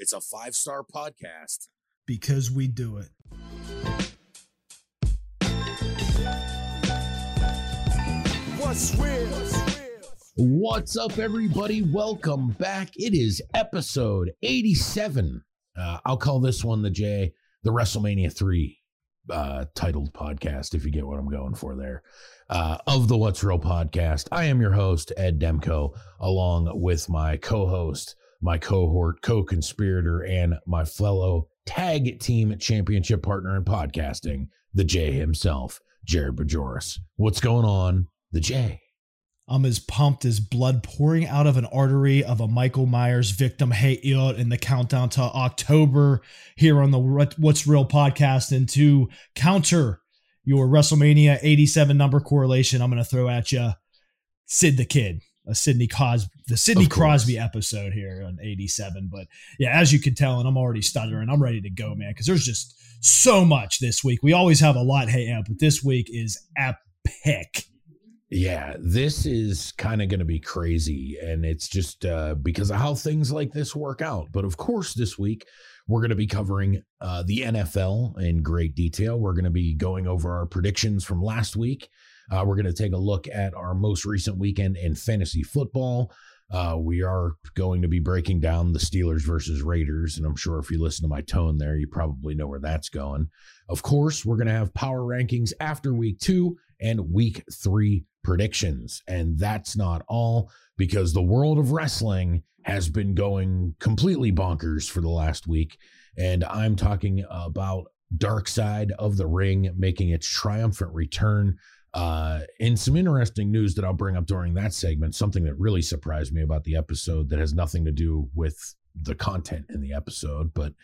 It's a five star podcast. Because we do it. What's real? What's up, everybody? Welcome back. It is episode 87. Uh, I'll call this one the J, the WrestleMania 3 uh, titled podcast, if you get what I'm going for there, uh, of the What's Real podcast. I am your host, Ed Demko, along with my co host, my cohort, co conspirator, and my fellow tag team championship partner in podcasting, the J himself, Jared Bajoris. What's going on, the J? I'm as pumped as blood pouring out of an artery of a Michael Myers victim hate yacht in the countdown to October here on the What's Real podcast. And to counter your WrestleMania 87 number correlation, I'm going to throw at you Sid the Kid, a Sidney Cosby, the Sidney Crosby episode here on 87. But yeah, as you can tell, and I'm already stuttering, I'm ready to go, man, because there's just so much this week. We always have a lot, hey, but this week is epic. Yeah, this is kind of going to be crazy. And it's just uh, because of how things like this work out. But of course, this week, we're going to be covering uh, the NFL in great detail. We're going to be going over our predictions from last week. Uh, we're going to take a look at our most recent weekend in fantasy football. Uh, we are going to be breaking down the Steelers versus Raiders. And I'm sure if you listen to my tone there, you probably know where that's going. Of course, we're going to have power rankings after week two and week three predictions. And that's not all because the world of wrestling has been going completely bonkers for the last week. And I'm talking about Dark Side of the Ring making its triumphant return. Uh, and some interesting news that I'll bring up during that segment, something that really surprised me about the episode that has nothing to do with the content in the episode. But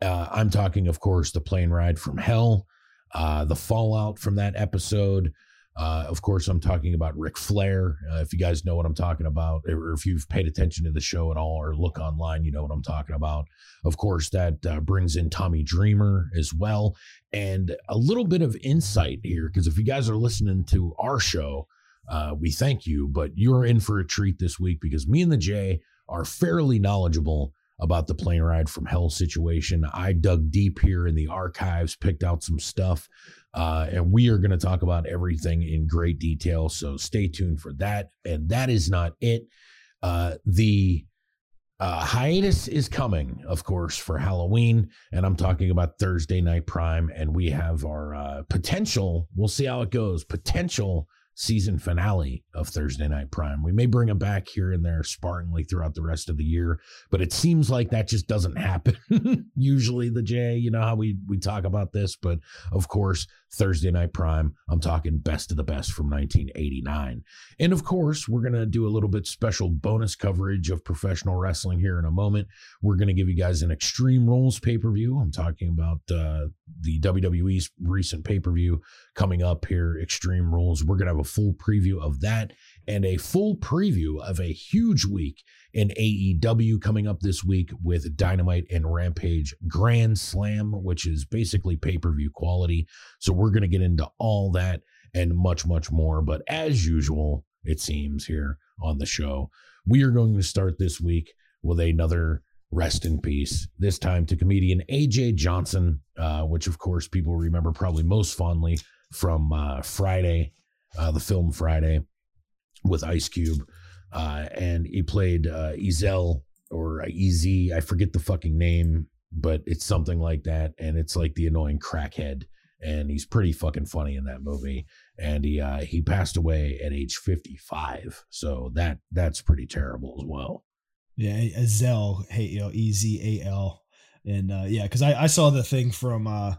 uh, I'm talking, of course, the plane ride from hell, uh, the fallout from that episode, uh, of course, I'm talking about Ric Flair. Uh, if you guys know what I'm talking about, or if you've paid attention to the show at all or look online, you know what I'm talking about. Of course, that uh, brings in Tommy Dreamer as well. And a little bit of insight here, because if you guys are listening to our show, uh, we thank you, but you're in for a treat this week because me and the J are fairly knowledgeable about the plane ride from hell situation. I dug deep here in the archives, picked out some stuff. Uh, and we are going to talk about everything in great detail. So stay tuned for that. And that is not it. Uh, the uh, hiatus is coming, of course, for Halloween. And I'm talking about Thursday Night Prime. And we have our uh, potential, we'll see how it goes, potential season finale of Thursday Night Prime. We may bring them back here and there sparingly throughout the rest of the year, but it seems like that just doesn't happen. Usually the J, you know how we we talk about this, but of course, Thursday Night Prime, I'm talking best of the best from 1989. And of course, we're going to do a little bit special bonus coverage of professional wrestling here in a moment. We're going to give you guys an Extreme Rules pay-per-view. I'm talking about uh, the WWE's recent pay-per-view coming up here, Extreme Rules. We're going to have a full preview of that and a full preview of a huge week in AEW coming up this week with Dynamite and Rampage Grand Slam, which is basically pay per view quality. So we're going to get into all that and much, much more. But as usual, it seems here on the show, we are going to start this week with another rest in peace. This time to comedian AJ Johnson, uh, which of course people remember probably most fondly from uh, Friday, uh, the film Friday with Ice Cube, uh, and he played uh, Ezal or Ez. I forget the fucking name, but it's something like that, and it's like the annoying crackhead, and he's pretty fucking funny in that movie. And he uh, he passed away at age fifty five, so that that's pretty terrible as well. Yeah, Ezal, hey, you know, E Z A L, and uh, yeah, because I I saw the thing from uh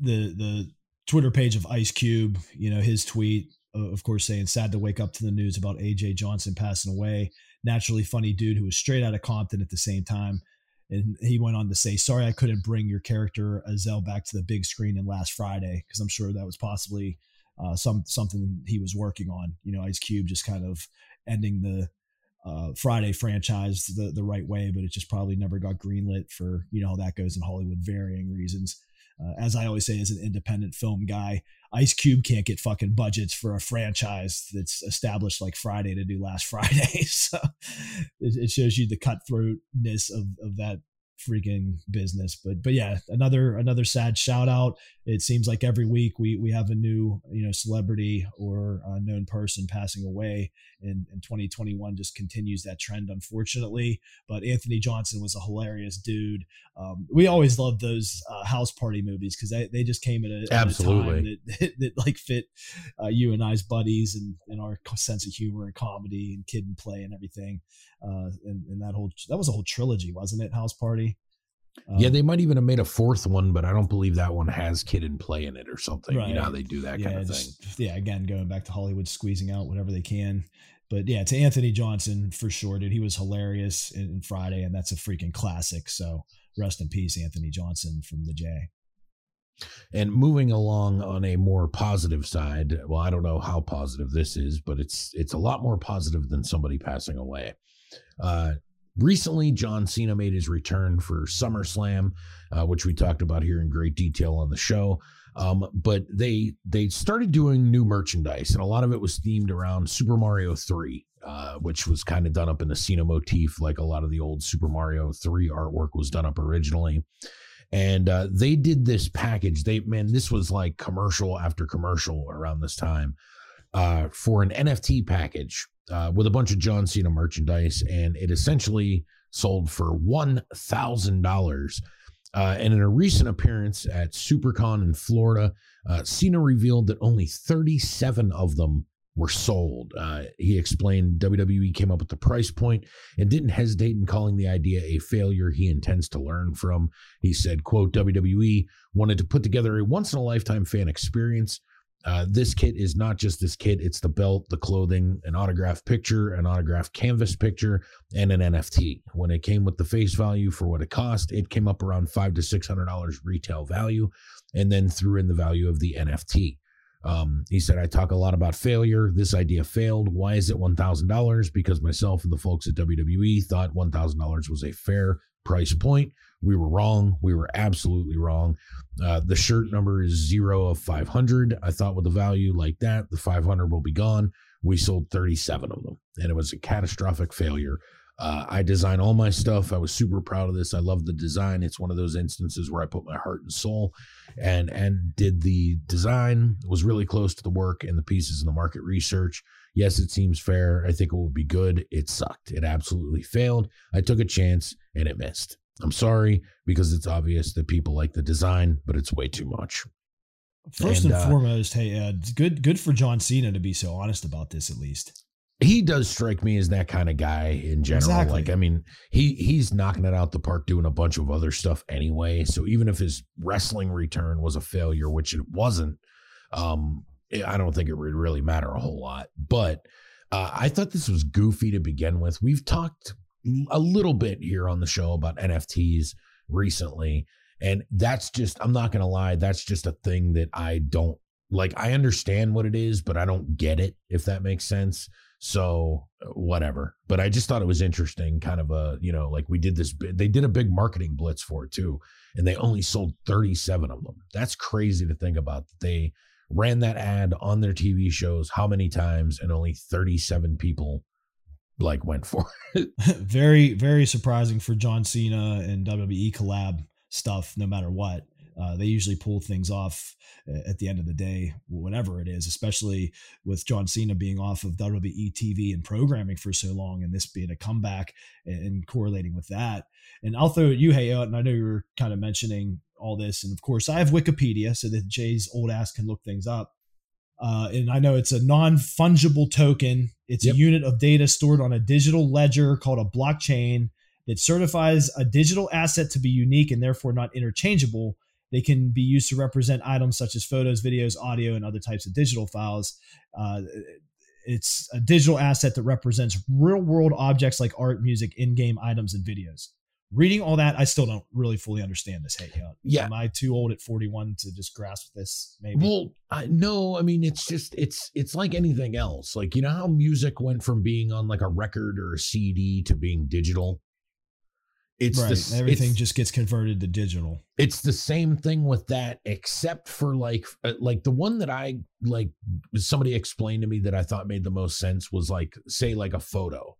the the Twitter page of Ice Cube, you know, his tweet of course, saying sad to wake up to the news about AJ Johnson passing away. Naturally funny dude who was straight out of Compton at the same time. And he went on to say, Sorry, I couldn't bring your character Ezal back to the big screen in last Friday, because I'm sure that was possibly uh, some something he was working on. You know, Ice Cube just kind of ending the uh, Friday franchise the, the right way, but it just probably never got greenlit for, you know, how that goes in Hollywood, varying reasons. Uh, as I always say, as an independent film guy, Ice Cube can't get fucking budgets for a franchise that's established like Friday to do last Friday. so it, it, shows you the cutthroatness of, of that freaking business. But but yeah, another another sad shout out. It seems like every week we we have a new you know celebrity or known person passing away, and, and 2021 just continues that trend, unfortunately. But Anthony Johnson was a hilarious dude. Um, we always loved those uh, house party movies because they, they just came at a, absolutely at a time that, that like fit uh, you and I's buddies and, and our sense of humor and comedy and kid and play and everything. Uh, and, and that whole that was a whole trilogy, wasn't it? House Party. Um, yeah, they might even have made a fourth one, but I don't believe that one has kid and play in it or something. Right. You know how they do that yeah, kind of just, thing. Yeah, again, going back to Hollywood, squeezing out whatever they can. But yeah, to Anthony Johnson for sure, dude. He was hilarious in, in Friday, and that's a freaking classic. So rest in peace, Anthony Johnson from the J. And moving along on a more positive side, well, I don't know how positive this is, but it's it's a lot more positive than somebody passing away. Uh, recently, John Cena made his return for SummerSlam, uh, which we talked about here in great detail on the show. Um, but they they started doing new merchandise, and a lot of it was themed around Super Mario Three, uh, which was kind of done up in the Cena motif, like a lot of the old Super Mario Three artwork was done up originally and uh, they did this package. They man, this was like commercial after commercial around this time uh, for an NFT package uh, with a bunch of John Cena merchandise, and it essentially sold for one thousand dollars. Uh, and in a recent appearance at SuperCon in Florida, uh, Cena revealed that only 37 of them were sold. Uh, he explained WWE came up with the price point and didn't hesitate in calling the idea a failure he intends to learn from. He said, quote, WWE wanted to put together a once in a lifetime fan experience. Uh, this kit is not just this kit, it's the belt, the clothing, an autographed picture, an autographed canvas picture, and an NFT. When it came with the face value for what it cost, it came up around five to six hundred dollars retail value, and then threw in the value of the NFT. Um, he said, I talk a lot about failure. This idea failed. Why is it $1,000? Because myself and the folks at WWE thought $1,000 was a fair price point. We were wrong. We were absolutely wrong. Uh, the shirt number is zero of 500. I thought with a value like that, the 500 will be gone. We sold 37 of them, and it was a catastrophic failure. Uh, I design all my stuff. I was super proud of this. I love the design. It's one of those instances where I put my heart and soul and and did the design. It was really close to the work and the pieces and the market research. Yes, it seems fair. I think it will be good. It sucked. It absolutely failed. I took a chance and it missed. I'm sorry because it's obvious that people like the design, but it's way too much. First and, and uh, foremost, hey, uh, good good for John Cena to be so honest about this at least he does strike me as that kind of guy in general. Exactly. Like, I mean, he he's knocking it out the park doing a bunch of other stuff anyway. So even if his wrestling return was a failure, which it wasn't, um, I don't think it would really matter a whole lot. But uh, I thought this was goofy to begin with. We've talked a little bit here on the show about NFTs recently, and that's just I'm not gonna lie, that's just a thing that I don't like. I understand what it is, but I don't get it. If that makes sense. So uh, whatever. But I just thought it was interesting, kind of a, you know, like we did this, they did a big marketing blitz for it too. And they only sold 37 of them. That's crazy to think about. They ran that ad on their TV shows how many times and only 37 people like went for it. very, very surprising for John Cena and WWE collab stuff, no matter what. Uh, they usually pull things off uh, at the end of the day, whatever it is, especially with John Cena being off of WWE TV and programming for so long and this being a comeback and, and correlating with that. And I'll throw you, hey, out, and I know you were kind of mentioning all this. And of course, I have Wikipedia so that Jay's old ass can look things up. Uh, and I know it's a non fungible token. It's yep. a unit of data stored on a digital ledger called a blockchain that certifies a digital asset to be unique and therefore not interchangeable they can be used to represent items such as photos, videos, audio, and other types of digital files. Uh, it's a digital asset that represents real world objects like art, music, in game items, and videos. Reading all that, I still don't really fully understand this. Hey, yeah, am I too old at forty one to just grasp this? Maybe. Well, I, no. I mean, it's just it's it's like anything else. Like you know how music went from being on like a record or a CD to being digital it's right. the, everything it's, just gets converted to digital. It's the same thing with that, except for like uh, like the one that I like somebody explained to me that I thought made the most sense was like say like a photo,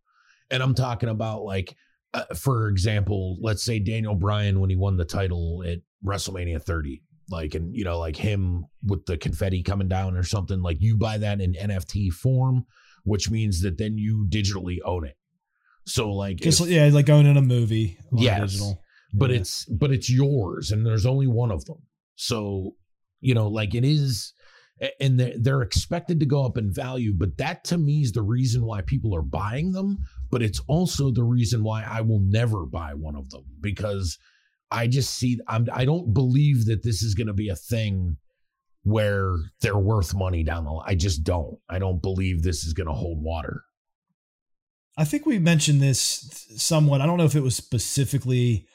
and I'm talking about like uh, for example, let's say Daniel Bryan when he won the title at WrestleMania 30, like and you know like him with the confetti coming down or something, like you buy that in NFT form, which means that then you digitally own it. So like Just if- yeah, like going in a movie. on Yes. digital. but Yeah. it's but it's yours and there's only one of them so you know like it is and they're, they're expected to go up in value but that to me is the reason why people are buying them but it's also the reason why i will never buy one of them because i just see I'm, i don't believe that this is going to be a thing where they're worth money down the line i just don't i don't believe this is going to hold water I think we mentioned this somewhat. I don't know if it was specifically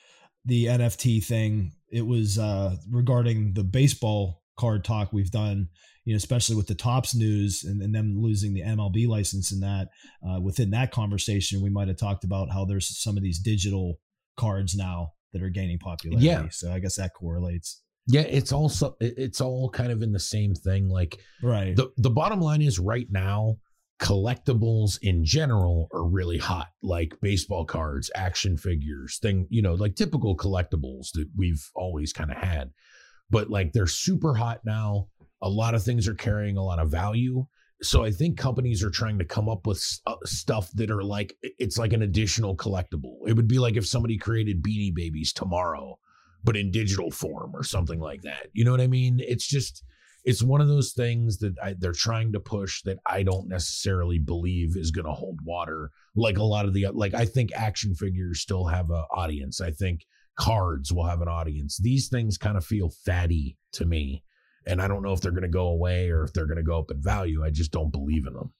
the NFT thing. It was uh, regarding the baseball card talk we've done, you know, especially with the Topps news and, and them losing the MLB license and that. Uh, within that conversation, we might have talked about how there's some of these digital cards now that are gaining popularity. Yeah. So I guess that correlates. yeah it's also it- it's all kind of in the same thing like Right. the the bottom line is right now collectibles in general are really hot like baseball cards action figures thing you know like typical collectibles that we've always kind of had. But like they're super hot now. A lot of things are carrying a lot of value. So i think companies are trying to come up with uh, stuff that are like it's like an additional collectible. It would be like if somebody created beanie babies tomorrow but in digital form or something like that. You know what i mean? It's just it's one of those things that I, they're trying to push that I don't necessarily believe is going to hold water. Like a lot of the like, I think action figures still have an audience. I think cards will have an audience. These things kind of feel fatty to me, and I don't know if they're going to go away or if they're going to go up in value. I just don't believe in them.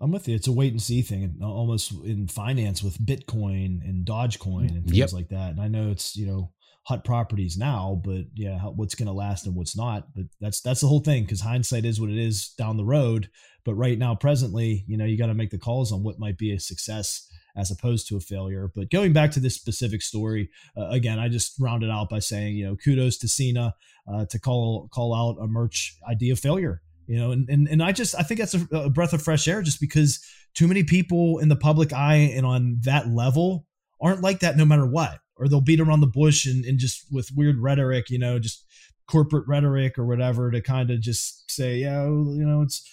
I'm with you. It's a wait and see thing, and uh, almost in finance with Bitcoin and Dogecoin and mm-hmm. things Yep. like that. And I know it's you know hot properties now, but yeah, what's going to last and what's not. But that's that's the whole thing because hindsight is what it is down the road. But right now, presently, you know, you got to make the calls on what might be a success as opposed to a failure. But going back to this specific story, uh, again, I just rounded out by saying, you know, kudos to Cena uh, to call call out a merch idea failure. You know, and, and and I just I think that's a, a breath of fresh air, just because too many people in the public eye and on that level aren't like that no matter what, or they'll beat around the bush and, and just with weird rhetoric, you know, just corporate rhetoric or whatever to kind of just say, yeah, oh, you know, it's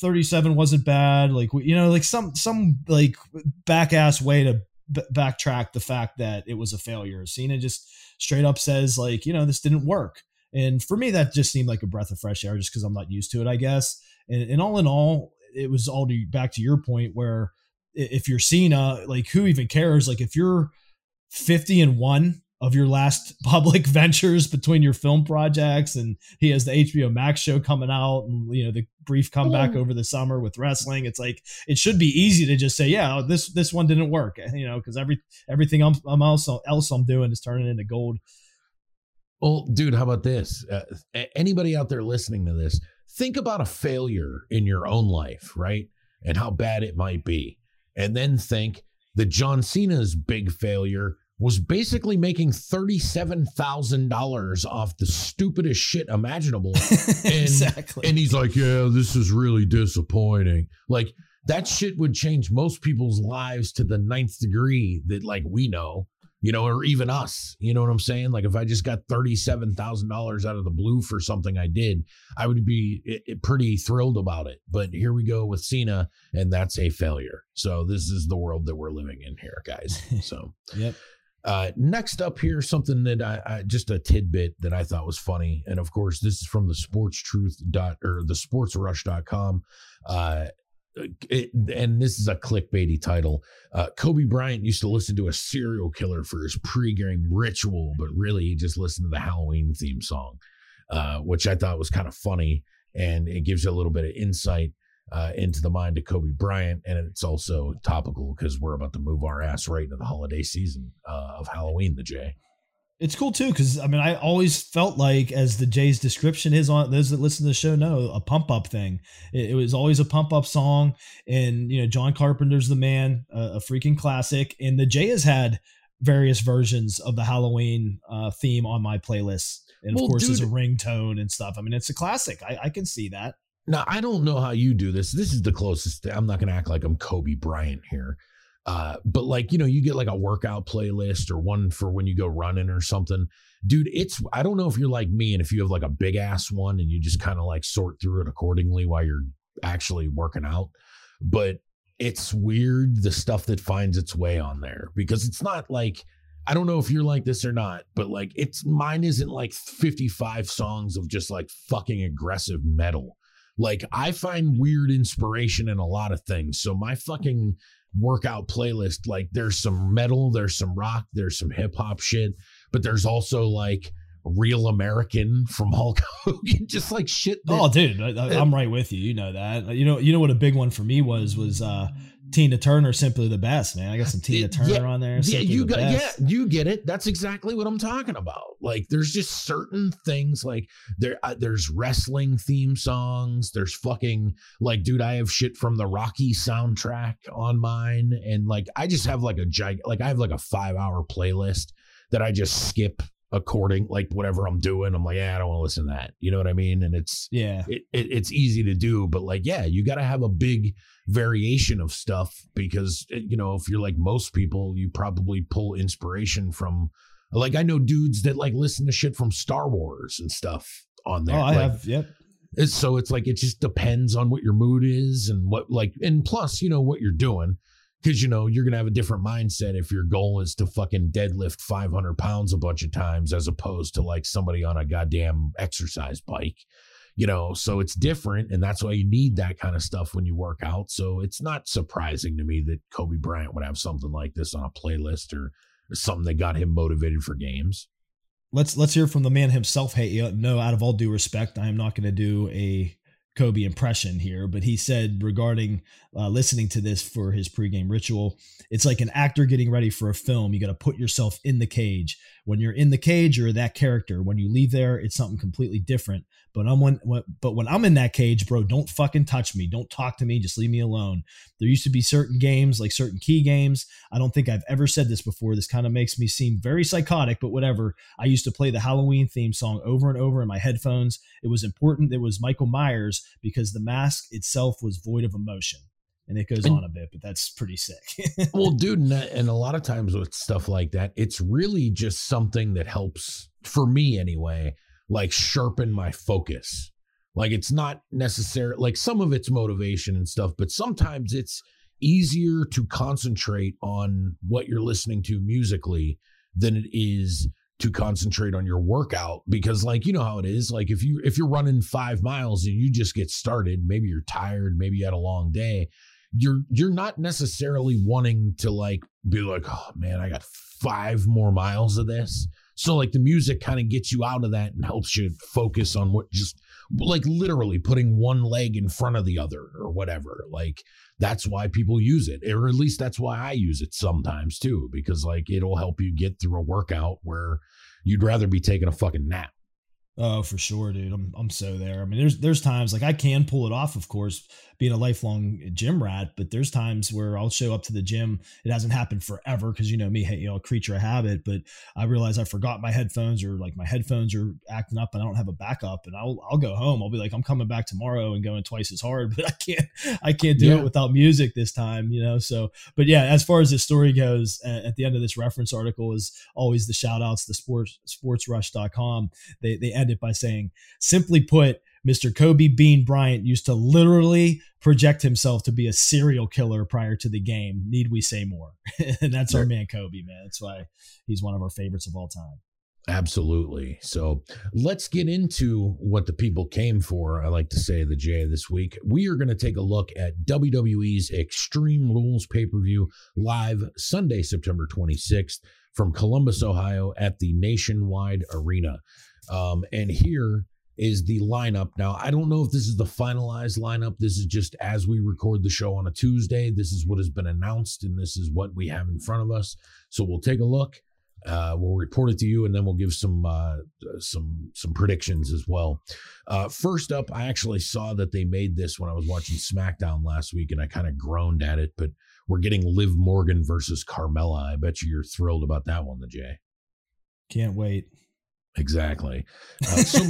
37 wasn't bad. Like, you know, like some, some like back ass way to b- backtrack the fact that it was a failure. Cena just straight up says like, you know, this didn't work. And for me, that just seemed like a breath of fresh air just because I'm not used to it, I guess. And, and all in all, it was all to, back to your point where if you're Cena, like who even cares? Like if you're 50 and one of your last public ventures between your film projects and he has the HBO Max show coming out and you know the brief comeback over the summer with wrestling it's like it should be easy to just say yeah this this one didn't work you know because every everything I'm, I'm also else I'm doing is turning into gold Well, dude, how about this? Uh, anybody out there listening to this, think about a failure in your own life, right? And how bad it might be. And then think that John Cena's big failure was basically making $37,000 off the stupidest shit imaginable. exactly And he's like, yeah, this is really disappointing. Like, that shit would change most people's lives to the ninth degree that, like, we know, you know, or even us. You know what I'm saying? Like, if I just got $37,000 out of the blue for something I did, I would be i- i- pretty thrilled about it. But here we go with Cena, and that's a failure. So, this is the world that we're living in here, guys. So, yep uh, next up here, something that I, I just a tidbit that I thought was funny, and of course, this is from the Sports Truth dot or the SportsRush.com. Uh, it, and this is a clickbaity title. Uh, Kobe Bryant used to listen to a serial killer for his pregame ritual, but really he just listened to the Halloween theme song, uh, which I thought was kind of funny, and it gives you a little bit of insight uh, into the mind of Kobe Bryant, and it's also topical because we're about to move our ass right into the holiday season uh, of Halloween. The J. it's cool too because I mean I always felt like as the Jay's description is on those that listen to the show know a pump up thing. It, it was always a pump up song, and you know John Carpenter's the man, a, a freaking classic. And the Jay has had various versions of the Halloween uh, theme on my playlist, and of Well, course as a dude- ringtone and stuff. I mean it's a classic. I, I can see that. Now I don't know how you do this. This is the closest. I'm not going to act like I'm Kobe Bryant here. Uh, but like, you know, you get like a workout playlist or one for when you go running or something. Dude, it's I don't know if you're like me and if you have like a big ass one and you just kind of like sort through it accordingly while you're actually working out. But it's weird the stuff that finds its way on there because it's not like I don't know if you're like this or not, but like it's mine isn't like 55 songs of just like fucking aggressive metal. Like I find weird inspiration in a lot of things. So my fucking workout playlist, like there's some metal, there's some rock, there's some hip hop shit, but there's also like real American from Hulk Hogan, just like shit. That, oh, dude, I, am right with you. You know that. You know, you know what a big one for me was was uh Tina Turner, simply the best, man. I got some Tina Turner yeah, on there. Yeah, you got, yeah, you get it. That's exactly what I'm talking about. Like, there's just certain things like there, uh, there's wrestling theme songs. There's fucking like, dude, I have shit from the Rocky soundtrack on mine, and like, I just have like a gig, like I have like a five hour playlist that I just skip according like whatever I'm doing. I'm like, yeah, I don't want to listen to that. You know what I mean? And it's yeah, it, it, it's easy to do, but like, yeah, you got to have a big variation of stuff because eh, you know if you're like most people, you probably pull inspiration from. Like I know dudes that like listen to shit from Star Wars and stuff on there. Oh, I like, have. Yep. It's, so it's like it just depends on what your mood is and what like and plus you know what you're doing because you know you're gonna have a different mindset if your goal is to fucking deadlift 500 pounds a bunch of times as opposed to like somebody on a goddamn exercise bike you know? So it's different and that's why you need that kind of stuff when you work out. So it's not surprising to me that kobe bryant would have something like this on a playlist or, something that got him motivated for games. Let's let's hear from the man himself hey uh, no out of all due respect i am not going to do a Kobe impression here, but he said regarding uh, listening to this for his pregame ritual, it's like an actor getting ready for a film. You got to put yourself in the cage. When you're in the cage, you're that character. When you leave there, it's something completely different. But I'm when, but when I'm in that cage, bro, don't fucking touch me. Don't talk to me. Just leave me alone. There used to be certain games, like certain key games. I don't think I've ever said this before. This kind of makes me seem very psychotic, but whatever. I used to play the Halloween theme song over and over in my headphones. It was important. It was Michael Myers because the mask itself was void of emotion and it goes and, on a bit, but that's pretty sick. well, dude, and, and, a lot of times with stuff like that, it's really just something that helps for me anyway like sharpen my focus. Like it's not necessary, like some of it's motivation and stuff, but sometimes it's easier to concentrate on what you're listening to musically than it is to concentrate on your workout because like you know how it is like if you if you're running 5 miles and you just get started maybe you're tired maybe you had a long day you're you're not necessarily wanting to like be like oh man I got 5 more miles of this so like the music kind of gets you out of that and helps you focus on what just like literally putting one leg in front of the other or whatever. Like that's why people use it. Or at least that's why I use it sometimes too, because like it'll help you get through a workout where you'd rather be taking a fucking nap. Oh, for sure, dude. I'm I'm so there. I mean, there's there's times like I can pull it off, of course, being a lifelong gym rat, but there's times where I'll show up to the gym. It hasn't happened forever because you know me, hey, you know, creature of habit. But I realize I forgot my headphones or like my headphones are acting up and I don't have a backup. And I'll I'll go home. I'll be like, I'm coming back tomorrow and going twice as hard, but I can't I can't do yeah. it without music this time, you know. So, but yeah, as far as the story goes, at the end of this reference article is always the shout outs the sports sportsrush.com. They they it by saying, simply put Mr. Kobe Bean Bryant used to literally project himself to be a serial killer prior to the game. Need we say more? and that's our man Kobe, man. That's why he's one of our favorites of all time. Absolutely. So let's get into what the people came for. I like to say the J this week. We are going to take a look at WWE's Extreme Rules pay per view live Sunday, September 26th from Columbus, Ohio at the Nationwide Arena. Um, and here is the lineup. Now, I don't know if this is the finalized lineup. This is just as we record the show on a Tuesday. This is what has been announced, and this is what we have in front of us. So we'll take a look. Uh, we'll report it to you, and then we'll give some uh, some some predictions as well. Uh, first up, I actually saw that they made this when I was watching SmackDown last week, and I kind of groaned at it. But we're getting Liv Morgan versus Carmella. I bet you you're thrilled about that one, the Jay. Can't wait. Exactly. Uh, so,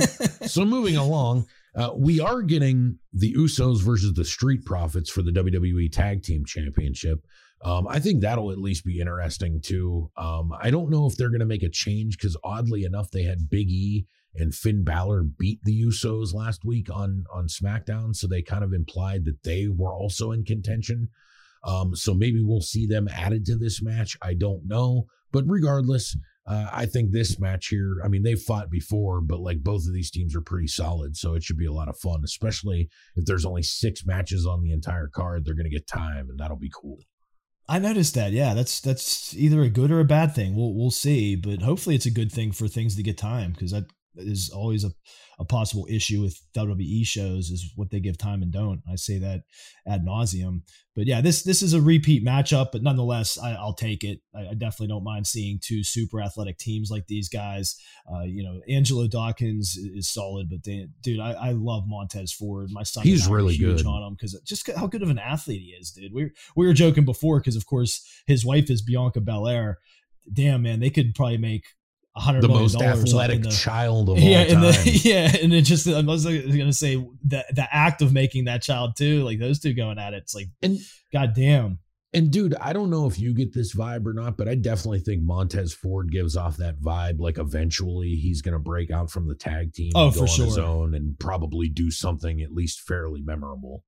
so moving along, uh, we are getting the Usos versus the Street Profits for the WWE Tag Team Championship. Um, I think that'll at least be interesting too. Um, I don't know if they're going to make a change because oddly enough, they had Big E and Finn Balor beat the Usos last week on on SmackDown, so they kind of implied that they were also in contention. Um, so maybe we'll see them added to this match. I don't know, but regardless, uh, I think this match here. I mean, they've fought before, but like both of these teams are pretty solid, so it should be a lot of fun. Especially if there's only six matches on the entire card, they're going to get time, and that'll be cool. I noticed that. Yeah, that's that's either a good or a bad thing. We'll we'll see, but hopefully it's a good thing for things to get time because that is always a, a possible issue with WWE shows is what they give time and don't. I say that ad nauseum. But yeah, this this is a repeat matchup, but nonetheless, I, will take it. I, I, definitely don't mind seeing two super athletic teams like these guys. Uh, you know, Angelo Dawkins is solid, but they, dude, I, I, love Montez Ford. My son, he's really good on him because just how good of an athlete he is, dude. We we were joking before because of course his wife is Bianca Belair damn man, they could probably make hundred the most athletic the, child of yeah, all time. The, yeah, and it just I was gonna say the the act of making that child too, like those two going at it, it's like, and goddamn. And dude, I don't know if you get this vibe or not, but I definitely think Montez Ford gives off that vibe. Like eventually he's going to break out from the tag team, oh for on sure, his own, and probably do something at least fairly memorable.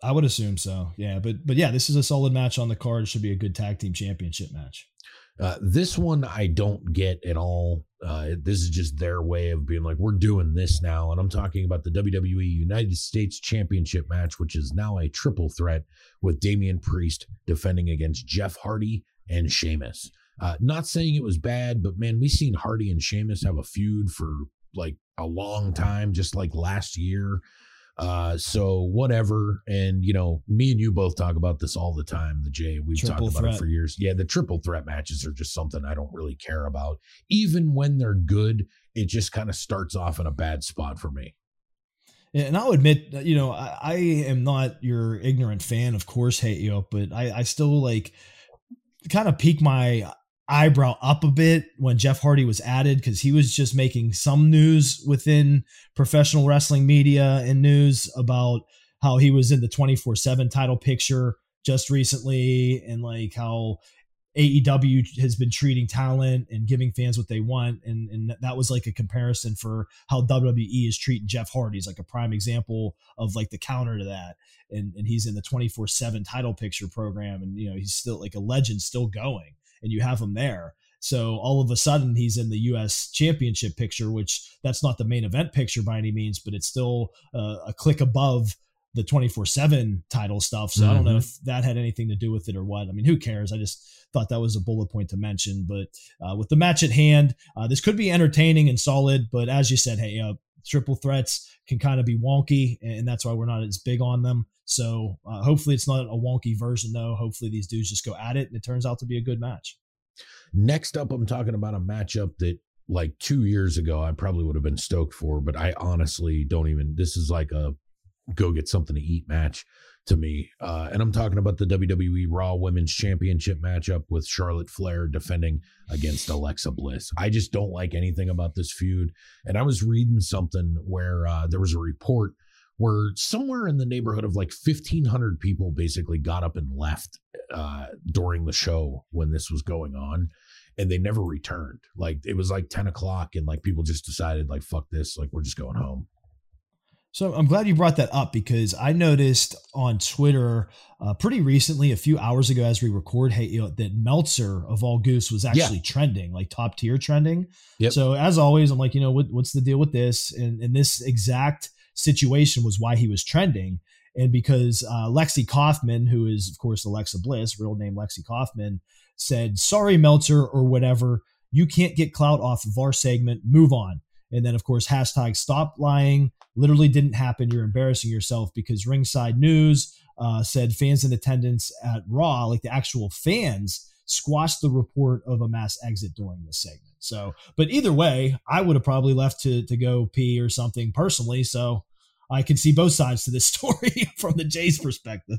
I would assume so. Yeah, but but yeah, this is a solid match on the card. It should be a good tag team championship match. Uh, this one I don't get at all. Uh, this is just their way of being like, we're doing this now. And I'm talking about the WWE United States Championship match, which is now a triple threat with Damian Priest defending against Jeff Hardy and Sheamus. Uh, not saying it was bad, but man, we've seen Hardy and Sheamus have a feud for like a long time, just like last year. Uh, so whatever. And you know, me and you both talk about this all the time. The Jay, we've triple talked about threat. it for years. Yeah, the triple threat matches are just something I don't really care about. Even when they're good, it just kind of starts off in a bad spot for me. And I'll admit, you know, I, I am not your ignorant fan, of course, hate you, but I, I still like kind of peak my eyebrow up a bit when Jeff Hardy was added because he was just making some news within professional wrestling media and news about how he was in the 24 7 title picture just recently and like how AEW has been treating talent and giving fans what they want. And, and that was like a comparison for how WWE is treating Jeff Hardy. He's like a prime example of like the counter to that. And, and he's in the 24 7 title picture program. And, you know, he's still like a legend still going and you have him there. So all of a sudden he's in the U.S. Championship picture, which that's not the main event picture by any means, but it's still uh, a click above the 24/7 title stuff. So mm-hmm. I don't know mm-hmm. if that had anything to do with it or what. I mean, who cares? I just thought that was a bullet point to mention. But uh, with the match at hand, uh, this could be entertaining and solid. But as you said, hey, uh, triple threats can kind of be wonky, and that's why we're not as big on them. So uh, hopefully it's not a wonky version though. Hopefully these dudes just go at it and it turns out to be a good match. Next up, I'm talking about a matchup that like two years ago I probably would have been stoked for, but I honestly don't even. This is like a go get something to eat match to me. Uh, and I'm talking about the WWE Raw Women's Championship matchup with Charlotte Flair defending against Alexa Bliss. I just don't like anything about this feud. And I was reading something where uh, there was a report where somewhere in the neighborhood of like 1500 people basically got up and left uh, during the show when this was going on and they never returned like it was like 10 o'clock and like people just decided like fuck this like we're just going home so I'm glad you brought that up because I noticed on Twitter uh, pretty recently, a few hours ago, as we record, hey, you know, that Meltzer of all Goose was actually yeah. trending, like top tier trending. Yep. So as always, I'm like, you know, what, what's the deal with this? And, and this exact situation was why he was trending. And because uh, Lexi Kaufman, who is, of course, Alexa Bliss, real name Lexi Kaufman, said, Sorry, Meltzer, or whatever, you can't get clout off of our segment, move on. And then, of course, hashtag stop lying literally didn't happen. You're embarrassing yourself because Ringside News uh, said fans in attendance at Raw, like the actual fans, squashed the report of a mass exit during this segment. So, but either way, I would have probably left to to go pee or something personally. So I can see both sides to this story from the Jays perspective.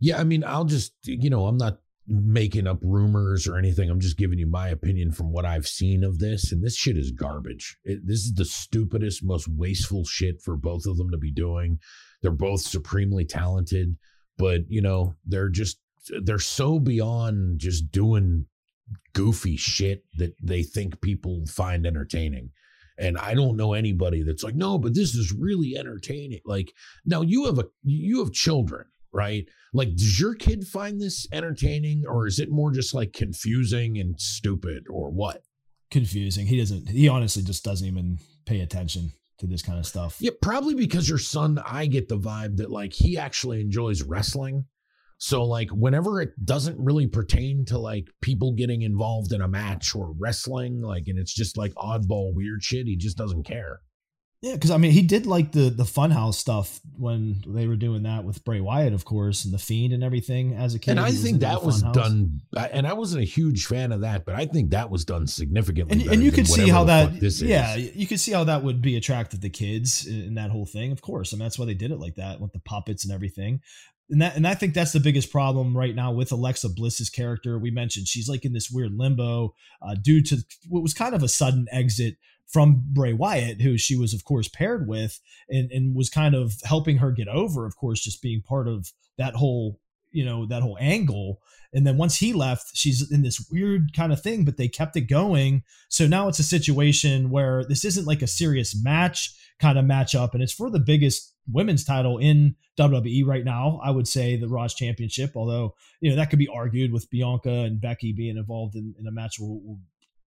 Yeah, I mean, I'll just you know, I'm not making up rumors or anything. I'm just giving you my opinion from what I've seen of this. And this shit is garbage. It, this is the stupidest, most wasteful shit for both of them to be doing. They're both supremely talented, but, you know, they're just they're so beyond just doing goofy shit that they think people find entertaining. And I don't know anybody that's like, no, but this is really entertaining. Like, now you have a you have children, right? Like, does your kid find this entertaining, or is it more just like confusing and stupid, or what? Confusing. He doesn't. He honestly just doesn't even pay attention to this kind of stuff. Yeah, probably because your son, I get the vibe that like he actually enjoys wrestling. So like whenever it doesn't really pertain to like people getting involved in a match or wrestling, like and it's just like oddball weird shit, he just doesn't care. Yeah, because I mean, he did like the the Funhouse stuff when they were doing that with Bray Wyatt, of course, and the Fiend and everything as a kid. And I think that was done. And I wasn't a huge fan of that, but I think that was done significantly. And, and you could see how that. This yeah, you could see how that would be attractive to kids in that whole thing. Of course, I mean that's why they did it like that with the puppets and everything and that and I think that's the biggest problem right now with Alexa Bliss's character. We mentioned she's like in this weird limbo uh, due to what was kind of a sudden exit from Bray Wyatt, who she was of course paired with, and and was kind of helping her get over, of course, just being part of that whole you know that whole angle and then once he left she's in this weird kind of thing but they kept it going so now it's a situation where this isn't like a serious match kind of matchup and it's for the biggest women's title in WWE right now. I would say the Raw's Championship, although you know that could be argued with Bianca and Becky being involved in, in a match we'll, we'll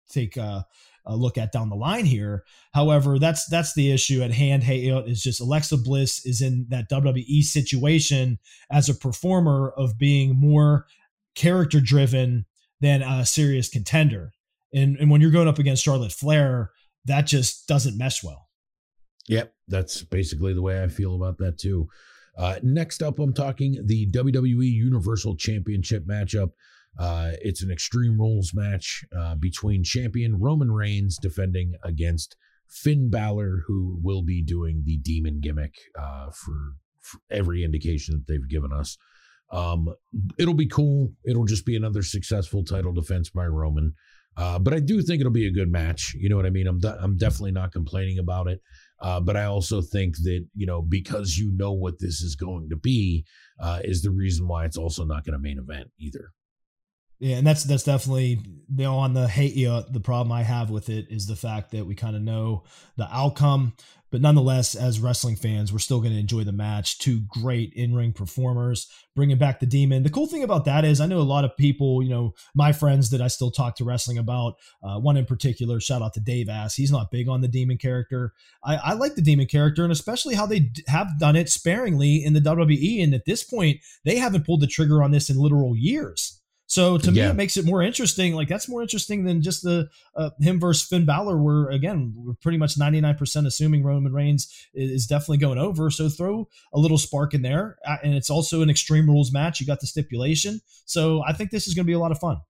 take a, a, look at down the line here. However, that's that's the issue at hand. Hey, is just Alexa Bliss is in that WWE situation as a performer of being more character driven than a serious contender. And and when you're going up against Charlotte Flair, that just doesn't mesh well. Yep, that's basically the way I feel about that too. Uh, next up, I'm talking the WWE Universal Championship matchup. Uh, it's an Extreme Rules match uh, between champion Roman Reigns defending against Finn Balor, who will be doing the demon gimmick uh, for, for, every indication that they've given us. Um, it'll be cool. It'll just be another successful title defense by Roman. Uh, but I do think it'll be a good match. You know what I mean? I'm de- I'm definitely not complaining about it. Uh, but I also think that you know because you know what this is going to be uh, is the reason why it's also not going to main event either. Yeah, and that's that's definitely you know, on the hate. You the problem I have with it is the fact that we kind of know the outcome, but nonetheless, as wrestling fans, we're still going to enjoy the match. Two great in-ring performers, bringing back the demon. The cool thing about that is, I know a lot of people, you know, my friends that I still talk to wrestling about. Uh, one in particular, shout out to Dave Ass. He's not big on the demon character. I, I like the demon character, and especially how they have done it sparingly in the WWE. And at this point, they haven't pulled the trigger on this in literal years. So to yeah. me, it makes it more interesting. Like that's more interesting than just the uh, him versus Finn Balor. Where again, we're pretty much ninety nine percent assuming Roman Reigns is definitely going over. So throw a little spark in there, and it's also an Extreme Rules match. You got the stipulation, so I think this is going to be a lot of fun.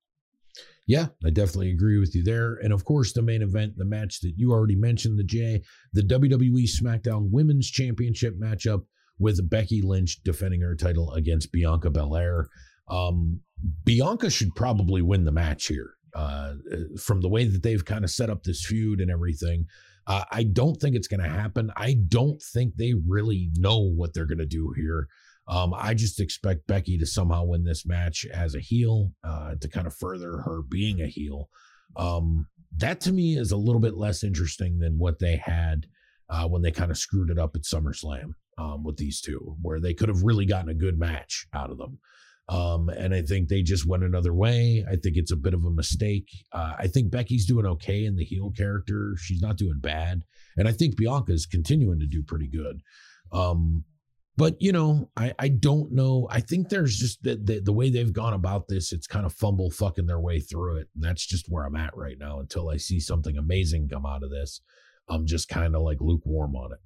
Yeah, I definitely agree with you there. And of course, the main event, the match that you already mentioned, the J, the WWE SmackDown Women's Championship matchup with Becky Lynch defending her title against Bianca Belair. Um, Bianca should probably win the match here. Uh, from the way that they've kind of set up this feud and everything, uh, I don't think it's going to happen. I don't think they really know what they're going to do here. Um, I just expect Becky to somehow win this match as a heel uh, to kind of further her being a heel. Um, that to me is a little bit less interesting than what they had uh, when they kind of screwed it up at SummerSlam um, with these two, where they could have really gotten a good match out of them. Um, and I think they just went another way. I think it's a bit of a mistake. Uh, I think Becky's doing okay in the heel character. She's not doing bad. And I think Bianca's continuing to do pretty good. Um, but you know, I, I don't know. I think there's just the, the, the way they've gone about this, it's kind of fumble fucking their way through it. And that's just where I'm at right now until I see something amazing come out of this. I'm just kind of like lukewarm on it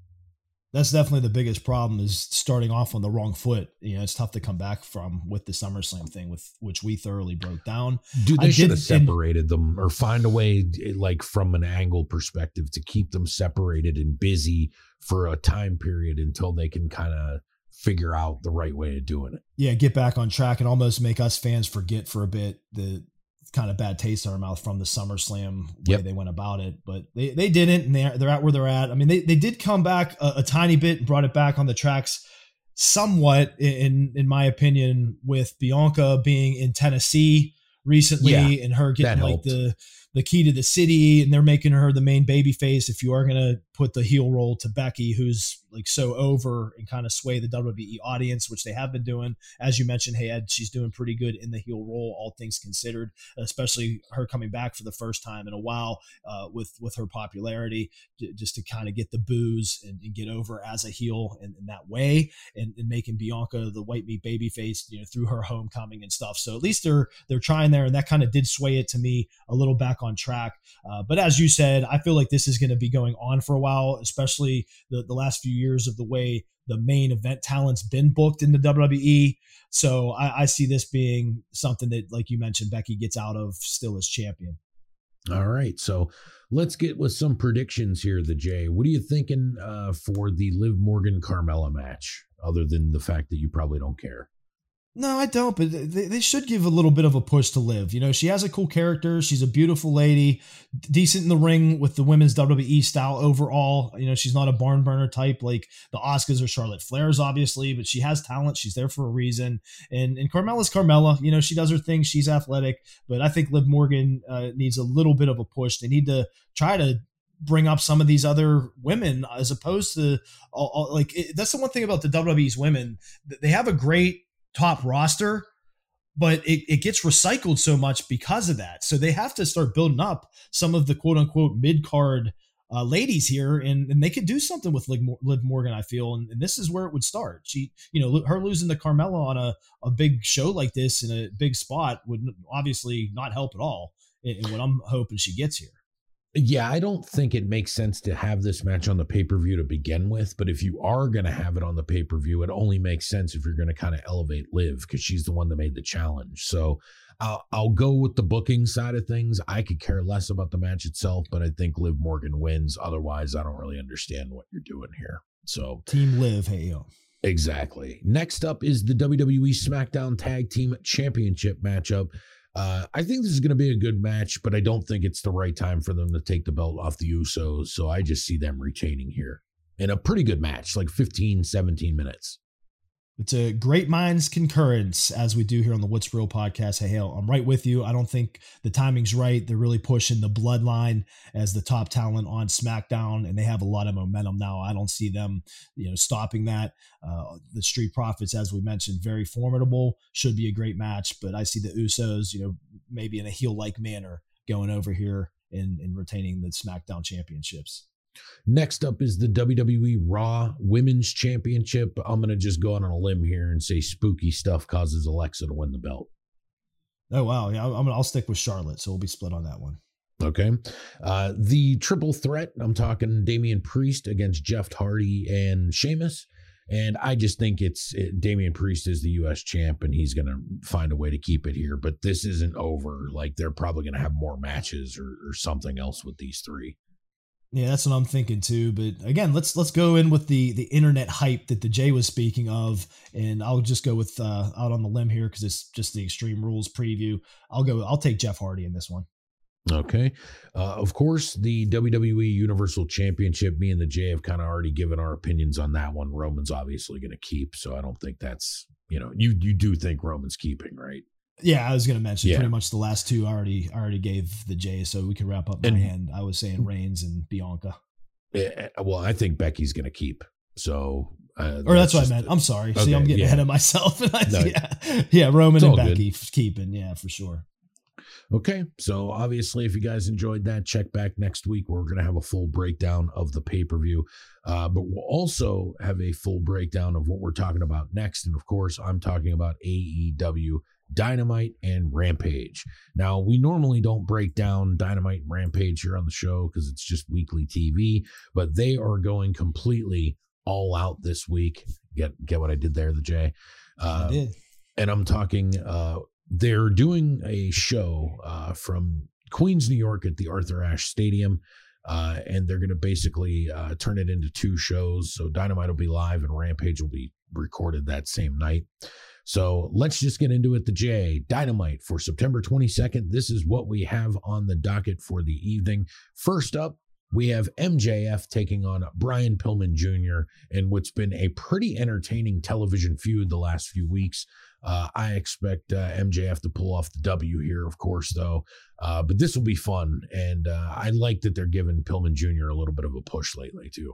that's definitely the biggest problem is starting off on the wrong foot. You know, it's tough to come back from with the SummerSlam thing, with which we thoroughly broke down. Dude, they I should have separated and, them or find a way, eh, like from an angle perspective, to keep them separated and busy for a time period until they can kind of figure out the right way of doing it. Yeah, get back on track and almost make us fans forget for a bit the kind of bad taste in our mouth from the SummerSlam way yep. they went about it, but they, they didn't, and they're they're at where they're at. I mean, they they did come back a, a tiny bit and brought it back on the tracks somewhat, in in my opinion, with Bianca being in Tennessee recently Yeah, and her getting like helped. the the key to the city and they're making her the main baby face if you are going to put the heel role to Becky who's like so over and kind of sway the WWE audience which they have been doing as you mentioned hey Ed she's doing pretty good in the heel role all things considered especially her coming back for the first time in a while uh, with with her popularity just to kind of get the boos and, and get over as a heel in, in that way and, and making Bianca the white meat baby face, you know, through her homecoming and stuff. So at least they're they're trying there, and that kind of did sway it to me a little back on track. Uh, but as you said, I feel like this is going to be going on for a while, especially the the last few years of the way the main event talent's been booked in the WWE. So I, I see this being something that, like you mentioned, Becky gets out of still as champion. All right, so let's get with some predictions here. The Jay, what are you thinking uh, for the Liv Morgan Carmella match? Other than the fact that you probably don't care. No, I don't. But they, they should give a little bit of a push to Liv. You know, she has a cool character. She's a beautiful lady, decent in the ring with the women's WWE style overall. You know, she's not a barn burner type like the Asukas or Charlotte Flair's, obviously, but she has talent. She's there for a reason. And and Carmella's Carmella. You know, she does her thing. She's athletic, but I think Liv Morgan uh, needs a little bit of a push. They need to try to bring up some of these other women as opposed to all, all- like it, that's the one thing about the WWE's women. They have a great top roster, but it, it gets recycled so much because of that. So they have to start building up some of the quote unquote mid card uh, ladies here, and, and they could do something with Liv, Morgan, I feel. And, and this is where it would start. She, you know, her losing to Carmella on a, a big show like this in a big spot would obviously not help at all. And and what I'm hoping she gets here. Yeah, I don't think it makes sense to have this match on the pay per view to begin with. But if you are going to have it on the pay per view, it only makes sense if you're going to kind of elevate Liv because she's the one that made the challenge. So I'll, I'll go with the booking side of things. I could care less about the match itself, but I think Liv Morgan wins. Otherwise, I don't really understand what you're doing here. So Team Liv, hey yo. Exactly. Next up is the WWE SmackDown Tag Team Championship matchup. Uh, I think this is going to be a good match, but I don't think it's the right time for them to take the belt off the Usos. So I just see them retaining here in a pretty good match, like 15, 17 minutes. It's a great minds concurrence as we do here on the What's Real podcast. Hey, Hale, I'm right with you. I don't think the timing's right. They're really pushing the bloodline as the top talent on SmackDown, and they have a lot of momentum now. I don't see them, you know, stopping that. Uh, the Street Profits, as we mentioned, very formidable. Should be a great match, but I see the Usos, you know, maybe in a heel like manner going over here and, and retaining the SmackDown championships. Next up is the WWE Raw Women's Championship. I'm going to just go out on a limb here and say spooky stuff causes Alexa to win the belt. Oh wow, yeah, I'm, I'll stick with Charlotte, so we'll be split on that one. Okay. Uh, the triple threat, I'm talking Damian Priest against Jeff Hardy and Sheamus. And I just think it's it, Damian Priest is the U.S. champ, and he's going to find a way to keep it here. But this isn't over. Like they're probably going to have more matches or, or something else with these three. Yeah, that's what I'm thinking too. But again, let's let's go in with the the internet hype that the Jay was speaking of, and I'll just go with uh, out on the limb here because it's just the Extreme Rules preview. I'll go. I'll take Jeff Hardy in this one. Okay. Uh, of course, the WWE Universal Championship, me and the J have kind of already given our opinions on that one. Roman's obviously going to keep, so I don't think that's you know you you do think Roman's keeping, right? Yeah, I was going to mention Yeah. pretty much the last two. I already I already gave the J, so we can wrap up my And- hand. I was saying Reigns and Bianca, Eh, well, I think Becky's going to keep. So, uh, or that's, what I meant. I'm sorry. See, I'm getting yeah. ahead of myself. I, No. yeah, yeah, Roman and all good. Becky keeping. Yeah, for sure. Okay. So obviously, if you guys enjoyed that, check back next week. We're going to have a full breakdown of the pay per view, uh, but we'll also have a full breakdown of what we're talking about next. And of course, I'm talking about AEW Dynamite and Rampage. Now, we normally don't break down Dynamite and Rampage here on the show because it's just weekly TV, but they are going completely all out this week. Get get what I did there, the J. Uh, I did. and I'm talking. Uh, they're doing a show uh, from Queens, New York, at the Arthur Ashe Stadium, uh, and they're going to basically uh, turn it into two shows. So Dynamite will be live, and Rampage will be recorded that same night. So let's just get into it. The J Dynamite for September 22nd. This is what we have on the docket for the evening. First up, we have MJF taking on Brian Pillman Jr. in what's been a pretty entertaining television feud the last few weeks. Uh, I expect uh, MJF to pull off the W here, of course, though. Uh, but this will be fun, and uh, I like that they're giving Pillman Jr. a little bit of a push lately too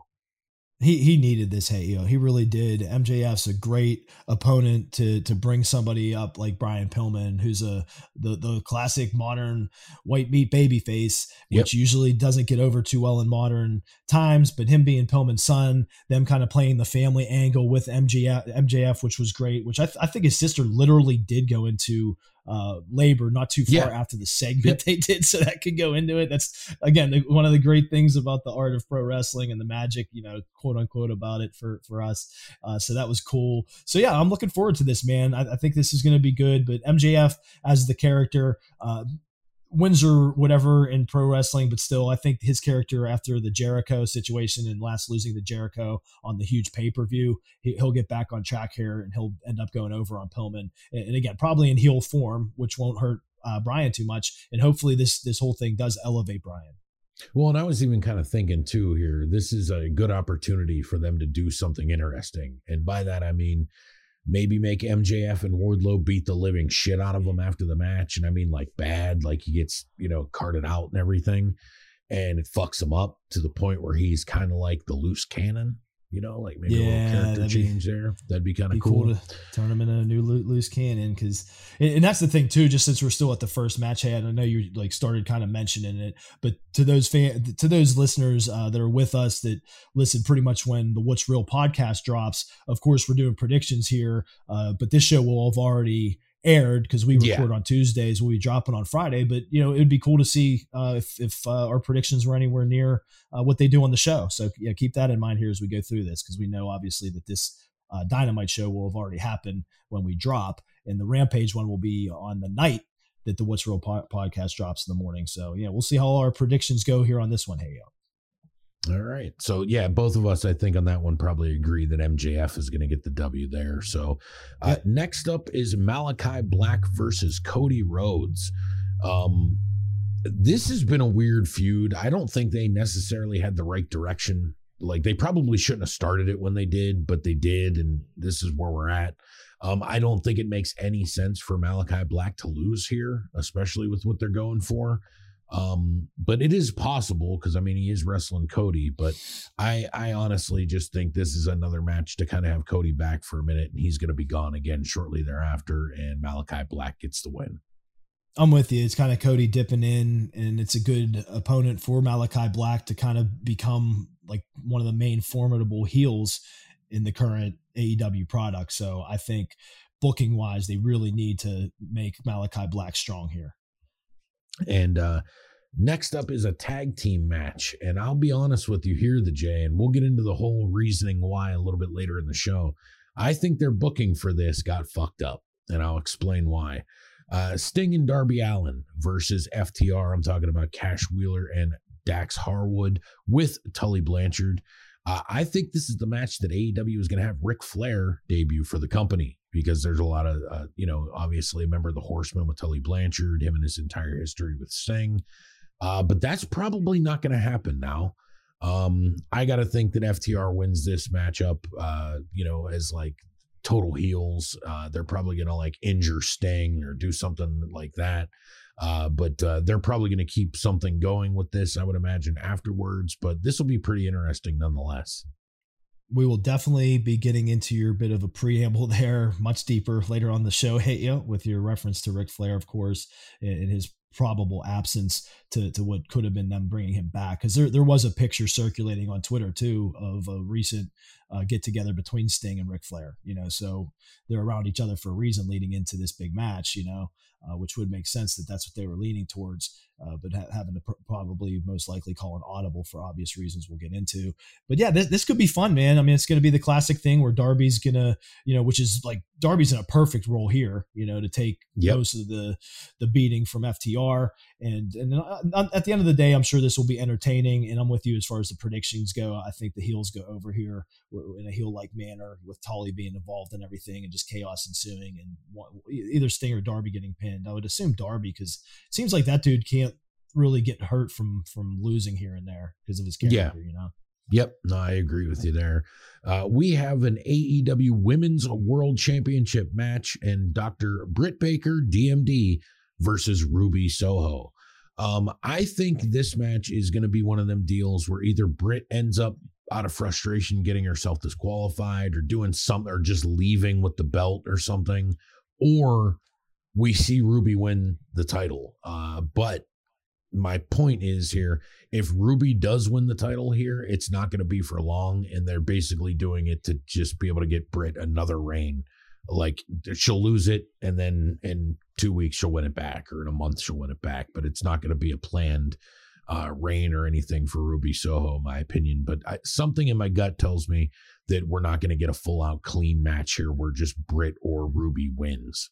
he he needed this hate, you know, he really did. MJF's a great opponent to to bring somebody up like Brian Pillman, who's a the the classic modern white meat baby face, which yep. usually doesn't get over too well in modern times. But him being Pillman's son, them kind of playing the family angle with MJF, MJF which was great. Which I, th- I think his sister literally did go into uh, labor not too far yeah. after the segment yep. they did, so that could go into it. That's again one of the great things about the art of pro wrestling and the magic, you know, quote unquote, about it for for us. Uh, so that was cool. So yeah, I'm looking forward to this, man. I, I think this is going to be good. But MJF as the character, uh, Windsor, whatever in pro wrestling, but still, I think his character after the Jericho situation and last losing the Jericho on the huge pay per view, he, will get back on track here and he'll end up going over on Pillman. And, and again, probably in heel form, which won't hurt uh, Brian too much. And hopefully, this this whole thing does elevate Brian. Well, and I was even kind of thinking too here, this is a good opportunity for them to do something interesting. And by that, I mean, maybe make MJF and Wardlow beat the living shit out of him after the match. And I mean, like bad, like he gets, you know, carted out and everything. And it fucks him up to the point where he's kind of like the loose cannon you know, like maybe yeah, a little character change be, there. That'd be kind of cool. cool. to turn him into a new loose cannon because, and that's the thing too. Just since we're still at the first match, hey, I know you like started kind of mentioning it, but to those fan, to those listeners uh, that are with us that listen pretty much when the What's Real podcast drops. Of course, we're doing predictions here, uh, but this show will have already aired because we record yeah. on Tuesdays. We'll be dropping on Friday, but you know it'd be cool to see uh, if if uh, our predictions were anywhere near uh, what they do on the show. So yeah, keep that in mind here as we go through this because we know obviously that this uh, Dynamite show will have already happened when we drop, and the Rampage one will be on the night that the What's Real po- podcast drops in the morning. So yeah, we'll see how our predictions go here on this one. Hey yo. All right. So yeah, both of us, I think, on that one probably agree that MJF is going to get the W there. So uh, next up is Malachi Black versus Cody Rhodes. Um, this has been a weird feud. I don't think they necessarily had the right direction. Like they probably shouldn't have started it when they did, but they did, and this is where we're at. Um, I don't think it makes any sense for Malachi Black to lose here, especially with what they're going for. Um, but it is possible because I mean he is wrestling Cody, but I I honestly just think this is another match to kind of have Cody back for a minute and he's gonna be gone again shortly thereafter, and Malachi Black gets the win. I'm with you. It's kind of Cody dipping in, and it's a good opponent for Malachi Black to kind of become like one of the main formidable heels in the current AEW product. So I think booking wise, they really need to make Malachi Black strong here. And uh, next up is a tag team match. And I'll be honest with you here, the Jay, and we'll get into the whole reasoning why a little bit later in the show. I think their booking for this got fucked up, and I'll explain why. Uh, Sting and Darby Allin versus FTR. I'm talking about Cash Wheeler and Dax Harwood with Tully Blanchard. Uh, I think this is the match that AEW is going to have Ric Flair debut for the company because there's a lot of, uh, you know, obviously a member of the Horsemen with Tully Blanchard, him and his entire history with Sting. Uh, but that's probably not going to happen now. Um, I got to think that FTR wins this matchup, uh, you know, as like total heels. Uh, they're probably going to like injure Sting or do something like that. Uh, but uh, they're probably going to keep something going with this, I would imagine, afterwards. But this will be pretty interesting nonetheless. We will definitely be getting into your bit of a preamble there much deeper later on the show, hey, you with your reference to Ric Flair, of course, and his probable absence to, to what could have been them bringing him back. Because there, there was a picture circulating on Twitter, too, of a recent uh, get together between Sting and Ric Flair, you know, so they're around each other for a reason leading into this big match, you know uh, which would make sense that that's what they were leaning towards, uh, but ha- having to pr- probably most likely call an audible for obvious reasons we'll get into. But yeah, this, this could be fun, man. I mean, it's going to be the classic thing where Darby's going to, you know, which is like Darby's in a perfect role here, you know, to take yep. most of the the beating from FTR. And and uh, at the end of the day, I'm sure this will be entertaining. And I'm with you as far as the predictions go. I think the heels go over here in a heel like manner with Tully being involved in everything and just chaos ensuing and either Sting or Darby getting pinned. I would assume Darby because it seems like that dude can't really get hurt from from losing here and there because of his character. Yeah. You know. Yep, no, I agree with you there. Uh, we have an AEW Women's World Championship match, and Dr. Britt Baker, DMD, versus Ruby Soho. Um, I think this match is going to be one of them deals where either Britt ends up out of frustration getting herself disqualified or doing something or just leaving with the belt or something, or we see Ruby win the title. Uh, but my point is here if Ruby does win the title here, it's not going to be for long. And they're basically doing it to just be able to get Britt another reign. Like she'll lose it and then in two weeks she'll win it back, or in a month she'll win it back. But it's not going to be a planned uh, reign or anything for Ruby Soho, in my opinion. But I, something in my gut tells me that we're not going to get a full out clean match here where just Britt or Ruby wins.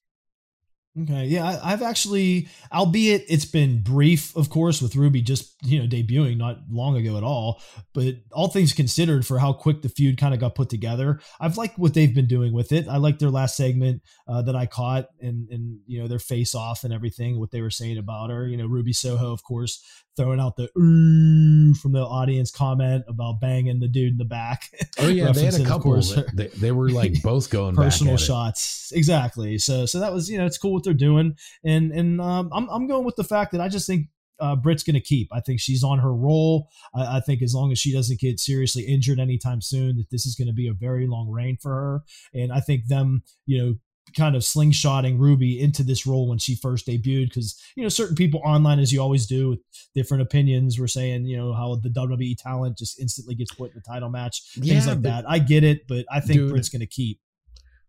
Okay, yeah, I, have actually, albeit it's been brief, of course, with Ruby just you know debuting not long ago at all. But all things considered, for how quick the feud kind of got put together, I've liked what they've been doing with it. I like their last segment uh, that I caught, and and you know their face off and everything, what they were saying about her. You know, Ruby Soho, of course, throwing out the ooh from the audience comment about banging the dude in the back. Oh yeah, they had a couple. They, they were like both going personal shots. Exactly. So so that was you know it's cool what they're doing, and and um, I'm I'm going with the fact that I just think uh, Britt's going to keep. I think she's on her roll. I, I, think as long as she doesn't get seriously injured anytime soon, that this is going to be a very long reign for her. And I think them, you know, kind of slingshotting Ruby into this role when she first debuted because you know certain people online, as you always do, with different opinions, were saying you know how the WWE talent just instantly gets put in the title match, yeah, things like that. I get it, but I think dude, Britt's going to keep.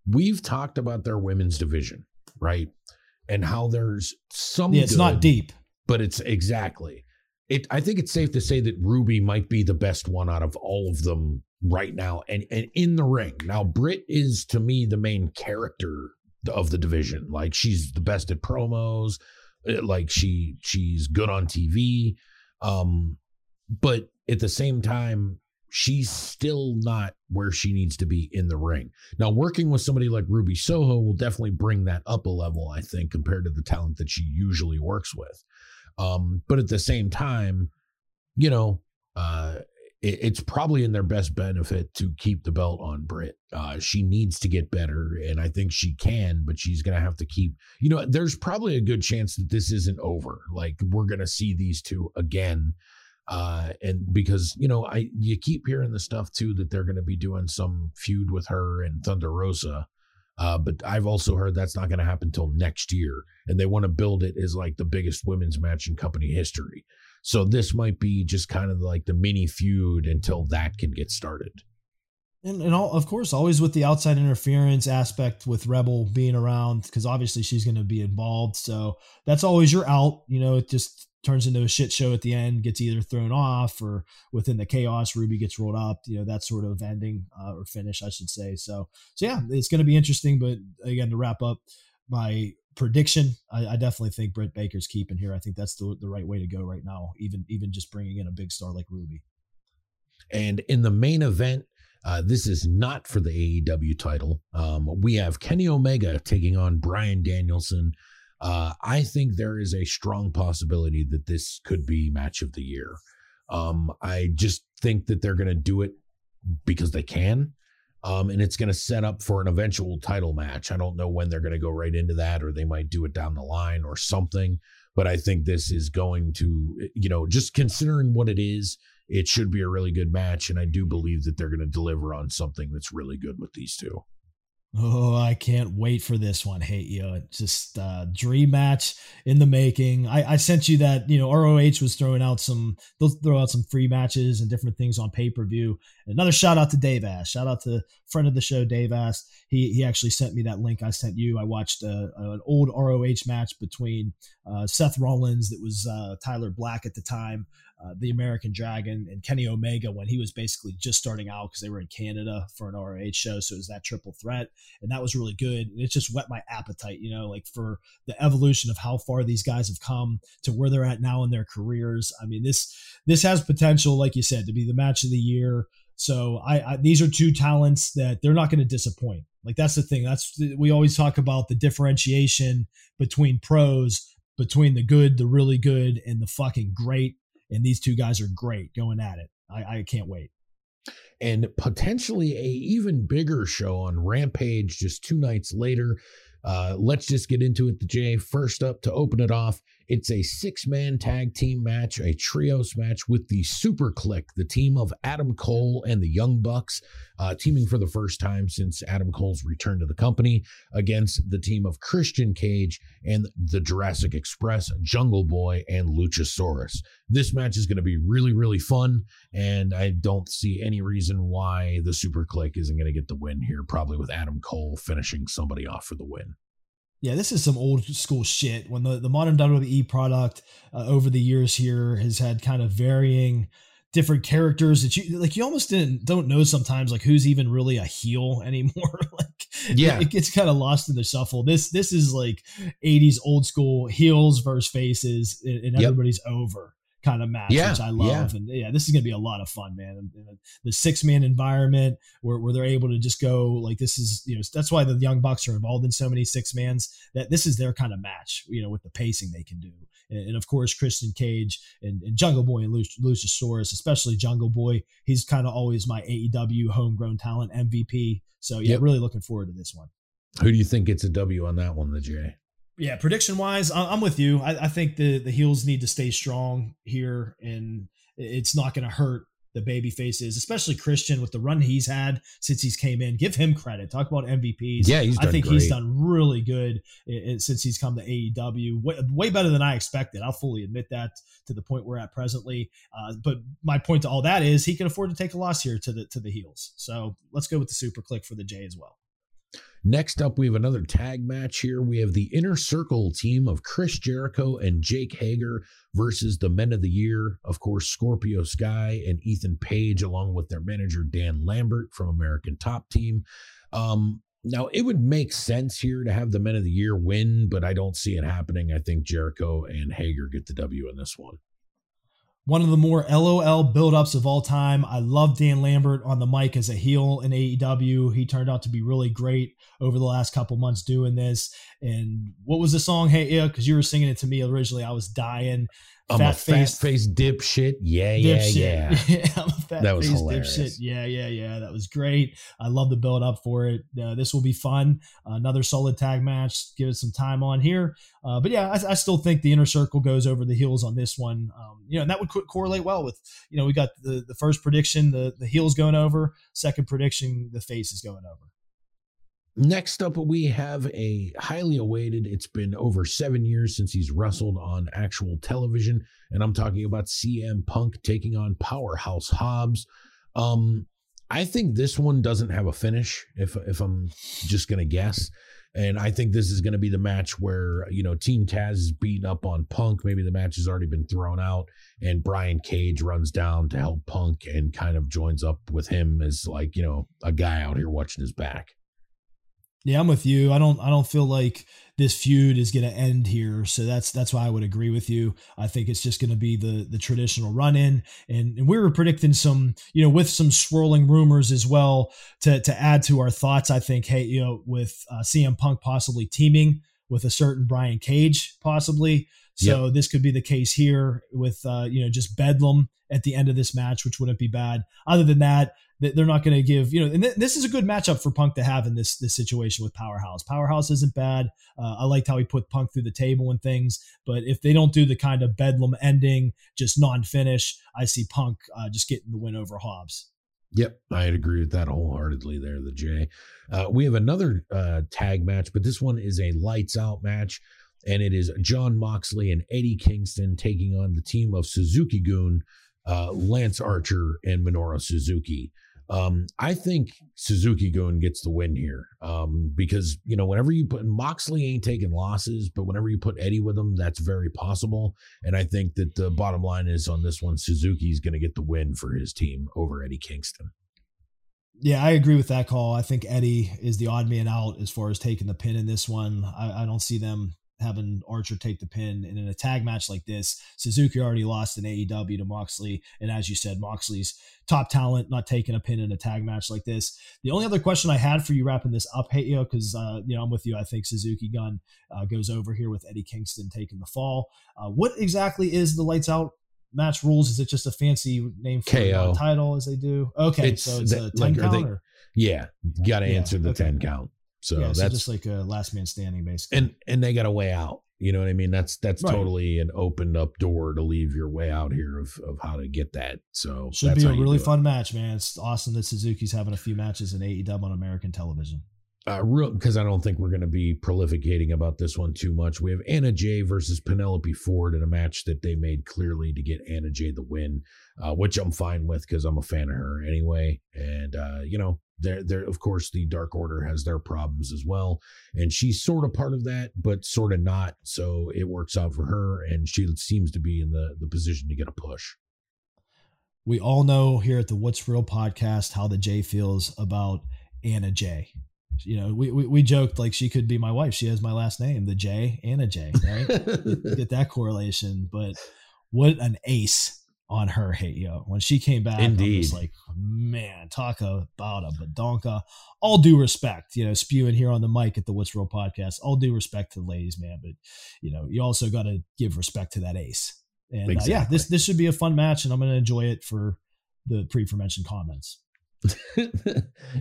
We've talked about their women's division, right, and how there's some. Yeah, it's good, not deep, but it's exactly. It. I think it's safe to say that Ruby might be the best one out of all of them right now and, and in the ring. Now, Britt is to me the main character of the division. Like she's the best at promos, eh, like she she's good on TV. Um, but at the same time, she's still not where she needs to be in the ring. Now, working with somebody like Ruby Soho will definitely bring that up a level, I think, compared to the talent that she usually works with. Um, but at the same time, you know, uh, it's probably in their best benefit to keep the belt on Britt. Uh, she needs to get better, and I think she can, but she's going to have to keep. You know, there's probably a good chance that this isn't over. Like we're going to see these two again, uh, and because you know, I you keep hearing the stuff too that they're going to be doing some feud with her and Thunder Rosa. Uh, but I've also heard that's not going to happen until next year, and they want to build it as like the biggest women's match in company history. So this might be just kind of like the mini feud until that can get started. And, and all, of course, always with the outside interference aspect with Rebel being around, because obviously she's going to be involved. So that's always your out. You know, it just turns into a shit show at the end, gets either thrown off or within the chaos, Ruby gets rolled up. You know, that sort of ending uh, or finish, I should say. So, so yeah, it's going to be interesting. But again, to wrap up, my prediction, I, I, definitely think Britt Baker's keeping here. I think that's the, the right way to go right now, even even just bringing in a big star like Ruby. And in the main event, uh, this is not for the AEW title. Um, we have Kenny Omega taking on Bryan Danielson. Uh, I think there is a strong possibility that this could be match of the year. Um, I just think that they're going to do it because they can. Um, and it's going to set up for an eventual title match. I don't know when they're going to go right into that, or they might do it down the line or something. But I think this is going to, you know, just considering what it is, it should be a really good match. And I do believe that they're going to deliver on something that's really good with these two. Oh, I can't wait for this one. Hate you. Just uh dream match in the making. I, I sent you that, you know, ROH was throwing out some they'll throw out some free matches and different things on pay-per-view. Another shout out to Dave Ass. Shout out to friend of the show, Dave Ass. He he actually sent me that link I sent you. I watched a, an old ROH match between uh, Seth Rollins that was uh, Tyler Black at the time uh, the American Dragon and Kenny Omega when he was basically just starting out because they were in Canada for an ROH show. So it was that triple threat. And that was really good. And it just whet my appetite, you know, like for the evolution of how far these guys have come to where they're at now in their careers. I mean, this this has potential, like you said, to be the match of the year. So I, I these are two talents that they're not going to disappoint. Like that's the thing. That's we always talk about the differentiation between pros between the good, the really good, and the fucking great. And these two guys are great going at it. I, I can't wait. And potentially a even bigger show on Rampage just two nights later. Uh, let's just get into it, the J. First up to open it off, it's a six man tag team match, a trios match with the Super Kliq, the team of Adam Cole and the Young Bucks, uh, teaming for the first time since Adam Cole's return to the company against the team of Christian Cage and the Jurassic Express, Jungle Boy, and Luchasaurus. This match is going to be really, really fun, and I don't see any reason why the Super Kliq isn't going to get the win here, probably with Adam Cole finishing somebody off for the win. Yeah, this is some old school shit. When the, the modern WWE product uh, over the years here has had kind of varying different characters that you like you almost didn't don't know sometimes like who's even really a heel anymore like yeah it, it gets kind of lost in the shuffle this this is like 80s old school heels versus faces and, and yep. everybody's over kind of match, yeah, which I love. Yeah. And yeah, this is going to be a lot of fun, man. And the six man environment where, where they're able to just go like this is, you know, that's why the Young Bucks are involved in so many six mans that this is their kind of match, you know, with the pacing they can do. And, and of course, Christian Cage and, and Jungle Boy and Luchasaurus, especially Jungle Boy. He's kind of always my AEW homegrown talent MVP. So yeah, yep. really looking forward to this one. Who do you think gets a W on that one, the J? Yeah, prediction wise, I'm with you. I, I, think the the heels need to stay strong here, and it's not going to hurt the baby faces, especially Christian with the run he's had since he's came in. Give him credit. Talk about MVPs. Yeah, he's I think great. he's done really good since he's come to AEW. Way, way, better than I expected. I'll fully admit that to the point we're at presently. Uh, but my point to all that is he can afford to take a loss here to the to the heels. So let's go with the Super Kliq for the J as well. Next up, we have another tag match here. We have the Inner Circle team of Chris Jericho and Jake Hager versus the Men of the Year, of course, Scorpio Sky and Ethan Page, along with their manager Dan Lambert from American Top Team. Um, now, it would make sense here to have the Men of the Year win, but I don't see it happening. I think Jericho and Hager get the W in this one one of the more LOL buildups of all time. I love Dan Lambert on the mic as a heel in AEW. He turned out to be really great over the last couple months doing this. And what was the song? Hey, yeah, because you were singing it to me originally. I was dying. I'm fat a fat face dipshit. Yeah, yeah, yeah. yeah. I'm a fat that was hilarious. dipshit. Yeah, yeah, yeah. That was great. I love the build up for it. Uh, this will be fun. Uh, another solid tag match. Give it some time on here. Uh, but yeah, I, I, still think the inner circle goes over the heels on this one. Um, you know, and that would co- correlate well with you know we got the the first prediction the the heels going over. Second prediction the face is going over. Next up, we have a highly awaited. It's been over seven years since he's wrestled on actual television, and I'm talking about CM Punk taking on Powerhouse Hobbs. Um, I think this one doesn't have a finish. If if I'm just gonna guess, and I think this is to be the match where, you know, Team Taz is beating up on Punk. Maybe the match has already been thrown out, and Brian Cage runs down to help Punk and kind of joins up with him as, like, you know, a guy out here watching his back. Yeah, I'm with you. I don't I don't feel like this feud is going to end here, so that's that's why I would agree with you. I think it's just going to be the the traditional run in, and, and we were predicting some, you know, with some swirling rumors as well to to add to our thoughts. I think, hey, you know, with uh, CM Punk possibly teaming with a certain Brian Cage, possibly. So yep. this could be the case here with uh, you know just Bedlam at the end of this match, which wouldn't be bad. Other than that, they're not going to give you know and th- this is a good matchup for punk to have in this this situation with powerhouse powerhouse isn't bad uh, i liked how he put punk through the table and things but if they don't do the kind of bedlam ending just non-finish i see punk uh, just getting the win over hobbs Yep, I'd agree with that wholeheartedly there, the J. Uh, we have another uh, tag match, but this one is a lights out match, and it is Jon Moxley and Eddie Kingston taking on the team of Suzuki Gun, uh, Lance Archer, and Minoru Suzuki. Um, I think Suzuki Gun gets the win here um, because you know whenever you put Moxley ain't taking losses, but whenever you put Eddie with him, that's very possible. And I think that the bottom line is on this one, Suzuki's going to get the win for his team over Eddie Kingston. Yeah, I agree with that call. I think Eddie is the odd man out as far as taking the pin in this one. I, I don't see them having Archer take the pin. And in a tag match like this, Suzuki already lost in AEW to Moxley. And as you said, Moxley's top talent, not taking a pin in a tag match like this. The only other question I had for you wrapping this up, hey, know, because, uh, you know, I'm with you. I think Suzuki Gun uh, goes over here with Eddie Kingston taking the fall. Uh, what exactly is the lights out match rules? Is it just a fancy name for KO. a title as they do? Okay, It's so it's that- a ten like, they- count, or Yeah, you got to Yeah, answer the okay. 10 count. So yeah, so that's just like a last man standing, basically. and and they got a way out. You know what I mean? That's that's Right. totally an opened up door to leave your way out here of of how to get that. So Should be a really do it. fun match, man. It's awesome that Suzuki's having a few matches in AEW on American television. uh, real because I don't think we're going to be prolificating about this one too much. We have Anna Jay versus Penelope Ford in a match that they made clearly to get Anna Jay the win, uh, which I'm fine with because I'm a fan of her anyway. And uh, you know, there, there, of course, the Dark Order has their problems as well, and she's sort of part of that, but sort of not. So it works out for her, and she seems to be in the the position to get a push. We all know here at the What's Real podcast how the J feels about Anna J. You know, we, we, we joked like she could be my wife. She has my last name, the J, Anna J, right? Get that correlation. But what an ace on her, hey, yo. When she came back, Indeed. like, man, talk about a badonka. All due respect, you know, spewing here on the mic at the What's Real podcast. All due respect to the ladies, man. But, you know, you also got to give respect to that ace. And uh, yeah, this this should be a fun match, and I'm going to enjoy it for the pre-mentioned comments.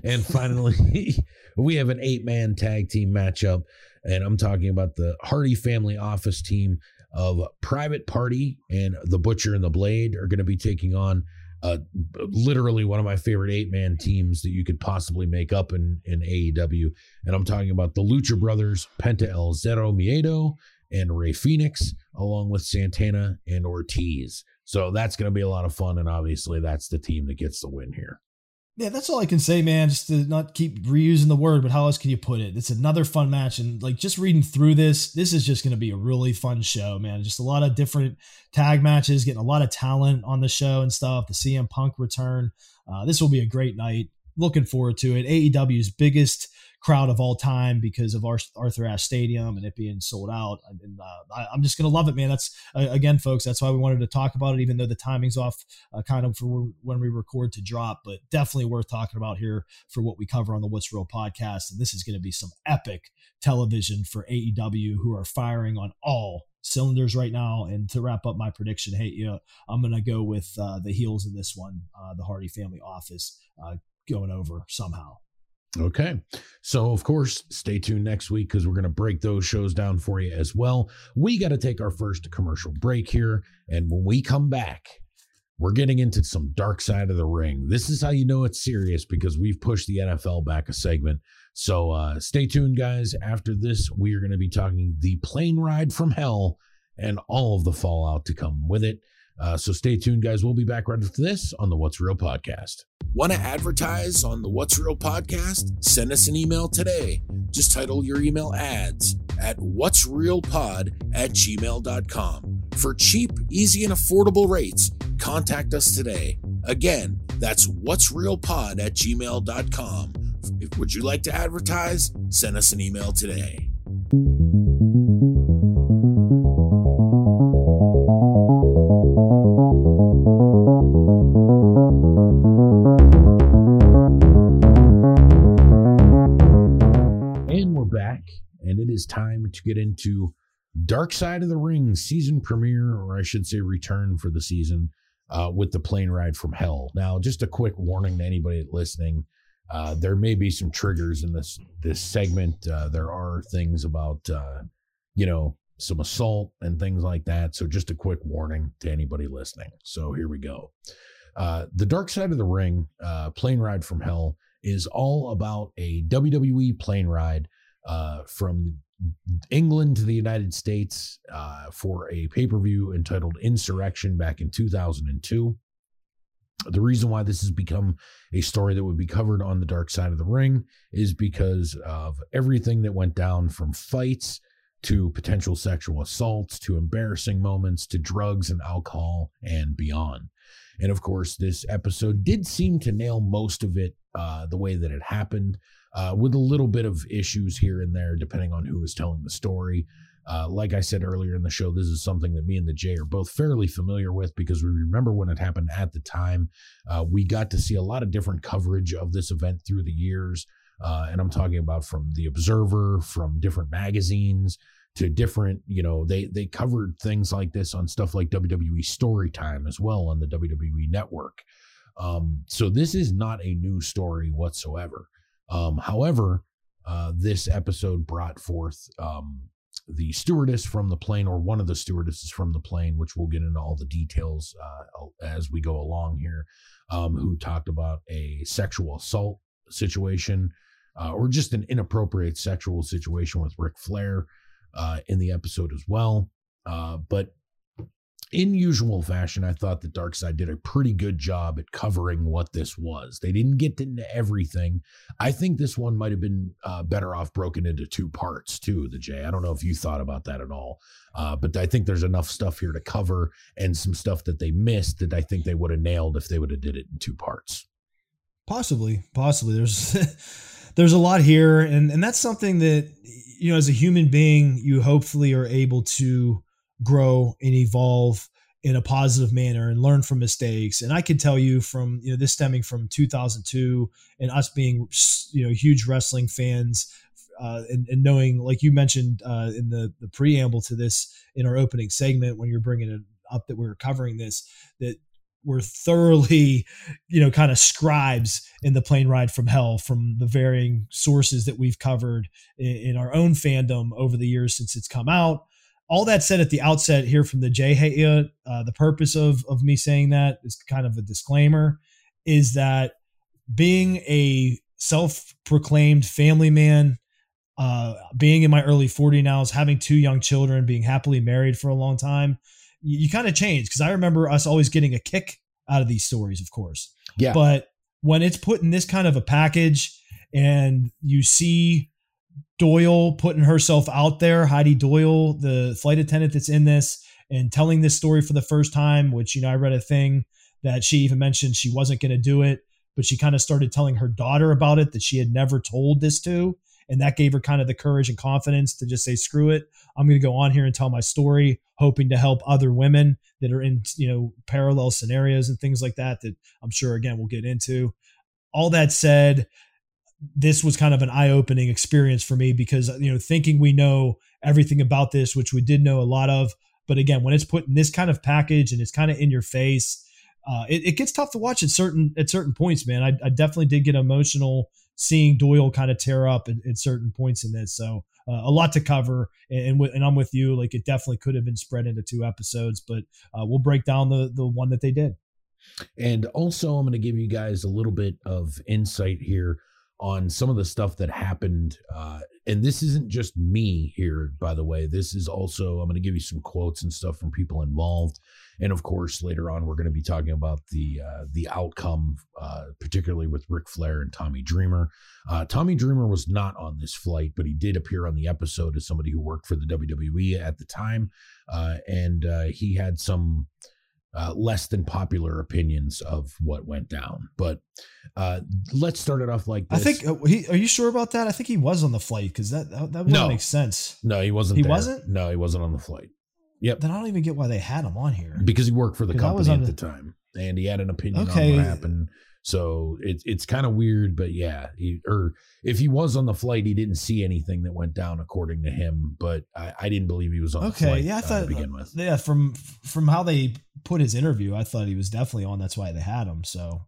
and finally, we have an eight man tag team matchup. And I'm talking about the Hardy family office team of Private Party and the Butcher and the Blade are going to be taking on uh, literally one of my favorite eight man teams that you could possibly make up in, in AEW. And I'm talking about the Lucha Brothers, Penta El Zero Miedo, and Rey Fenix, along with Santana and Ortiz. So that's going to be a lot of fun. And obviously, that's the team that gets the win here. Yeah, that's all I can say, man. Just to not keep reusing the word, but how else can you put it? It's another fun match, and like just reading through this, this is just going to be a really fun show, man. Just a lot of different tag matches, getting a lot of talent on the show and stuff. The CM Punk return. Uh, this will be a great night. Looking forward to it. AEW's biggest crowd of all time because of Ar- Arthur Ashe Stadium and it being sold out. And uh, I, I'm just gonna love it, man. That's again, folks. That's why we wanted to talk about it, even though the timing's off, uh, kind of for when we record to drop. But definitely worth talking about here for what we cover on the What's Real podcast. And this is going to be some epic television for AEW, who are firing on all cylinders right now. And to wrap up my prediction, hey, you know, I'm gonna go with uh, the heels in this one, uh, the Hardy Family Office, uh, going over somehow. Okay. So, of course, stay tuned next week because we're going to break those shows down for you as well. We got to take our first commercial break here. And when we come back, we're getting into some dark side of the ring. This is how you know it's serious because we've pushed the NFL back a segment. So, uh, stay tuned, guys. After this, we are going to be talking the plane ride from hell and all of the fallout to come with it. Uh, so, stay tuned, guys. We'll be back right after this on the What's Real podcast. Want to advertise on the What's Real podcast? Send us an email today. Just title your email ads at what's real pod at gmail.com. For cheap, easy, and affordable rates, contact us today. Again, that's what's real pod at gmail.com. If, would you like to advertise? Send us an email today. Get into Dark Side of the Ring season premiere, or I should say, return for the season uh, with the plane ride from hell. Now, just a quick warning to anybody listening: uh, there may be some triggers in this this segment. Uh, there are things about uh, you know some assault and things like that. So, just a quick warning to anybody listening. So, here we go. Uh, the Dark Side of the Ring, uh, plane ride from hell is all about a WWE plane ride uh, from England to the United States uh, for a pay per view entitled Insurrextion back in 2002. The reason why this has become a story that would be covered on the dark side of the ring is because of everything that went down from fights to potential sexual assaults to embarrassing moments to drugs and alcohol and beyond. And of course, this episode did seem to nail most of it uh, the way that it happened, uh, with a little bit of issues here and there, depending on who is telling the story. Uh, like I said earlier in the show, this is something that me and the Jay are both fairly familiar with because we remember when it happened at the time. Uh, we got to see a lot of different coverage of this event through the years. Uh, and I'm talking about from The Observer, from different magazines to different, you know, they they covered things like this on stuff like WWE Storytime as well on the WWE Network. Um, so this is not a new story whatsoever. Um, however, uh, this episode brought forth um, the stewardess from the plane, or one of the stewardesses from the plane, which we'll get into all the details uh, as we go along here, um, who talked about a sexual assault situation uh, or just an inappropriate sexual situation with Ric Flair uh, in the episode as well. Uh, but in usual fashion, I thought the Dark Side did a pretty good job at covering what this was. They didn't get into everything. I think this one might have been uh, better off broken into two parts, too, the J. I don't know if you thought about that at all, uh, but I think there's enough stuff here to cover and some stuff that they missed that I think they would have nailed if they would have did it in two parts. Possibly, possibly. There's there's a lot here, and and that's something that you know, as a human being, you hopefully are able to grow and evolve in a positive manner and learn from mistakes. And I can tell you from, you know, this stemming from 2002 and us being, you know, huge wrestling fans uh, and, and, knowing, like you mentioned uh, in the, the preamble to this in our opening segment, when you're bringing it up that we are covering this, that we're thoroughly, you know, kind of scribes in the plane ride from hell from the varying sources that we've covered in, in our own fandom over the years since it's come out all that said at the outset here from the Jay uh, the purpose of of me saying that is kind of a disclaimer, is that being a self-proclaimed family man, uh, being in my early 40 now, is having two young children, being happily married for a long time, you, you kind of change because I remember us always getting a kick out of these stories, of course. Yeah. But when it's put in this kind of a package and you see Doyle putting herself out there, Heidi Doyle, the flight attendant that's in this, and telling this story for the first time, which, you know, I read a thing that she even mentioned she wasn't going to do it, but she kind of started telling her daughter about it that she had never told this to. And that gave her kind of the courage and confidence to just say, screw it. I'm going to go on here and tell my story, hoping to help other women that are in, you know, parallel scenarios and things like that, that I'm sure, again, we'll get into. All that said, this was kind of an eye-opening experience for me because you know thinking we know everything about this which we did know a lot of but again when it's put in this kind of package and it's kind of in your face uh, it, it, gets tough to watch at certain at certain points man. I, I definitely did get emotional seeing doyle kind of tear up at, at certain points in this. So uh, a lot to cover and, and, and i'm with you like it definitely could have been spread into two episodes but uh, we'll break down the the one that they did. And also i'm going to give you guys a little bit of insight here on some of the stuff that happened. Uh, and this isn't just me here, by the way. This is also, I'm going to give you some quotes and stuff from people involved. And of course, later on, we're going to be talking about the uh, the outcome, uh, particularly with Ric Flair and Tommy Dreamer. Uh, Tommy Dreamer was not on this flight, but he did appear on the episode as somebody who worked for the WWE at the time. Uh, and uh, he had some uh, less than popular opinions of what went down. But uh, let's start it off like this. I think. Uh, he, are you sure about that? I think he was on the flight because that that, that no. make sense. No, he wasn't. He there. wasn't. No, he wasn't on the flight. Yep. Then I don't even get why they had him on here because he worked for the company at the, the time and he had an opinion okay. on what happened. So it's it's kind of weird, but yeah, he, or if he was on the flight, he didn't see anything that went down according to him. But I, I didn't believe he was on. Okay, flight, yeah, I thought uh, to begin with. Yeah, from from how they put his interview, I thought he was definitely on. That's why they had him. So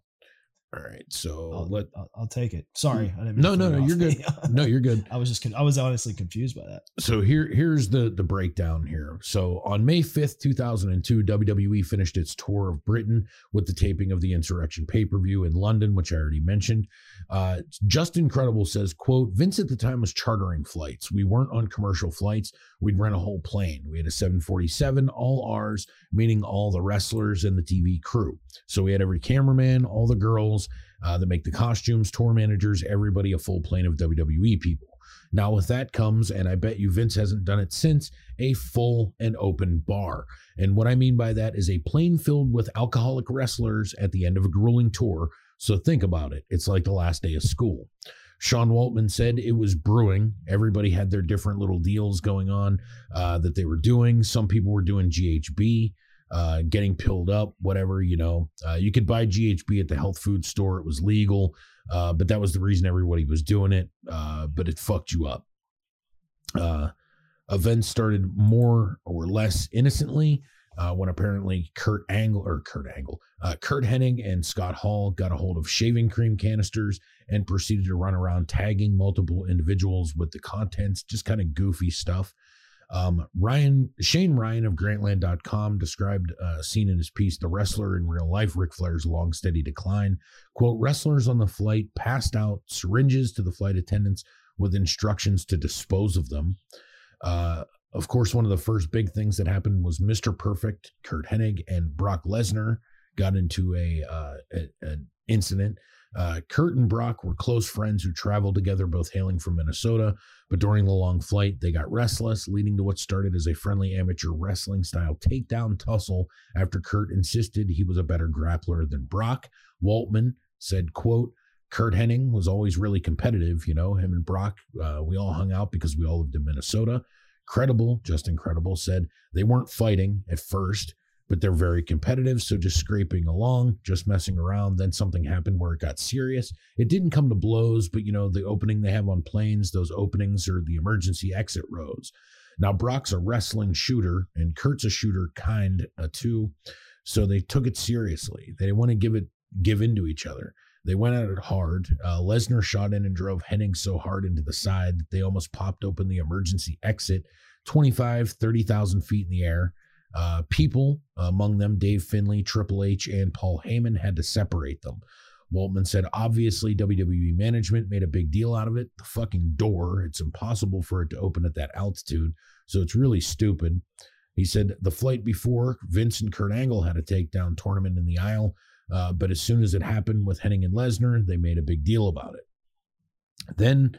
all right, so I'll, let I'll, I'll, take it. Sorry, I didn't. No, no, no, you're good. no, you're good. I was just I was honestly confused by that. So here here's the the breakdown here. So on May 5th, 2002, WWE finished its tour of Britain with the taping of the Insurrextion pay-per-view in London, which I already mentioned. Uh, Justin Credible says, "quote Vince at the time was chartering flights. We weren't on commercial flights. We'd rent a whole plane. We had a 747, all ours, meaning all the wrestlers and the TV crew. So we had every cameraman, all the girls." uh, that make the costumes, tour managers, everybody a full plane of WWE people. Now, with that comes, and I bet you Vince hasn't done it since, a full and open bar. And what I mean by that is a plane filled with alcoholic wrestlers at the end of a grueling tour. So think about it. It's like the last day of school. Sean Waltman said it was brewing. Everybody had their different little deals going on uh, that they were doing. Some people were doing GHB, uh, getting pilled up, whatever, you know. Uh, you could buy GHB at the health food store, it was legal, uh, but that was the reason everybody was doing it, uh, but it fucked you up. Uh, events started more or less innocently uh, when apparently Kurt Angle or Kurt Angle, uh, Curt Hennig and Scott Hall got a hold of shaving cream canisters and proceeded to run around tagging multiple individuals with the contents, just kind of goofy stuff. Um, Ryan Shane Ryan of Grantland.com described a scene in his piece, "The Wrestler in Real Life: Ric Flair's Long Steady Decline." "Quote: Wrestlers on the flight passed out syringes to the flight attendants with instructions to dispose of them." Uh, of course, one of the first big things that happened was Mr. Perfect, Curt Hennig, and Brock Lesnar got into a, uh, a an incident. Uh, Curt and Brock were close friends who traveled together, both hailing from Minnesota. But during the long flight, they got restless, leading to what started as a friendly amateur wrestling style takedown tussle after Kurt insisted he was a better grappler than Brock. Waltman said, quote, Curt Hennig was always really competitive. You know, him and Brock, uh, we all hung out because we all lived in Minnesota. Credible, Justin Credible, said they weren't fighting at first, but they're very competitive. So just scraping along, just messing around. Then something happened where it got serious. It didn't come to blows, but you know, the opening they have on planes, those openings are the emergency exit roads. Now, Brock's a wrestling shooter and Curt's a shooter kind uh, too. So they took it seriously. They didn't want to give it give into each other. They went at it hard. Uh, Lesnar shot in and drove Hennig so hard into the side that they almost popped open the emergency exit 25, 30,000 feet in the air. Uh, people, among them Dave Finlay, Triple H, and Paul Heyman, had to separate them. Waltman said, obviously, WWE management made a big deal out of it. The fucking door, it's impossible for it to open at that altitude. So it's really stupid. He said, the flight before, Vince and Kurt Angle had a takedown tournament in the aisle. Uh, but as soon as it happened with Hennig and Lesnar, they made a big deal about it. Then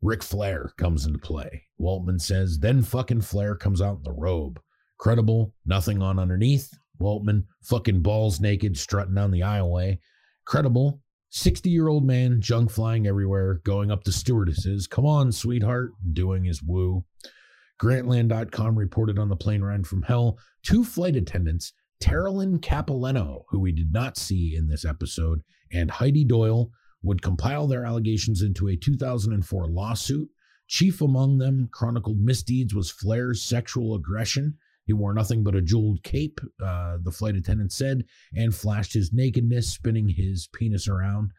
Ric Flair comes into play. Waltman says, then fucking Flair comes out in the robe. Credible, nothing on underneath. Waltman, fucking balls naked, strutting down the aisleway. Credible, 60 year old man, junk flying everywhere, going up to stewardesses. Come on, sweetheart, doing his woo. Grantland.com reported on the plane ride from hell two flight attendants Taralyn Cappellano, who we did not see in this episode, and Heidi Doyle would compile their allegations into a 2004 lawsuit. Chief among them chronicled misdeeds was Flair's sexual aggression. He wore nothing but a jeweled cape, uh, the flight attendant said, and flashed his nakedness, spinning his penis around.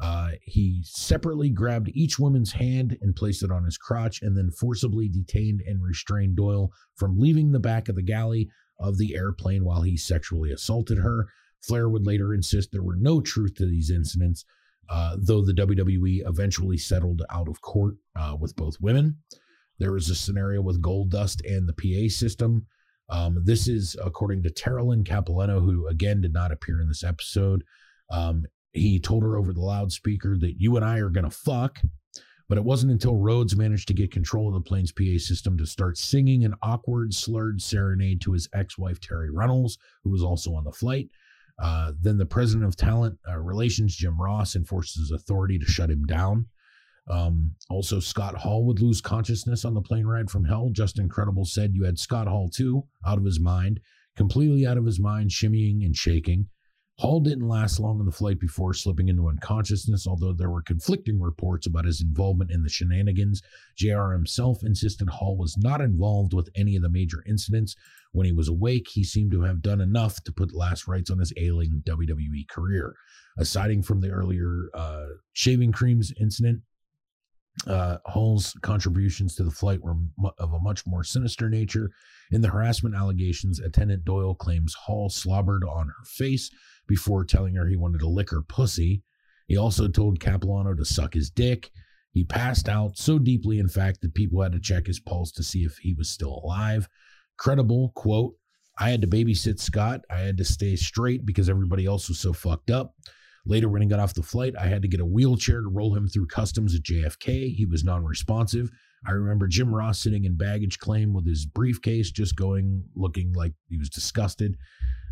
Uh, he separately grabbed each woman's hand and placed it on his crotch, and then forcibly detained and restrained Doyle from leaving the back of the galley of the airplane while he sexually assaulted her. Flair would later insist there were no truth to these incidents, uh, though the WWE eventually settled out of court uh, with both women. There was a scenario with Goldust and the PA system. Um, this is according to Taralyn Cappellano, who again did not appear in this episode. Um, he told her over the loudspeaker that you and I are going to fuck. But it wasn't until Rhodes managed to get control of the plane's PA system to start singing an awkward, slurred serenade to his ex wife, Terri Runnels, who was also on the flight. Uh, then the president of talent uh, relations, Jim Ross, enforced his authority to shut him down. Um, also, Scott Hall would lose consciousness on the plane ride from hell. Justin Credible said you had Scott Hall too, out of his mind, completely out of his mind, shimmying and shaking. Hall didn't last long on the flight before slipping into unconsciousness, although there were conflicting reports about his involvement in the shenanigans. JR himself insisted Hall was not involved with any of the major incidents. When he was awake, he seemed to have done enough to put last rites on his ailing WWE career. Aside from the earlier uh, shaving creams incident, uh, Hall's contributions to the flight were of a much more sinister nature. In the harassment allegations, attendant Doyle claims Hall slobbered on her face before telling her he wanted to lick her pussy. He also told Cappellano to suck his dick. He passed out so deeply, in fact, that people had to check his pulse to see if he was still alive. Credible, quote, I had to babysit Scott. I had to stay straight because everybody else was so fucked up. Later, when he got off the flight, I had to get a wheelchair to roll him through customs at JFK. He was non responsive. I remember Jim Ross sitting in baggage claim with his briefcase, just going, looking like he was disgusted.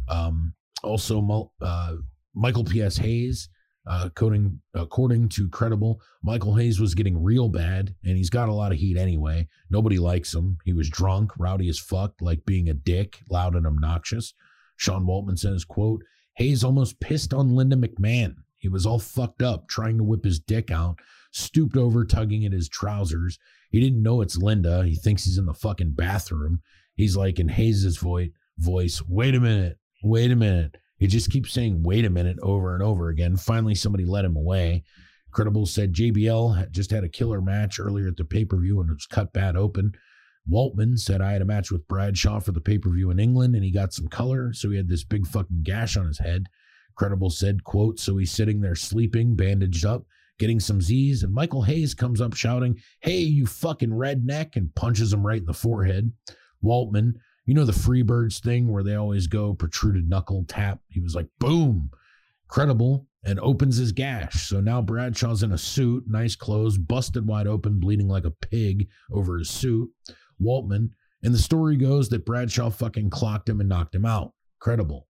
Um, also, uh, Michael P.S. Hayes Uh, according, according to Credible, Michael Hayes was getting real bad, and he's got a lot of heat anyway. Nobody likes him. He was drunk, rowdy as fuck, like being a dick, loud and obnoxious. Sean Waltman says, quote, Hayes almost pissed on Linda McMahon. He was all fucked up, trying to whip his dick out, stooped over, tugging at his trousers. He didn't know it's Linda. He thinks he's in the fucking bathroom. He's like in Hayes's voice, voice, wait a minute, wait a minute. He just keeps saying, wait a minute, over and over again. Finally, somebody let him away. Credible said JBL just had a killer match earlier at the pay per view and it was cut bad open. Waltman said I had a match with Bradshaw for the pay per view in England and he got some color, so he had this big fucking gash on his head. Credible said, quote, so he's sitting there sleeping, bandaged up, getting some Z's, and Michael Hayes comes up shouting, Hey, you fucking redneck, and punches him right in the forehead. Waltman, you know the Freebirds thing where they always go protruded knuckle tap? He was like, boom, credible, and opens his gash. So now Bradshaw's in a suit, nice clothes, busted wide open, bleeding like a pig over his suit. Waltman, and the story goes that Bradshaw fucking clocked him and knocked him out. Credible.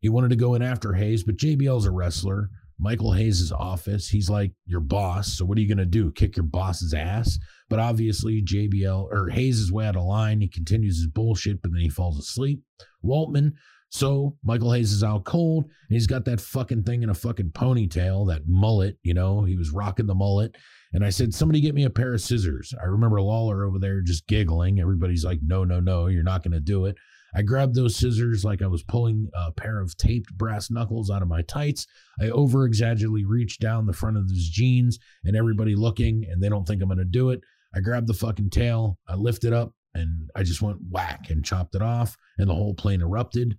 He wanted to go in after Hayes, but JBL's a wrestler. Michael Hayes' office. He's like your boss. So what are you going to do? Kick your boss's ass? But obviously, JBL or Hayes is way out of line. He continues his bullshit, but then he falls asleep. Waltman. So Michael Hayes is out cold. And he's got that fucking thing in a fucking ponytail, that mullet. You know, he was rocking the mullet. And I said, somebody get me a pair of scissors. I remember Lawler over there just giggling. Everybody's like, no, no, no, you're not going to do it. I grabbed those scissors like I was pulling a pair of taped brass knuckles out of my tights. I over exaggeratedly reached down the front of his jeans and everybody looking, and they don't think I'm going to do it. I grabbed the fucking tail, I lifted up, and I just went whack and chopped it off, and the whole plane erupted.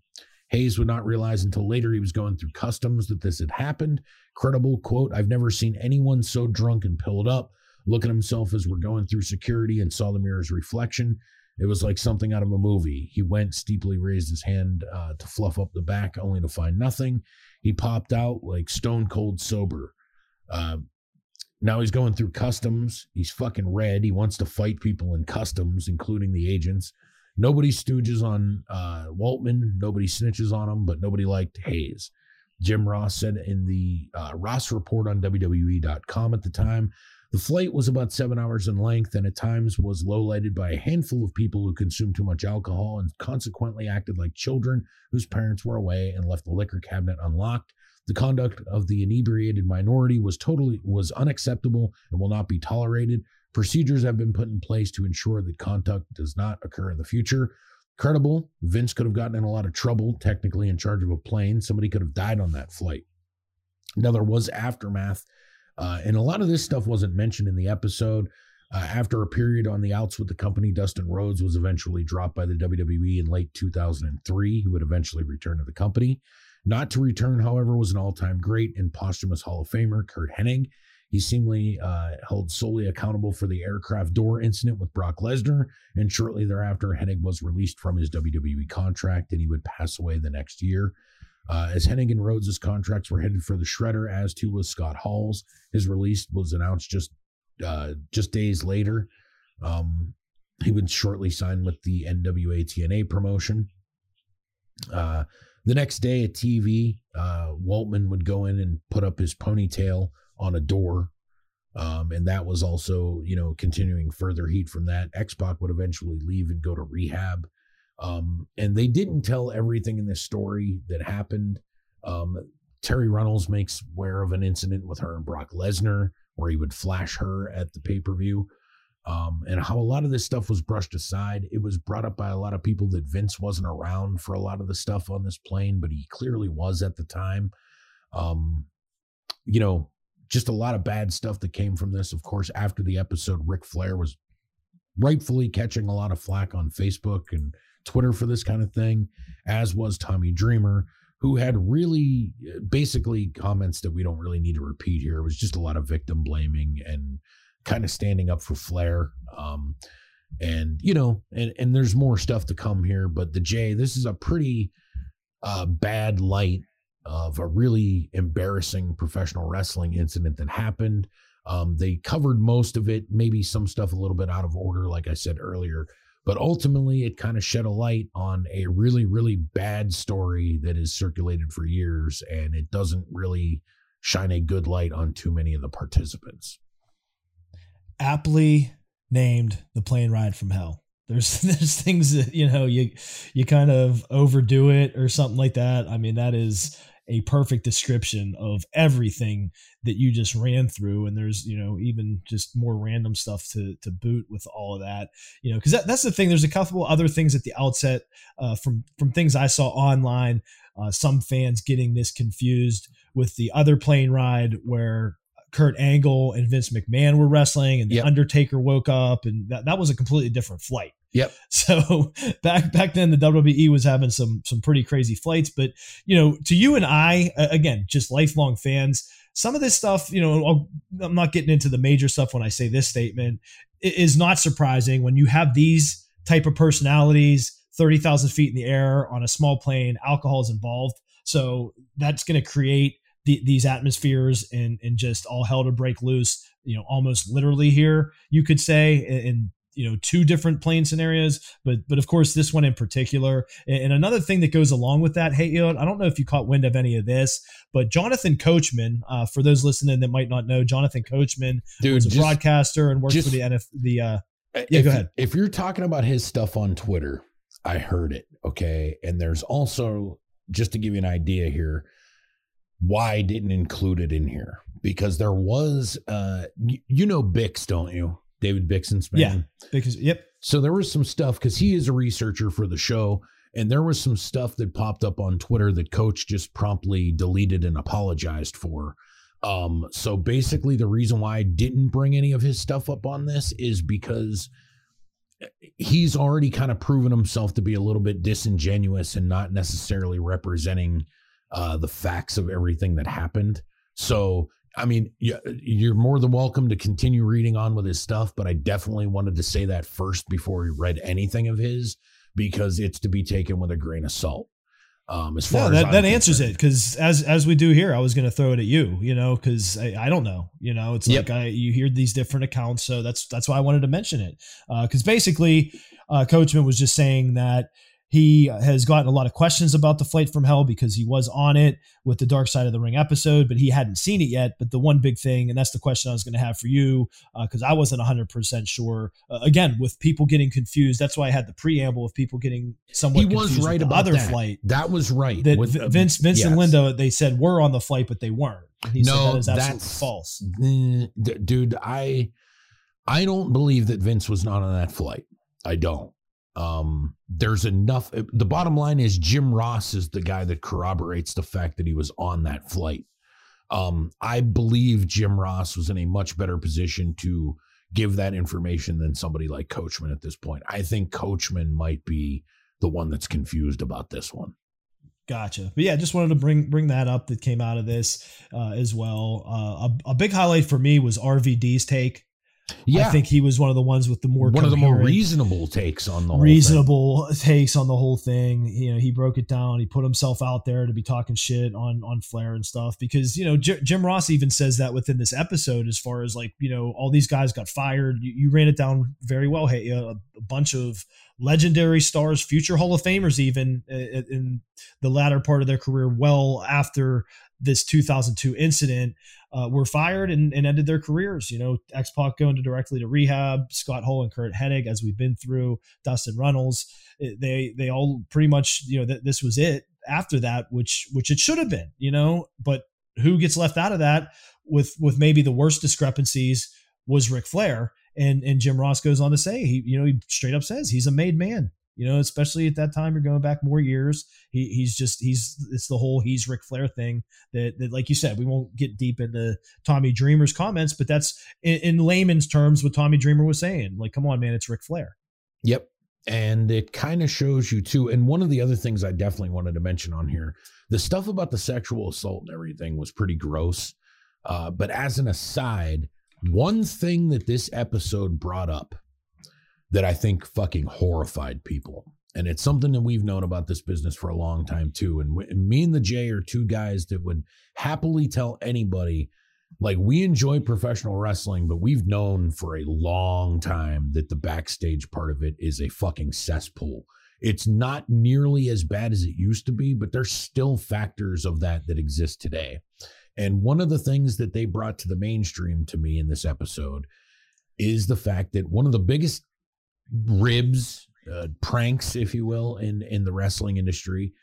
Hayes would not realize until later he was going through customs that this had happened. Credible quote, I've never seen anyone so drunk and pilled up. Look at himself as we're going through security and saw the mirror's reflection. It was like something out of a movie. He went, steeply raised his hand uh, to fluff up the back, only to find nothing. He popped out like stone cold sober. Uh, now he's going through customs. He's fucking red. He wants to fight people in customs, including the agents. Nobody stooges on uh, Waltman. Nobody snitches on him, but nobody liked Hayes. Jim Ross said in the uh, Ross report on WWE.com at the time the flight was about seven hours in length and at times was low lighted by a handful of people who consumed too much alcohol and consequently acted like children whose parents were away and left the liquor cabinet unlocked. The conduct of the inebriated minority was totally was unacceptable and will not be tolerated. Procedures have been put in place to ensure that conduct does not occur in the future. Credible, Vince could have gotten in a lot of trouble, technically in charge of a plane. Somebody could have died on that flight. Now, there was aftermath uh, and a lot of this stuff wasn't mentioned in the episode. Uh, after a period on the outs with the company, Dustin Rhodes was eventually dropped by the WWE in late 2003. He would eventually return to the company. Not to return, however, was an all time great and posthumous Hall of Famer, Curt Hennig. He seemingly uh, held solely accountable for the aircraft door incident with Brock Lesnar, and shortly thereafter, Hennig was released from his WWE contract and he would pass away the next year. Uh, as Hennigan Rhodes' contracts were headed for the shredder, as too was Scott Hall's. His release was announced just uh, just days later. Um, he would shortly sign with the NWA TNA promotion. Uh, the next day at TV, uh, Waltman would go in and put up his ponytail on a door. Um, and that was also, you know, continuing further heat from that. X Pac would eventually leave and go to rehab. Um, and they didn't tell everything in this story that happened. Um, Terri Runnels makes aware of an incident with her and Brock Lesnar where he would flash her at the pay per view. Um, and how a lot of this stuff was brushed aside. It was brought up by a lot of people that Vince wasn't around for a lot of the stuff on this plane, but he clearly was at the time. Um, you know, just a lot of bad stuff that came from this. Of course, after the episode, Ric Flair was rightfully catching a lot of flack on Facebook and Twitter for this kind of thing, as was Tommy Dreamer, who had really basically comments that we don't really need to repeat here. It was just a lot of victim blaming and kind of standing up for Flair. Um, and you know, and and there's more stuff to come here, but the J, this is a pretty uh, bad light of a really embarrassing professional wrestling incident that happened. Um, they covered most of it, maybe some stuff a little bit out of order, like I said earlier. But ultimately, it kind of shed a light on a really, really bad story that has circulated for years, and it doesn't really shine a good light on too many of the participants. Aptly named the plane ride from hell. There's there's things that you know you you kind of overdo it or something like that. I mean that is a perfect description of everything that you just ran through and there's you know even just more random stuff to to boot with all of that you know because that, that's the thing there's a couple other things at the outset uh, from from things i saw online uh, some fans getting this confused with the other plane ride where Kurt Angle and Vince McMahon were wrestling, and the yep. Undertaker woke up, and that, that was a completely different flight. Yep. So back back then, the WWE was having some some pretty crazy flights. But you know, to you and I, again, just lifelong fans, some of this stuff, you know, I'm not getting into the major stuff when I say this statement, is not surprising when you have these type of personalities, thirty thousand feet in the air on a small plane, alcohol is involved. So that's going to create the, these atmospheres and and just all hell to break loose you know almost literally here you could say in you know two different plane scenarios but but of course this one in particular. And another thing that goes along with that hey i don't know if you caught wind of any of this but jonathan coachman uh, for those listening that might not know jonathan coachman Dude, was a just, broadcaster and worked just, for the nf the uh yeah go ahead. if you're talking about his stuff on twitter i heard it okay? And there's also just to give you an idea here why I didn't include it in here because there was, uh, you, you know, Bix, don't you? David Bixenspan. Yeah. Because, yep. So there was some stuff because he is a researcher for the show. And there was some stuff that popped up on Twitter that Coach just promptly deleted and apologized for. Um, so basically, the reason why I didn't bring any of his stuff up on this is because he's already kind of proven himself to be a little bit disingenuous and not necessarily representing uh, the facts of everything that happened. So, I mean, you're more than welcome to continue reading on with his stuff, but I definitely wanted to say that first before we read anything of his because it's to be taken with a grain of salt. Um, as far no, that, that answers it because as as we do here, I was going to throw it at you, you know, because I, I, don't know, you know, it's yep. like I you hear these different accounts, so that's that's why I wanted to mention it because uh, basically, uh, Coachman was just saying that he has gotten a lot of questions about the flight from hell because he was on it with the Dark Side of the Ring episode, but he hadn't seen it yet. But the one big thing, and that's the question I was going to have for you, because uh, I wasn't 100% sure. Uh, again, with people getting confused, that's why I had the preamble of people getting somewhat he was right about other that. flight. That was right. That with, Vince, Vince yes. and Linda, they said were on the flight, but they weren't. He no, that is that's false. Dude, I I don't believe that Vince was not on that flight. I don't. Um, there's enough. Uh, the bottom line is Jim Ross is the guy that corroborates the fact that he was on that flight. Um, I believe Jim Ross was in a much better position to give that information than somebody like Coachman at this point. I think Coachman might be the one that's confused about this one. Gotcha. But yeah, I just wanted to bring bring that up that came out of this uh, as well. Uh, a, a big highlight for me was RVD's take yeah. I think he was one of the ones with the more one of the more reasonable takes on the reasonable takes on the whole thing. You know, he broke it down. He put himself out there to be talking shit on on Flair and stuff because you know J- Jim Ross even says that within this episode as far as like you know all these guys got fired. You, you ran it down very well. Hey, a, a bunch of legendary stars, future Hall of Famers, even uh, in the latter part of their career, well after this 2002 incident uh, were fired and, and, ended their careers. You know, X Pac going to directly to rehab, Scott Hall and Curt Hennig, as we've been through, Dustin Runnels. They they all pretty much you know th- this was it after that, which which it should have been. You know, but who gets left out of that with with maybe the worst discrepancies was Ric Flair. And and Jim Ross goes on to say he you know he straight up says he's a made man. You know, especially at that time, you're going back more years. He, he's just he's it's the whole he's Ric Flair thing that, that like you said, we won't get deep into Tommy Dreamer's comments, but that's in, in layman's terms what Tommy Dreamer was saying. Like, come on, man, it's Ric Flair. Yep, and it kind of shows you too. And one of the other things I definitely wanted to mention on here, the stuff about the sexual assault and everything was pretty gross. Uh, but as an aside, one thing that this episode brought up that I think fucking horrified people. And it's something that we've known about this business for a long time too. And, me and the Jay are two guys that would happily tell anybody, like, we enjoy professional wrestling, but we've known for a long time that the backstage part of it is a fucking cesspool. It's not nearly as bad as it used to be, but there's still factors of that that exist today. And one of the things that they brought to the mainstream to me in this episode is the fact that one of the biggest ribs, uh, pranks, if you will, in in the wrestling industry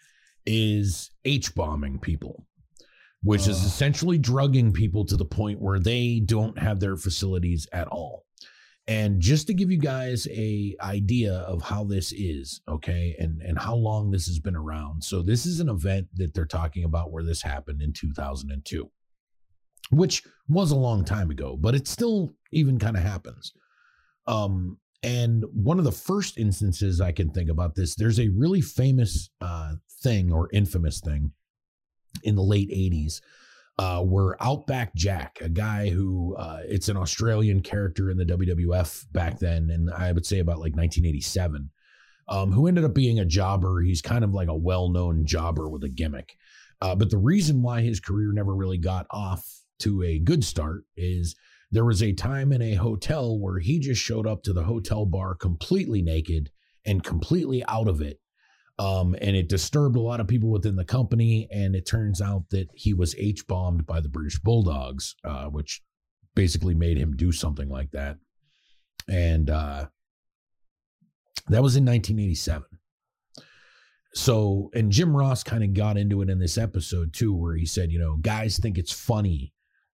is H bombing people, which is essentially drugging people to the point where they don't have their facilities at all. And just to give you guys a idea of how this is, okay, and and how long this has been around. So this is an event that they're talking about where this happened in 2002, which was a long time ago, but it still even kind of happens. Um, and one of the first instances I can think about this, there's a really famous uh, thing or infamous thing in the late 80s uh, where Outback Jack, a guy who uh, it's an Australian character in the WWF back then, and I would say about like 1987, um, who ended up being a jobber. He's kind of like a well known jobber with a gimmick. Uh, but the reason why his career never really got off to a good start is there was a time in a hotel where he just showed up to the hotel bar completely naked and completely out of it um, and it disturbed a lot of people within the company. And it turns out that he was H bombed by the British Bulldogs, uh, which basically made him do something like that. And uh, that was in 1987. So, and Jim Ross kind of got into it in this episode too, where he said, you know, guys think it's funny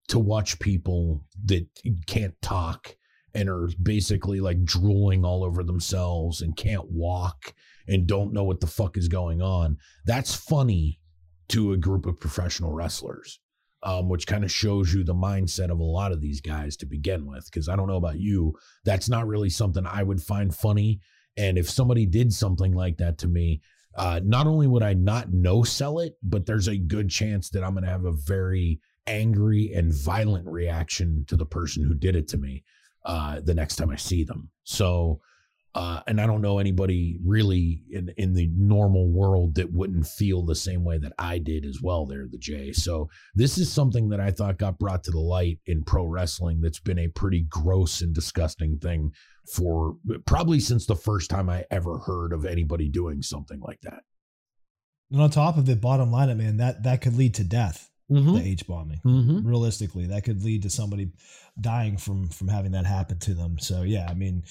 to watch people that can't talk and are basically like drooling all over themselves and can't walk and don't know what the fuck is going on. That's funny to a group of professional wrestlers, um, which kind of shows you the mindset of a lot of these guys to begin with. Because I don't know about you, that's not really something I would find funny. And if somebody did something like that to me, uh, not only would I not no sell it, but there's a good chance that I'm going to have a very angry and violent reaction to the person who did it to me uh, the next time I see them. So uh, and I don't know anybody really in, in the normal world that wouldn't feel the same way that I did as well there, the J. So this is something that I thought got brought to the light in pro wrestling that's been a pretty gross and disgusting thing for probably since the first time I ever heard of anybody doing something like that. And on top of it, bottom line, man, that that could lead to death. Mm-hmm. The H bombing, mm-hmm. realistically, that could lead to somebody dying from from having that happen to them. So yeah, I mean,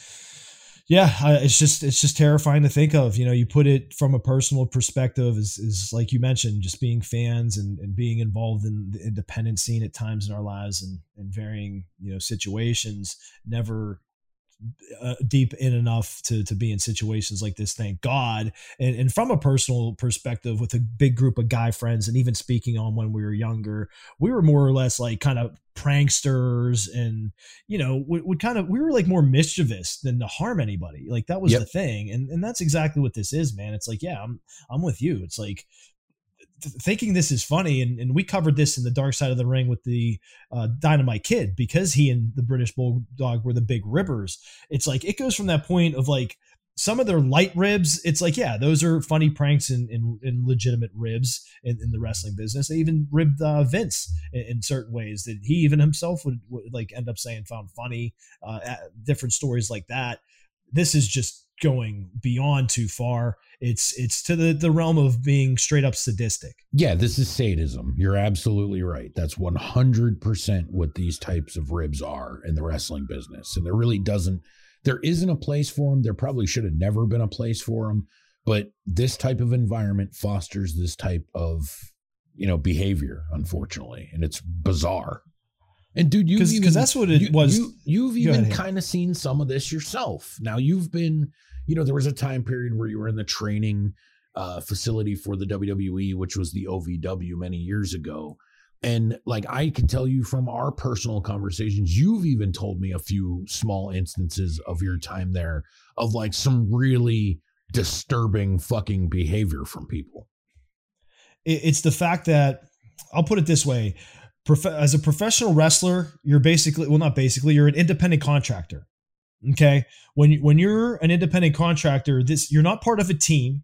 yeah, it's just it's just terrifying to think of. You know, you put it from a personal perspective, is is like you mentioned, just being fans and, and being involved in the independent scene at times in our lives and, and varying you know situations. Never uh, deep in enough to to be in situations like this thank god. And, and from a personal perspective with a big group of guy friends and even speaking on when we were younger we were more or less like kind of pranksters and you know would, would kind of we were like more mischievous than to harm anybody. Like that was yep. the thing. And and that's exactly what this is man. It's like yeah i'm i'm with you. It's like thinking this is funny, and, and we covered this in the Dark Side of the Ring with the uh, Dynamite Kid because he and the British Bulldog were the big ribbers. It's like it goes from that point of like some of their light ribs. It's like yeah, those are funny pranks and in, legitimate ribs in, in, the wrestling business. They even ribbed uh, Vince in, in, certain ways that he even himself would, would like end up saying found funny. Uh, different stories like that. This is just going beyond too far. It's it's to the the realm of being straight up sadistic. Yeah, this is sadism. You're absolutely right. That's 100% what these types of ribs are in the wrestling business. And there really doesn't there isn't a place for them. There probably should have never been a place for them, but this type of environment fosters this type of, you know, behavior unfortunately, and it's bizarre. And dude, you because that's what it you, was. You, have even kind of seen some of this yourself. Now you've been, you know, there was a time period where you were in the training uh, facility for the WWE, which was the OVW many years ago. And like I can tell you from our personal conversations, you've even told me a few small instances of your time there of like some really disturbing fucking behavior from people. It's the fact that I'll put it this way as a professional wrestler, you're basically well, not basically, you're an independent contractor. Okay, when you, when you're an independent contractor, this you're not part of a team.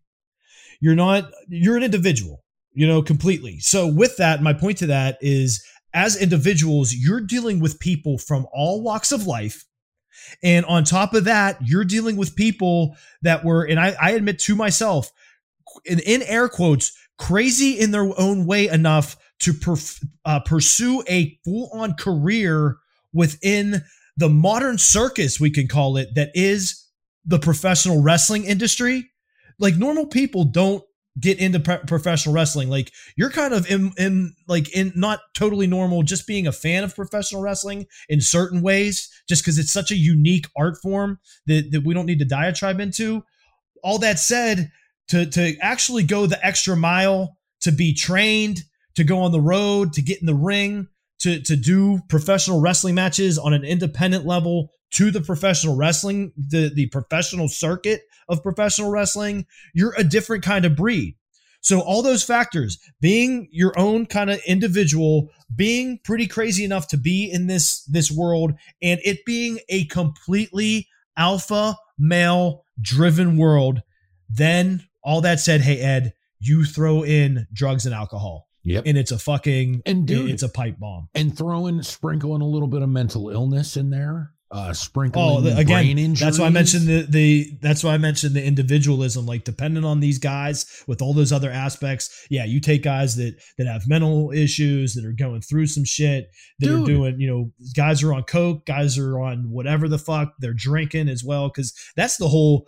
You're not. You're an individual. You know completely. So with that, my point to that is, as individuals, you're dealing with people from all walks of life. And on top of that, you're dealing with people that were, and I, I admit to myself, in, in air quotes, crazy in their own way enough to perf- uh, pursue a full on career within the modern circus, we can call it, that is the professional wrestling industry. Like normal people don't get into professional wrestling. Like you're kind of in, in like in not totally normal, just being a fan of professional wrestling in certain ways, just because it's such a unique art form that, that we don't need to diatribe into. All that said, to to actually go the extra mile, to be trained, to go on the road, to get in the ring, to to do professional wrestling matches on an independent level to the professional wrestling, the the professional circuit of professional wrestling, you're a different kind of breed. So all those factors, being your own kind of individual, being pretty crazy enough to be in this this world and it being a completely alpha male driven world, then all that said, hey Ed, you throw in drugs and alcohol. Yep. And it's a fucking and dude, it's a pipe bomb. And throwing sprinkling a little bit of mental illness in there uh, sprinkling oh, the, again, that's why I mentioned the the that's why I mentioned the individualism. Like depending on these guys with all those other aspects, yeah, you take guys that that have mental issues that are going through some shit that Dude. are doing, you know, guys are on coke, guys are on whatever the fuck they're drinking as well, because that's the whole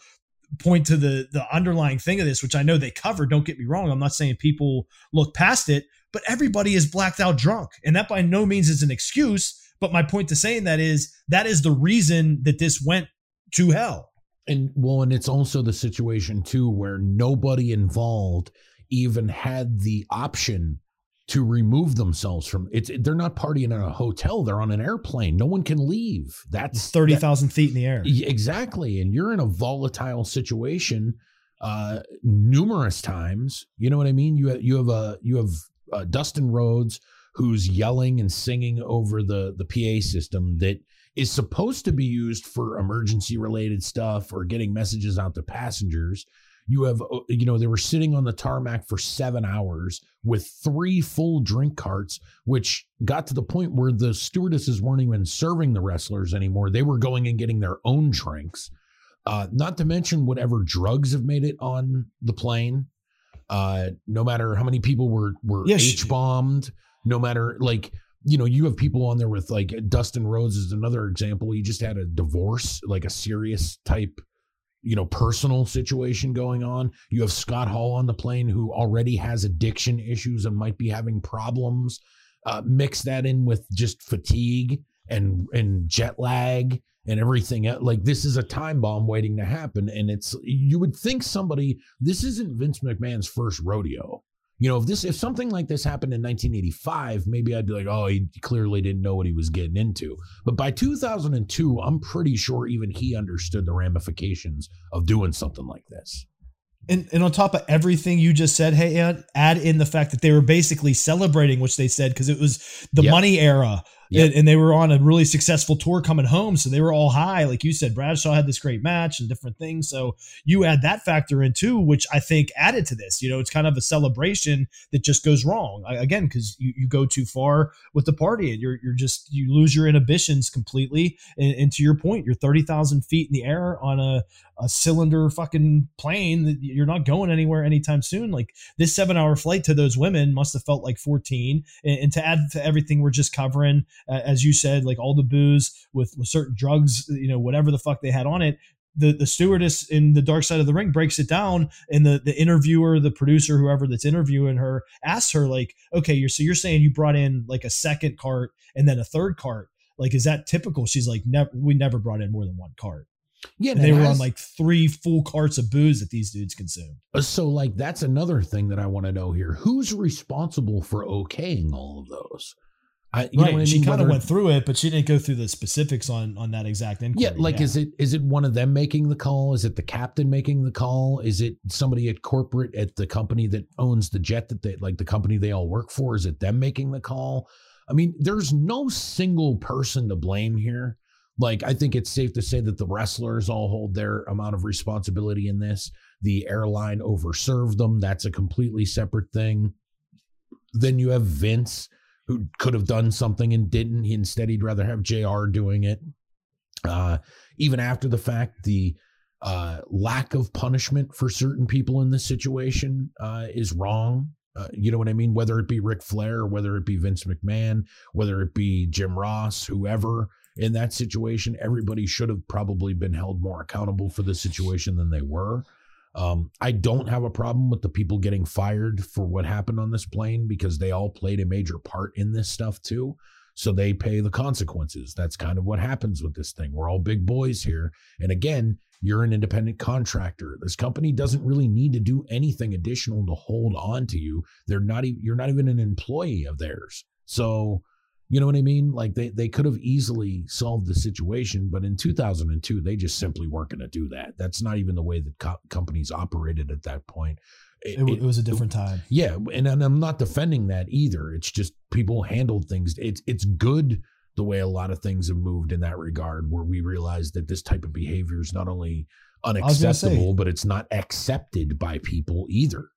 point to the the underlying thing of this, which I know they covered. Don't get me wrong, I'm not saying people look past it, but everybody is blacked out drunk, and that by no means is an excuse but my point to saying that is that is the reason that this went to hell. And well, and it's also the situation too where nobody involved even had the option to remove themselves from it's they're not partying in a hotel they're on an airplane no one can leave that's 30,000 that, feet in the air exactly and you're in a volatile situation uh numerous times you know what i mean you have you have a you have uh, Dustin Rhodes who's yelling and singing over the the PA system that is supposed to be used for emergency related stuff or getting messages out to passengers. You have, uh, you know, they were sitting on the tarmac for seven hours with three full drink carts, which got to the point where the stewardesses weren't even serving the wrestlers anymore. They were going and getting their own drinks. Uh, not to mention whatever drugs have made it on the plane. Uh, no matter how many people were were H bombed, no matter like you know, you have people on there with like Dustin Rhodes is another example. He just had a divorce, like a serious type, you know, personal situation going on. You have Scott Hall on the plane who already has addiction issues and might be having problems. Uh, mix that in with just fatigue and and jet lag and everything like this is a time bomb waiting to happen and it's you would think somebody this isn't Vince McMahon's first rodeo you know, if this if something like this happened in 1985, maybe I'd be like, oh, he clearly didn't know what he was getting into. But by 2002, I'm pretty sure even he understood the ramifications of doing something like this. And, and on top of everything you just said, hey, add, add in the fact that they were basically celebrating, which they said because it was the yep. money era And, they were on a really successful tour coming home. So they were all high. Like you said, Bradshaw had this great match and different things. So you add that factor in too, which I think added to this. You know, it's kind of a celebration that just goes wrong. again, because you, you go too far with the party and you're, you're just, you lose your inhibitions completely. And, and to your point, you're 30,000 feet in the air on a, a cylinder fucking plane you're not going anywhere anytime soon. Like this seven hour flight to those women must have felt like 14. And, and to add to everything we're just covering, as you said, like all the booze with, with certain drugs, you know, whatever the fuck they had on it. The, the stewardess in the dark side of the ring breaks it down and the, the interviewer the producer whoever that's interviewing her asks her like okay you're so you're saying you brought in like a second cart and then a third cart like is that typical she's like never we never brought in more than one cart yeah, they were has, on like three full carts of booze that these dudes consumed. Uh, so, like, that's another thing that I want to know here: who's responsible for okaying all of those? I, you right. know she kind of went through it, but she didn't go through the specifics on on that exact inquiry. Yeah, like yeah. is it is it one of them making the call? Is it the captain making the call? Is it somebody at corporate at the company that owns the jet that they like the company they all work for? Is it them making the call? I mean, there's no single person to blame here. Like, I think it's safe to say that the wrestlers all hold their amount of responsibility in this. The airline overserved them. That's a completely separate thing. Then you have Vince, who could have done something and didn't. He instead he'd rather have JR doing it. Uh, even after the fact, the uh, lack of punishment for certain people in this situation uh, is wrong. Uh, you know what I mean? Whether it be Ric Flair, whether it be Vince McMahon, whether it be Jim Ross, whoever in that situation, everybody should have probably been held more accountable for the situation than they were. Um, I don't have a problem with the people getting fired for what happened on this plane because they all played a major part in this stuff too. So they pay the consequences. That's kind of what happens with this thing. We're all big boys here. And again, you're an independent contractor. This company doesn't really need to do anything additional to hold on to you. They're not even you're not even an employee of theirs. So, you know what I mean? Like they they could have easily solved the situation, but in 2002 they just simply weren't going to do that. That's not even the way that co- companies operated at that point. It, it, it, was a different time. Yeah, and, and I'm not defending that either. It's just people handled things. It's it's good the way a lot of things have moved in that regard, where we realize that this type of behavior is not only unacceptable, but it's not accepted by people either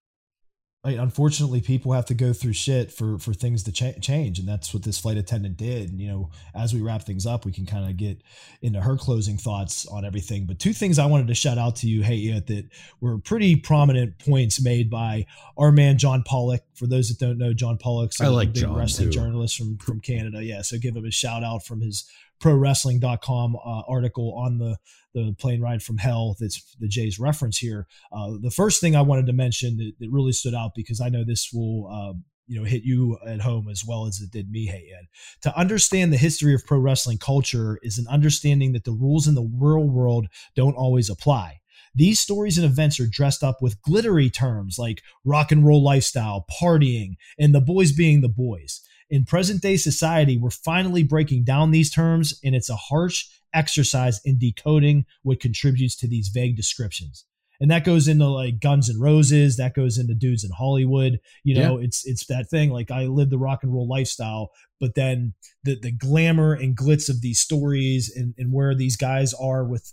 unfortunately people have to go through shit for for things to cha- change and that's what this flight attendant did and, you know as we wrap things up we can kind of get into her closing thoughts on everything but two things i wanted to shout out to you hey that were pretty prominent points made by our man john pollock for those that don't know john pollock's I like big john wrestling too. journalist from from canada yeah so give him a shout out from his prowrestling.com uh, article on the the plane ride from hell that's the Jay's reference here. Uh, the first thing I wanted to mention that, that, really stood out because I know this will um, you know hit you at home as well as it did me hey ed to understand the history of pro wrestling culture is an understanding that the rules in the real world don't always apply these stories and events are dressed up with glittery terms like rock and roll lifestyle partying and the boys being the boys in present day society, we're finally breaking down these terms, and it's a harsh exercise in decoding what contributes to these vague descriptions. And that goes into like Guns N' Roses, that goes into dudes in Hollywood. You know, yeah. it's it's that thing. Like I live the rock and roll lifestyle, but then the the glamour and glitz of these stories and, and where these guys are with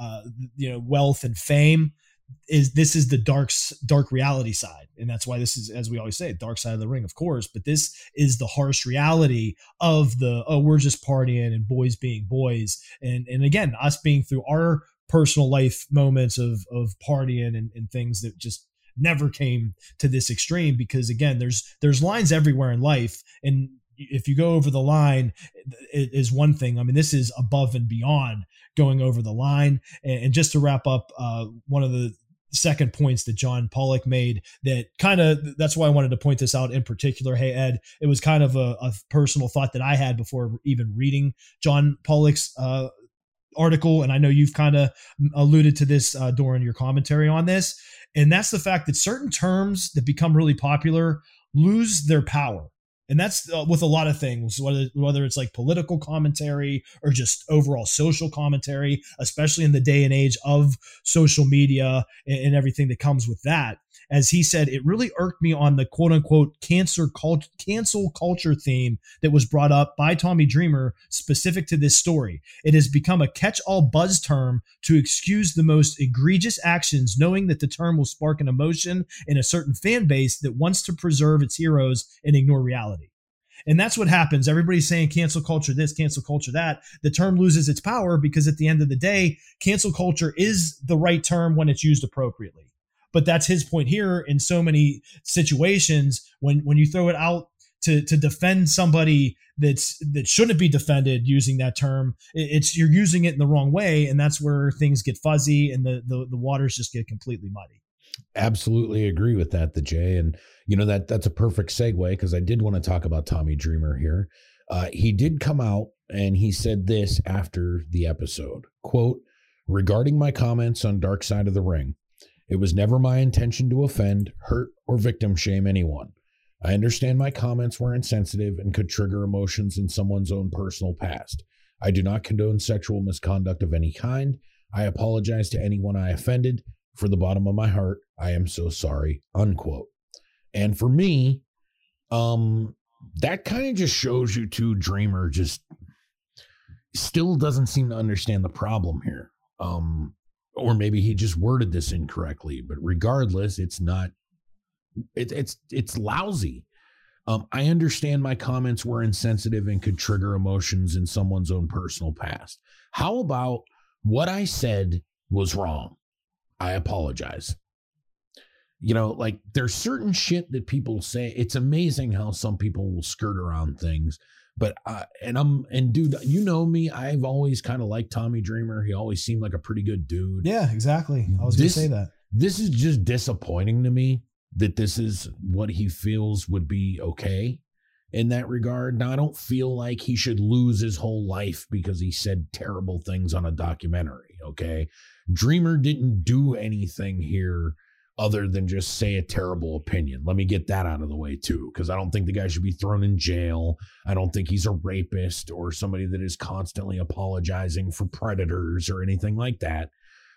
uh, you know wealth and fame is this is the dark dark reality side. And that's why this is as we always say dark side of the ring of course but this is the harsh reality of the oh we're just partying and boys being boys. And and again us being through our personal life moments of of partying and, and things that just never came to this extreme because again there's there's lines everywhere in life. And if you go over the line it is one thing. I mean this is above and beyond going over the line. And, just to wrap up uh, one of the second points that John Pollock made that kind of that's why I wanted to point this out in particular. Hey Ed, it was kind of a, a personal thought that I had before even reading John Pollock's uh, article, and I know you've kind of alluded to this uh, during your commentary on this, and that's the fact that certain terms that become really popular lose their power and that's uh, with a lot of things whether whether it's like political commentary or just overall social commentary especially in the day and age of social media and, and everything that comes with that as he said, it really irked me on the quote unquote cancer cult- cancel culture theme that was brought up by Tommy Dreamer specific to this story. It has become a catch all buzz term to excuse the most egregious actions, knowing that the term will spark an emotion in a certain fan base that wants to preserve its heroes and ignore reality. And that's what happens. Everybody's saying cancel culture this, cancel culture that. The term loses its power because at the end of the day, cancel culture is the right term when it's used appropriately. But that's his point here in so many situations when when you throw it out to to defend somebody that's that shouldn't be defended using that term it's you're using it in the wrong way and that's where things get fuzzy and the the, the waters just get completely muddy. Absolutely agree with that the jay and you know that that's a perfect segue because i did want to talk about tommy dreamer here. Uh, he did come out and he said this after the episode quote regarding my comments on dark side of the ring it was never my intention to offend, hurt, or victim shame anyone. I understand my comments were insensitive and could trigger emotions in someone's own personal past. I do not condone sexual misconduct of any kind. I apologize to anyone I offended. For the bottom of my heart, I am so sorry. Unquote. And for me, um, that kind of just shows you too, Dreamer just still doesn't seem to understand the problem here. Um, or maybe he just worded this incorrectly but regardless it's not it, it's it's lousy um, i understand my comments were insensitive and could trigger emotions in someone's own personal past how about what i said was wrong i apologize you know, like there's certain shit that people say. It's amazing how some people will skirt around things. But uh, and I'm and dude, you know me. I've always kind of liked Tommy Dreamer. He always seemed like a pretty good dude. Yeah, exactly. I was This- gonna say that. This is just disappointing to me that this is what he feels would be okay in that regard. Now I don't feel like he should lose his whole life because he said terrible things on a documentary. Okay, Dreamer didn't do anything here other than just say a terrible opinion. Let me get that out of the way too, because I don't think the guy should be thrown in jail. I don't think he's a rapist or somebody that is constantly apologizing for predators or anything like that.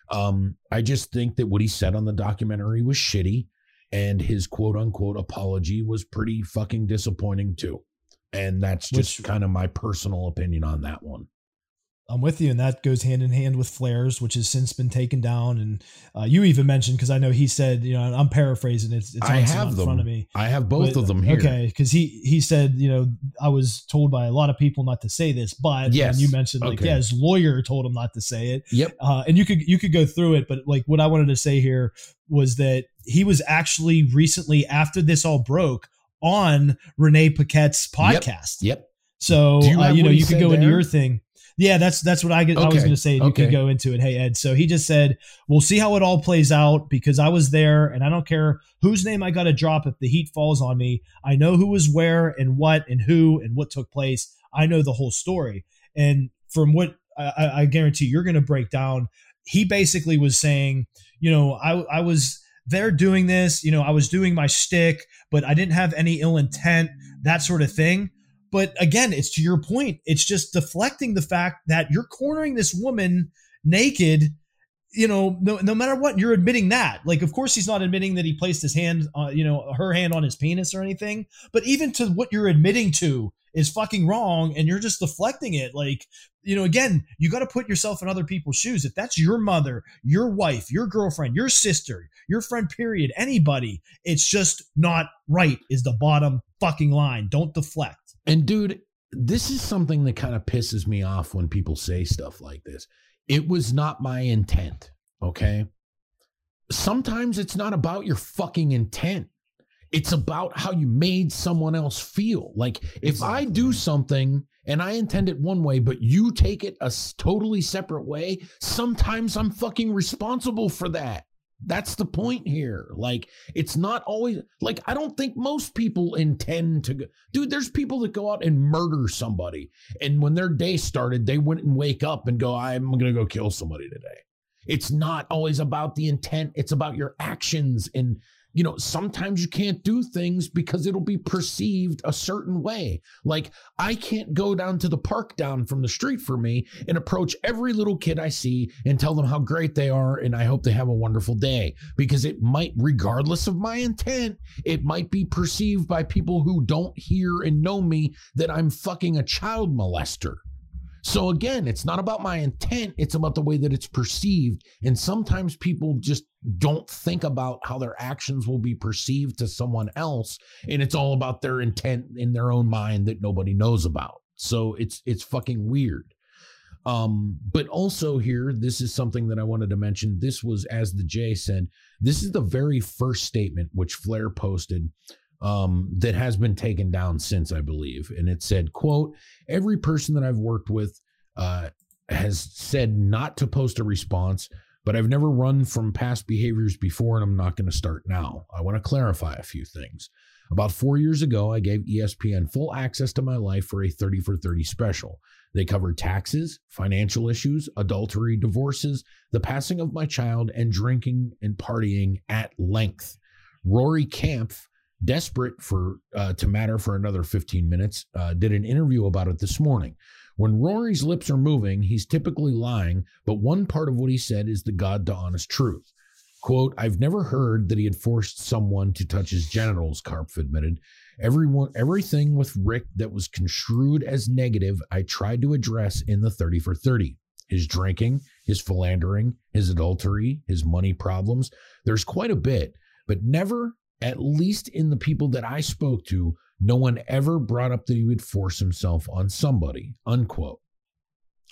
Um, I just think that what he said on the documentary was shitty, and his quote unquote apology was pretty fucking disappointing too. And that's just Which- kind of my personal opinion on that one. I'm with you, and that goes hand in hand with Flair's, which has since been taken down. And uh, you even mentioned because I know he said, you know, I'm paraphrasing. It's, it's I have in them. front of me. I have both But- of them here. Okay, because he he said, you know, I was told by a lot of people not to say this, but Yes. and you mentioned like, Okay. yeah, his lawyer told him not to say it. Yep. Uh, and you could you could go through it, but like what I wanted to say here was that he was actually recently after this all broke on Renee Paquette's podcast. Yep. So you uh, you know you could go into your thing. Yeah, that's that's what I, get, I was going to say. You okay. could go into it. Hey Ed, so he just said we'll see how it all plays out because I was there and I don't care whose name I got to drop if the heat falls on me. I know who was where and what and who and what took place. I know the whole story. And from what I, I- guarantee you're going to break down, he basically was saying, you know, I I was there doing this, you know, I was doing my shtick, but I didn't have any ill intent, that sort of thing. But again, it's to your point. It's just deflecting the fact that you're cornering this woman naked. You know, no, no matter what, you're admitting that. Like, of course, he's not admitting that he placed his hand, uh, you know, her hand on his penis or anything. But even to what you're admitting to is fucking wrong, and you're just deflecting it. Like, you know, again, you got to put yourself in other people's shoes. If that's your mother, your wife, your girlfriend, your sister, your friend, period, anybody, it's just not right. Is the bottom fucking line. Don't deflect. And dude, this is something that kind of pisses me off when people say stuff like this. It was not my intent. Okay. Sometimes it's not about your fucking intent. It's about how you made someone else feel. Like if I do something and I intend it one way, but you take it a totally separate way, sometimes I'm fucking responsible for that. That's the point here. Like, it's not always like I don't think most people intend to go. Dude, there's people that go out and murder somebody. And when their day started, they wouldn't wake up and go, I'm going to go kill somebody today. It's not always about the intent, it's about your actions. And, you know, sometimes you can't do things because it'll be perceived a certain way. Like, I can't go down to the park down from the street for me and approach every little kid I see and tell them how great they are and I hope they have a wonderful day because it might, regardless of my intent, it might be perceived by people who don't hear and know me that I'm fucking a child molester. So again, it's not about my intent, it's about the way that it's perceived. And sometimes people just don't think about how their actions will be perceived to someone else and it's all about their intent in their own mind that nobody knows about. So it's it's fucking weird. Um, but also here, this is something that I wanted to mention. This was, as the J said, this is the very first statement which Flair posted um, that has been taken down since, I believe. And it said, quote, every person that I've worked with uh, has said not to post a response, but I've never run from past behaviors before, and I'm not going to start now. I want to clarify a few things. About four years ago, I gave ESPN full access to my life for a 30 for 30 special. They covered taxes, financial issues, adultery, divorces, the passing of my child, and drinking and partying at length. Rory Karpf, desperate for uh, to matter for another 15 minutes, uh, did an interview about it this morning. When Rory's lips are moving, he's typically lying, but one part of what he said is the God to honest truth. Quote, I've never heard that he had forced someone to touch his genitals, Karpf admitted. Everyone, everything with Rick that was construed as negative, I tried to address in the 30 for 30. His drinking, his philandering, his adultery, his money problems. There's quite a bit, but never, at least in the people that I spoke to, no one ever brought up that he would force himself on somebody. Unquote.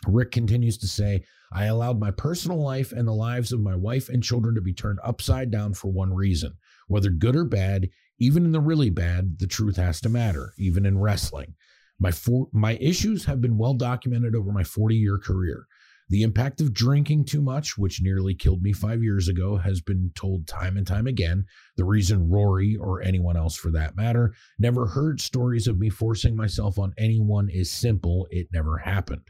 Rick continues to say, I allowed my personal life and the lives of my wife and children to be turned upside down for one reason. Whether good or bad, even in the really bad, the truth has to matter, even in wrestling. My my issues have been well documented over my 40 year career. The impact of drinking too much, which nearly killed me five years ago, has been told time and time again. The reason Rory, or anyone else for that matter, never heard stories of me forcing myself on anyone is simple. It never happened.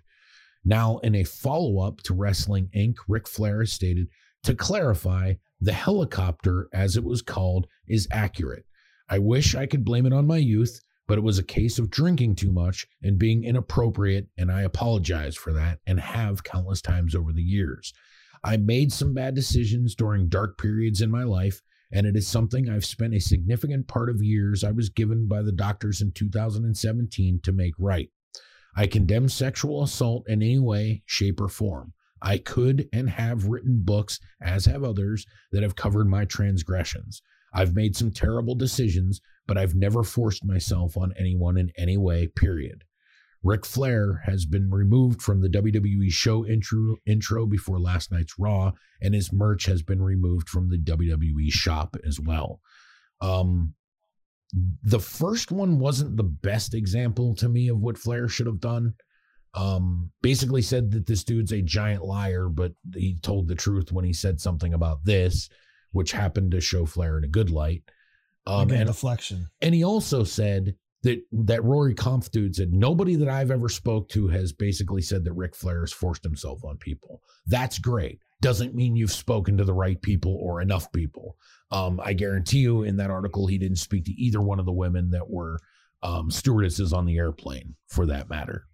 Now, in a follow up to Wrestling Inc., Ric Flair has stated to clarify, the helicopter, as it was called, is accurate. I wish I could blame it on my youth but it was a case of drinking too much and being inappropriate, and I apologize for that and have countless times over the years. I made some bad decisions during dark periods in my life, and it is something I've spent a significant part of years I was given by the doctors in 2017 to make right. I condemn sexual assault in any way, shape, or form. I could and have written books, as have others, that have covered my transgressions. I've made some terrible decisions, but I've never forced myself on anyone in any way, period. Ric Flair has been removed from the WWE show intro, intro before last night's Raw, and his merch has been removed from the WWE shop as well. Um, the first one wasn't the best example to me of what Flair should have done. Um, basically said that this dude's a giant liar, but he told the truth when he said something about this, which happened to show Flair in a good light. Um, Again, and deflection. And he also said that that Rory Karpf dude said nobody that I've ever spoke to has basically said that Ric Flair has forced himself on people. That's great. Doesn't mean you've spoken to the right people or enough people. Um, I guarantee you, in that article, he didn't speak to either one of the women that were um, stewardesses on the airplane, for that matter.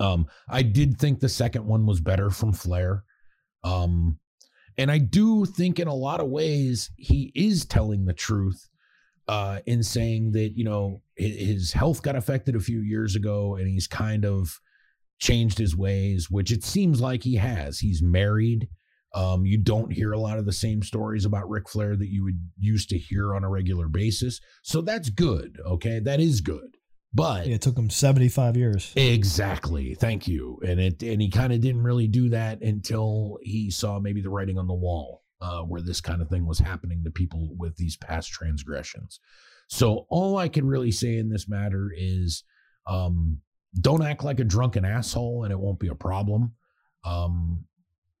Um, I did think the second one was better from Flair. Um, and I do think in a lot of ways he is telling the truth uh, in saying that, you know, his health got affected a few years ago and he's kind of changed his ways, which it seems like he has. He's married. Um, you don't hear a lot of the same stories about Ric Flair that you would used to hear on a regular basis. So that's good. Okay. That is good. But yeah, it took him 75 years. Exactly. Thank you. And it and he kind of didn't really do that until he saw maybe the writing on the wall, uh, where this kind of thing was happening to people with these past transgressions. So all I can really say in this matter is um, don't act like a drunken asshole and it won't be a problem. Um,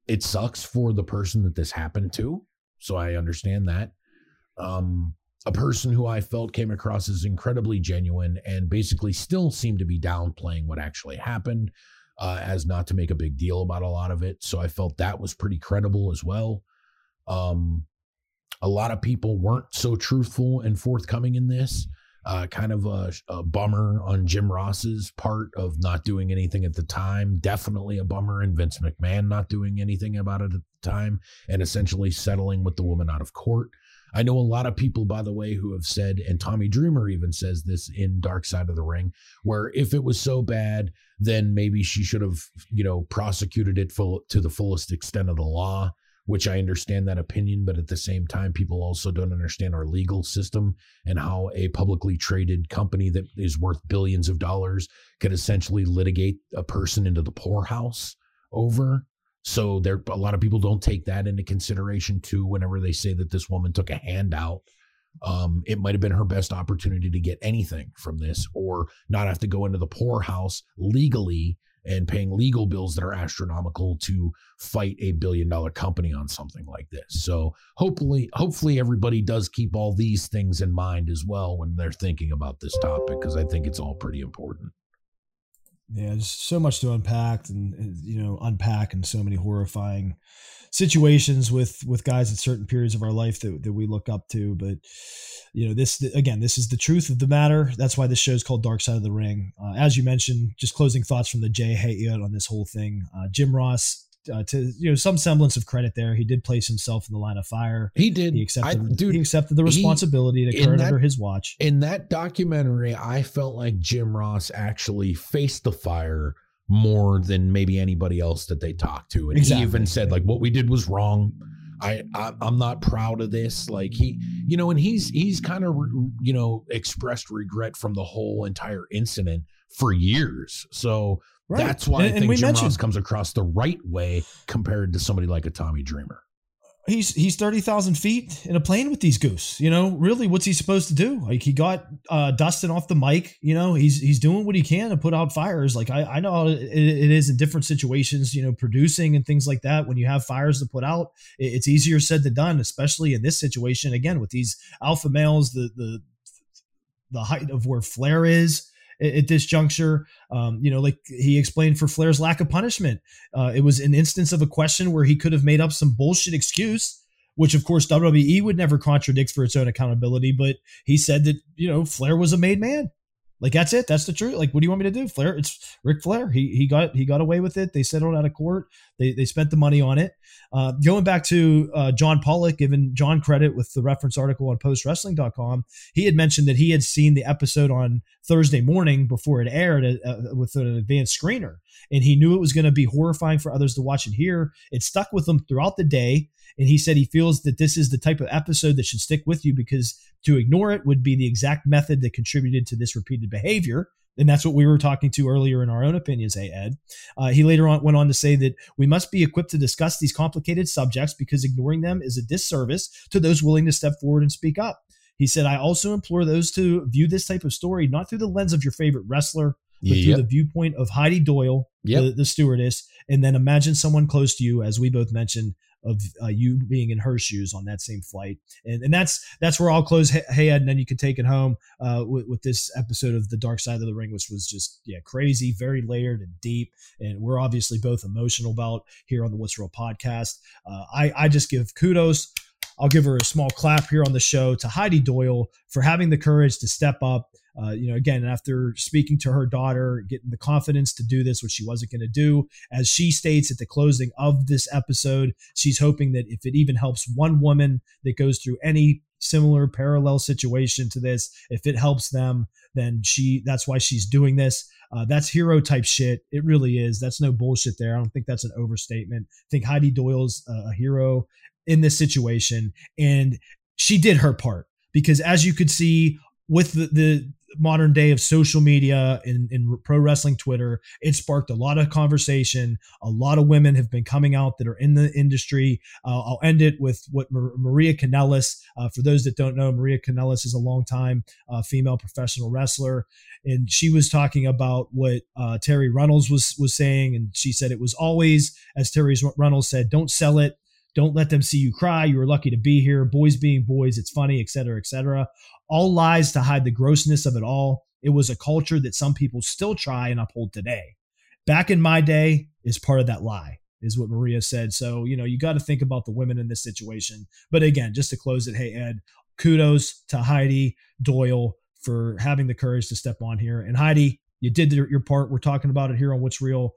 it sucks for the person that this happened to. So I understand that. Um, a person who I felt came across as incredibly genuine and basically still seemed to be downplaying what actually happened uh, as not to make a big deal about a lot of it. So I felt that was pretty credible as well. Um, a lot of people weren't so truthful and forthcoming in this. Uh, kind of a, a, bummer on Jim Ross's part of not doing anything at the time. Definitely a bummer in Vince McMahon not doing anything about it at the time and essentially settling with the woman out of court. I know a lot of people, by the way, who have said, and Tommy Dreamer even says this in Dark Side of the Ring, where if it was so bad, then maybe she should have, you know, prosecuted it full, to the fullest extent of the law, which I understand that opinion. But at the same time, people also don't understand our legal system and how a publicly traded company that is worth billions of dollars could essentially litigate a person into the poorhouse over so there a lot of people don't take that into consideration too whenever they say that this woman took a handout. Um, it might have been her best opportunity to get anything from this or not have to go into the poorhouse legally and paying legal bills that are astronomical to fight a billion dollar company on something like this. So hopefully hopefully everybody does keep all these things in mind as well when they're thinking about this topic because I think it's all pretty important. Yeah, there's so much to unpack and you know unpack and so many horrifying situations with with guys at certain periods of our life that, that we look up to. But you know, this again, this is the truth of the matter. That's why this show is called Dark Side of the Ring. Uh, as you mentioned, just closing thoughts from the Jay Hayat on this whole thing. Uh, Jim Ross uh, to you know some semblance of credit there. He did place himself in the line of fire. He did. He accepted. I, dude, he accepted the responsibility he, that occurred that, under his watch. In that documentary, I felt like Jim Ross actually faced the fire more than maybe anybody else that they talked to, and exactly. he even said like, "What we did was wrong." I, I am not proud of this. Like he, you know, and he's he's kind of you know expressed regret from the whole entire incident for years. So Right. That's why and, I think Jim Ross comes across the right way compared to somebody like a Tommy Dreamer. he's he's 30,000 feet in a plane with these goose. You know, really what's he supposed to do? Like he got uh, Dustin off the mic, you know, he's he's doing what he can to put out fires. Like I, I know it, it is in different situations, you know, producing and things like that. When you have fires to put out, it, it's easier said than done, especially in this situation. Again, with these alpha males, the the the height of where Flair is at, this juncture. Um, you know, like he explained for Flair's lack of punishment, uh, it was an instance of a question where he could have made up some bullshit excuse. Which of course WWE would never contradict for its own accountability, but he said that you know Flair was a made man, like that's it. That's the truth. Like, what do you want me to do? Flair, it's Ric Flair. He he got he got away with it. They settled out of court. They they spent the money on it. Uh, going back to uh, John Pollock, giving John credit with the reference article on postwrestling.com, he had mentioned that he had seen the episode on Thursday morning before it aired uh, uh with an advanced screener, and he knew it was going to be horrifying for others to watch and hear. It stuck with him throughout the day. And he said he feels that this is the type of episode that should stick with you because to ignore it would be the exact method that contributed to this repeated behavior. And that's what we were talking to earlier in our own opinions, hey, Ed. Uh, he later on went on to say that we must be equipped to discuss these complicated subjects because ignoring them is a disservice to those willing to step forward and speak up. He said, I also implore those to view this type of story not through the lens of your favorite wrestler, but yep. through the viewpoint of Heidi Doyle, yep. the, the stewardess, and then imagine someone close to you, as we both mentioned, of uh, you being in her shoes on that same flight. And, and that's that's where I'll close hey Ed, and then you can take it home uh, with, with this episode of the Dark Side of the Ring, which was just yeah crazy, very layered and deep. And we're obviously both emotional about here on the What's Real podcast. Uh, I I just give kudos. I'll give her a small clap here on the show to Heidi Doyle for having the courage to step up uh, you know, again, after speaking to her daughter, getting the confidence to do this, which she wasn't going to do, as she states at the closing of this episode, she's hoping that if it even helps one woman that goes through any similar parallel situation to this, if it helps them, then she that's why she's doing this. Uh, that's hero type shit. It really is. That's no bullshit there. I don't think that's an overstatement. I think Heidi Doyle's a hero in this situation, and she did her part because as you could see with the, the modern day of social media and, in pro wrestling Twitter, it sparked a lot of conversation. A lot of women have been coming out that are in the industry. Uh, I'll end it with what Maria Kanellis. Uh, for those that don't know, Maria Kanellis is a longtime uh, female professional wrestler, and she was talking about what uh, Terri Runnels was was saying, and she said it was always, as Terri Runnels said, "Don't sell it." Don't let them see you cry. You were lucky to be here. Boys being boys, it's funny, etc., etc all lies to hide the grossness of it all. It was a culture that some people still try and uphold today. Back in my day is part of that lie, is what Maria said. So, you know, you got to think about the women in this situation. But again, just to close it, hey, Ed, kudos to Heidi Doyle for having the courage to step on here. And Heidi, you did your part. We're talking about it here on What's Real.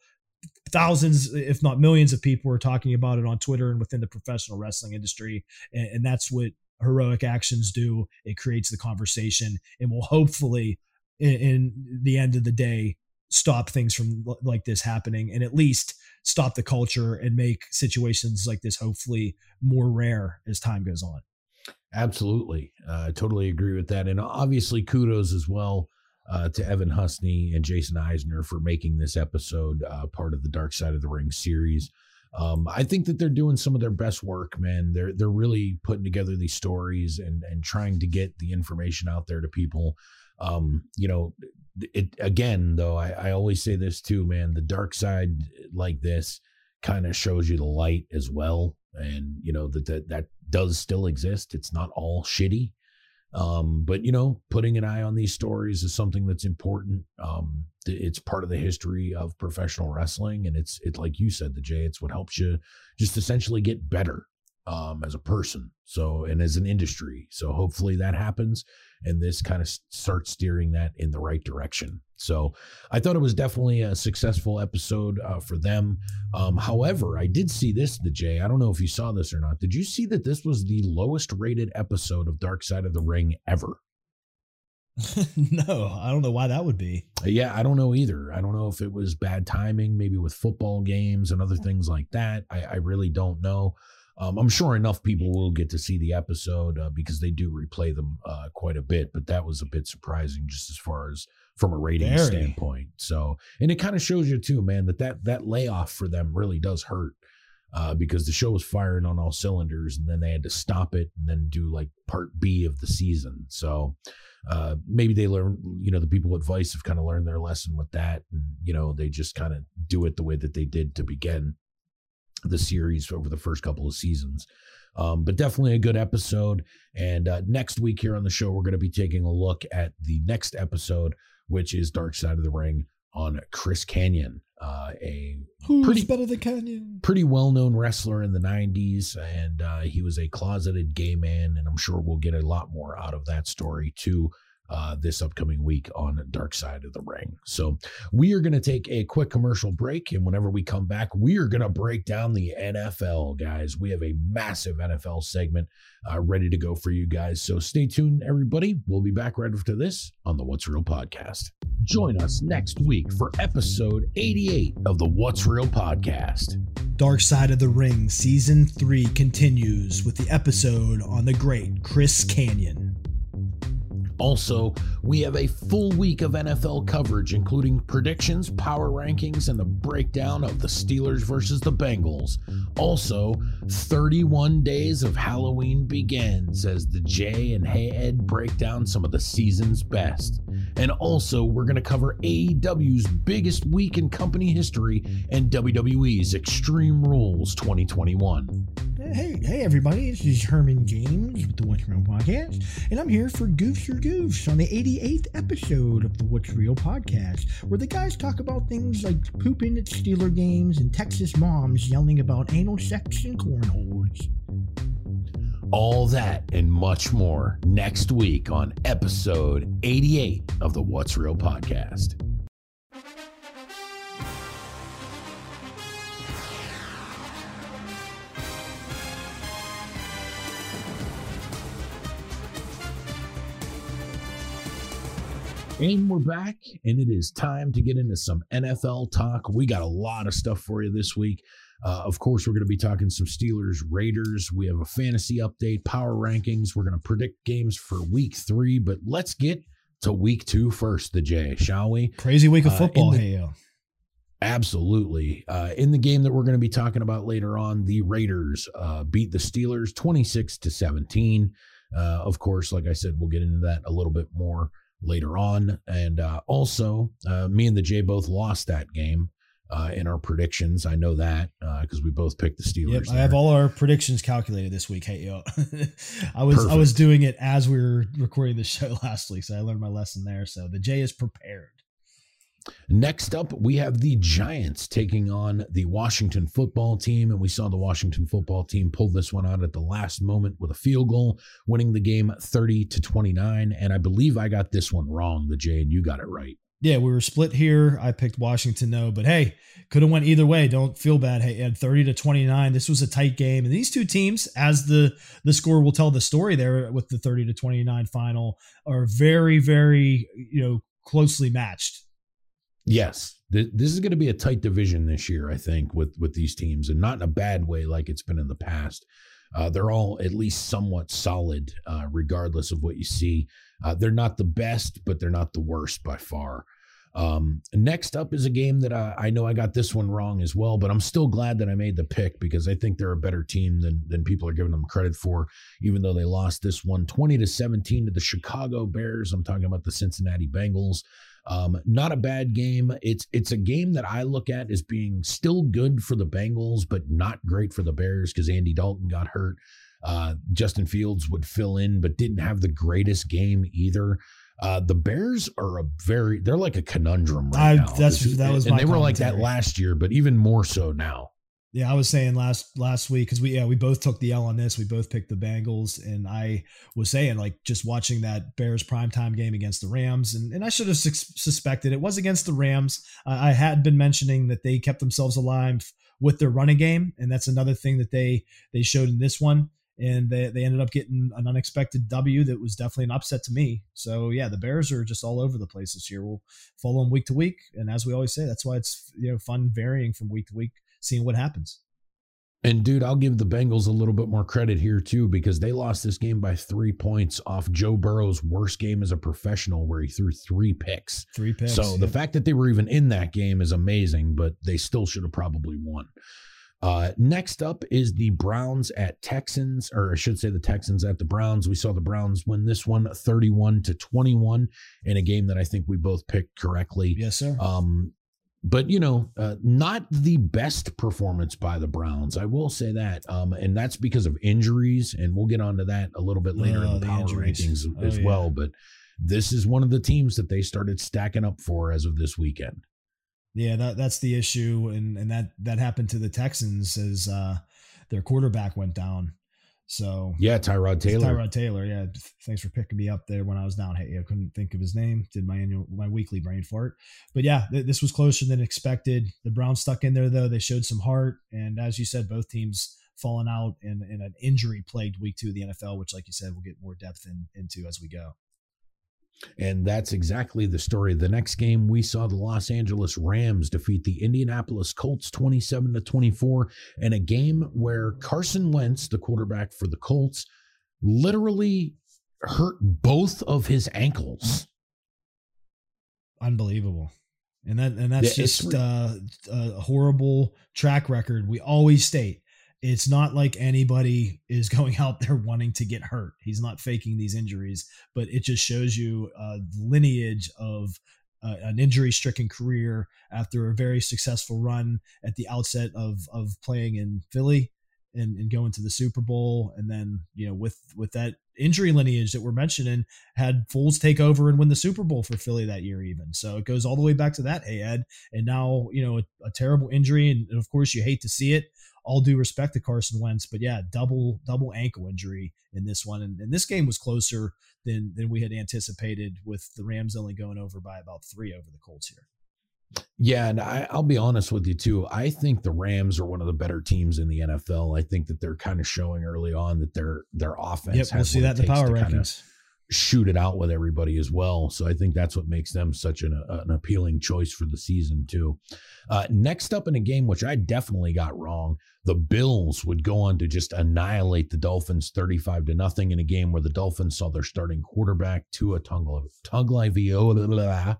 Thousands, if not millions, of people are talking about it on Twitter and within the professional wrestling industry. And, and that's what heroic actions do. It creates the conversation and will hopefully, in, in the end of the day, stop things from like this happening and at least stop the culture and make situations like this hopefully more rare as time goes on. Absolutely. Uh, I totally agree with that. And obviously, kudos as well uh, to Evan Husney and Jason Eisner for making this episode uh, part of the Dark Side of the Ring series. Um, I think that they're doing some of their best work, man. They're they're really putting together these stories and and trying to get the information out there to people. Um, you know, it again though. I, I always say this too, man. The dark side like this kind of shows you the light as well, and you know that that that does still exist. It's not all shitty. Um, but you know, putting an eye on these stories is something that's important. Um, it's part of the history of professional wrestling, and it's it like you said, the Jay. It's what helps you just essentially get better um, as a person. So and as an industry. So hopefully that happens, and this kind of starts steering that in the right direction. So I thought it was definitely a successful episode uh, for them. Um, however, I did see this, the Jay. I don't know if you saw this or not. Did you see that this was the lowest rated episode of Dark Side of the Ring ever? no, I don't know why that would be. Uh, yeah, I don't know either. I don't know if it was bad timing, maybe with football games and other things like that. I, I really don't know. Um, I'm sure enough people will get to see the episode uh, because they do replay them uh, quite a bit, but that was a bit surprising just as far as from a rating Very. standpoint. So, and it kind of shows you too, man, that that that layoff for them really does hurt. uh, because the show was firing on all cylinders, and then they had to stop it and then do like part B of the season. So uh, maybe they learn, you know, the people at Vice have kind of learned their lesson with that, and you know, they just kind of do it the way that they did to begin the series over the first couple of seasons. Um, but definitely a good episode. And uh, next week here on the show, we're going to be taking a look at the next episode, which is Dark Side of the Ring on Chris Kanyon, uh, a Who's pretty better than Kanyon? pretty well known wrestler in the 90s. And uh, he was a closeted gay man. And I'm sure we'll get a lot more out of that story too. Uh, this upcoming week on Dark Side of the Ring. So, we are going to take a quick commercial break. And whenever we come back, we are going to break down the NFL, guys. We have a massive NFL segment uh, ready to go for you guys. So, stay tuned, everybody. We'll be back right after this on the What's Real podcast. Join us next week for episode 88 of the What's Real podcast. Dark Side of the Ring Season 3 continues with the episode on the great Chris Kanyon. Also, we have a full week of NFL coverage, including predictions, power rankings, and the breakdown of the Steelers versus the Bengals. Also, 31 days of Halloween begins as the Jay and Hey Ed break down some of the season's best. And also, we're going to cover AEW's biggest week in company history and WWE's Extreme Rules 2021. Hey, hey everybody, this is Herman James with the What's Real Podcast, and I'm here for Goofs R Goofs on the 88th episode of the What's Real Podcast, where the guys talk about things like pooping at Steeler games and Texas moms yelling about anal sex and cornholes. All that and much more next week on episode 88 of the What's Real podcast. And we're back, and it is time to get into some NFL talk. We got a lot of stuff for you this week. Uh, of course, we're going to be talking some Steelers, Raiders. We have a fantasy update, power rankings. We're going to predict games for week three, but let's get to week two first, the J, shall we? Crazy week of Uh, football, in the-. Absolutely. Uh, in the game that we're going to be talking about later on, the Raiders uh, beat the Steelers 26 to 17. Uh, of course, like I said, we'll get into that a little bit more later on. And uh, also, uh, me and the J both lost that game uh, in our predictions. I know that because we both picked the Steelers. Yep, I have all our predictions calculated this week. Hey yo, I was I was doing it as we were recording the show last week, so I learned my lesson there. So the J is prepared. Next up, we have the Giants taking on the Washington football team. And we saw the Washington football team pull this one out at the last moment with a field goal, winning the game 30 to 29. And I believe I got this one wrong, the Jay, and you got it right. Yeah, we were split here. I picked Washington, no, but hey, could have went either way. Don't feel bad. Hey, at thirty to twenty nine, this was a tight game, and these two teams, as the the score will tell the story there with the thirty to twenty nine final, are very, very you know closely matched. Yes, th- this is going to be a tight division this year, I think, with with these teams, and not in a bad way like it's been in the past. Uh, they're all at least somewhat solid, uh, regardless of what you see. Uh, they're not the best, but they're not the worst by far. Um, next up is a game that I, I know I got this one wrong as well, but I'm still glad that I made the pick because I think they're a better team than than people are giving them credit for, even though they lost this one 20 to 17 to the Chicago Bears. I'm talking about the Cincinnati Bengals. Um, not a bad game. It's it's a game that I look at as being still good for the Bengals, but not great for the Bears because Andy Dalton got hurt. Uh, Justin Fields would fill in, but didn't have the greatest game either. Uh, the Bears are a very they're like a conundrum right I- now. that's- This that was and my they were like that last year, but even more so now. Yeah, I was saying last last week because we yeah we both took the L on this. We both picked the Bengals, and I was saying like just watching that Bears primetime game against the Rams, and, and I should have sus- suspected it was against the Rams. I I had been mentioning that they kept themselves alive with their running game, and that's another thing that they they showed in this one. And they, they ended up getting an unexpected W that was definitely an upset to me. So yeah, the Bears are just all over the place this year. We'll follow them week to week, and as we always say, that's why it's you know fun varying from week to week, seeing what happens. And dude, I'll give the Bengals a little bit more credit here too because they lost this game by three points off Joe Burrow's worst game as a professional, where he threw three picks. Three picks. So the fact that they were even in that game is amazing, but they still should have probably won. Uh, next up is the Browns at Texans, or I should say the Texans at the Browns. We saw the Browns win this one 31 to 21 in a game that I think we both picked correctly. Yes, sir. Um, but you know, uh, not the best performance by the Browns. I will say that, um, and that's because of injuries, and we'll get onto that a little bit later Oh, in the the power injuries. rankings Oh, as yeah. well. But this is one of the teams that they started stacking up for as of this weekend. Yeah, that that's the issue, and and that that happened to the Texans as uh, their quarterback went down. So Yeah, Tyrod Taylor. Tyrod Taylor. Yeah, thanks for picking me up there when I was down. Hey, I couldn't think of his name. Did my annual my weekly brain fart. But yeah, th- this was closer than expected. The Browns stuck in there though. They showed some heart, and as you said, both teams falling out in, in an injury plagued week two of the NFL, which, like you said, we'll get more depth in, into as we go. And that's exactly the story. The next game, we saw the Los Angeles Rams defeat the Indianapolis Colts 27 to 24 in a game where Carson Wentz, the quarterback for the Colts, literally hurt both of his ankles. unbelievable and that and that's Yeah, just uh, a horrible track record we always state it's not like anybody is going out there wanting to get hurt he's not faking these injuries but it just shows you lineage of uh, an injury stricken career after a very successful run at the outset of of playing in philly and, and going to the super bowl and then you know with with that injury lineage that we're mentioning had Foles take over and win the Super Bowl for Philly that year, even. So it goes all the way back to that, hey Ed. And now, you know, a, a terrible injury, and, and of course you hate to see it. All due respect to Carson Wentz, but yeah, double double ankle injury in this one, and, and this game was closer than than we had anticipated, with the Rams only going over by about three over the Colts here. Yeah, and I, I'll be honest with you too. I think the Rams are one of the better teams in the NFL. I think that they're kind of showing early on that their their offense. Yep, we'll see that in the power to kinda rankings. Shoot it out with everybody as well. So I think that's what makes them such an, an appealing choice for the season too. Uh, next up in a game which I definitely got wrong, the Bills would go on to just annihilate the Dolphins thirty-five to nothing in a game where the Dolphins saw their starting quarterback Tua Tungla Tagovailoa.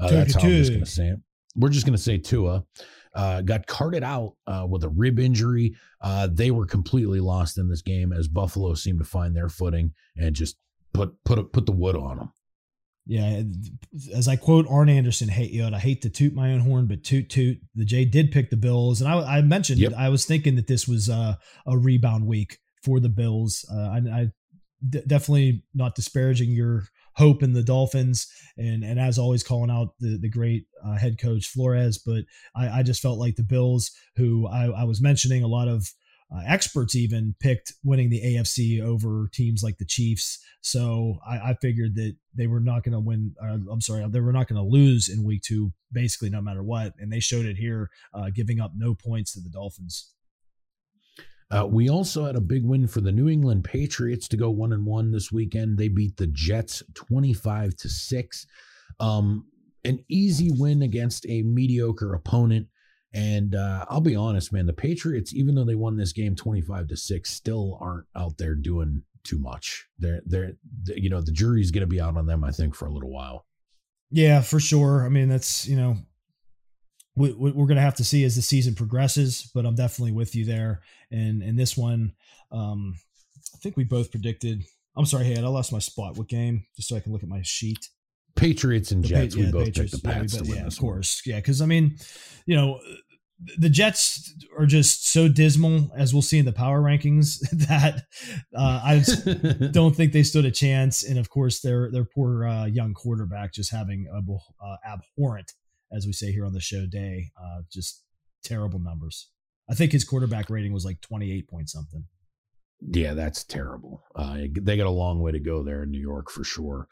Uh, that's how I'm just going to say it. We're just going to say Tua. Uh, got carted out uh, with a rib injury. Uh, they were completely lost in this game as Buffalo seemed to find their footing and just put put put the wood on them. Yeah, as I quote Arn Anderson, "Hate you." I hate to toot my own horn, but toot toot. The J did pick the Bills, and I, I mentioned Yep. I was thinking that this was uh, a rebound week for the Bills. Uh, I, I d- definitely not disparaging your hope in the Dolphins, and and as always calling out the the great uh, head coach Flores. But I, I just felt like the Bills, who I, I was mentioning, a lot of uh, experts even picked winning the AFC over teams like the Chiefs. So I, I figured that they were not going to win. Uh, I'm sorry, they were not going to lose in week two, basically no matter what, and they showed it here, uh, giving up no points to the Dolphins. Uh, we also had a big win for the New England Patriots to go one and one this weekend. They beat the Jets twenty five to six. Um, an easy win against a mediocre opponent. And uh, I'll be honest, man, the Patriots, even though they won this game twenty five to six, still aren't out there doing too much. They're they're you know the jury's going to be out on them, I think, for a little while. Yeah, for sure. I mean, that's you know, we, we- we're going to have to see as the season progresses. But I'm definitely with you there. And and this one, um, I think we both predicted. I'm sorry, hey, I lost my spot. What game? Just so I can look at my sheet. Patriots and Jets, Pa- we both Patriots. picked the Yeah, Pats bet- to win yeah, this of course. Yeah, because I mean, you know, the Jets are just so dismal, as we'll see in the power rankings, that uh, I don't think they stood a chance. And of course, their their poor uh, young quarterback just having a uh, abhorrent, as we say here on the show, day. Uh, just terrible numbers. I think his quarterback rating was like 28 point something. Yeah, that's terrible. Uh, they got a long way to go there in New York for sure.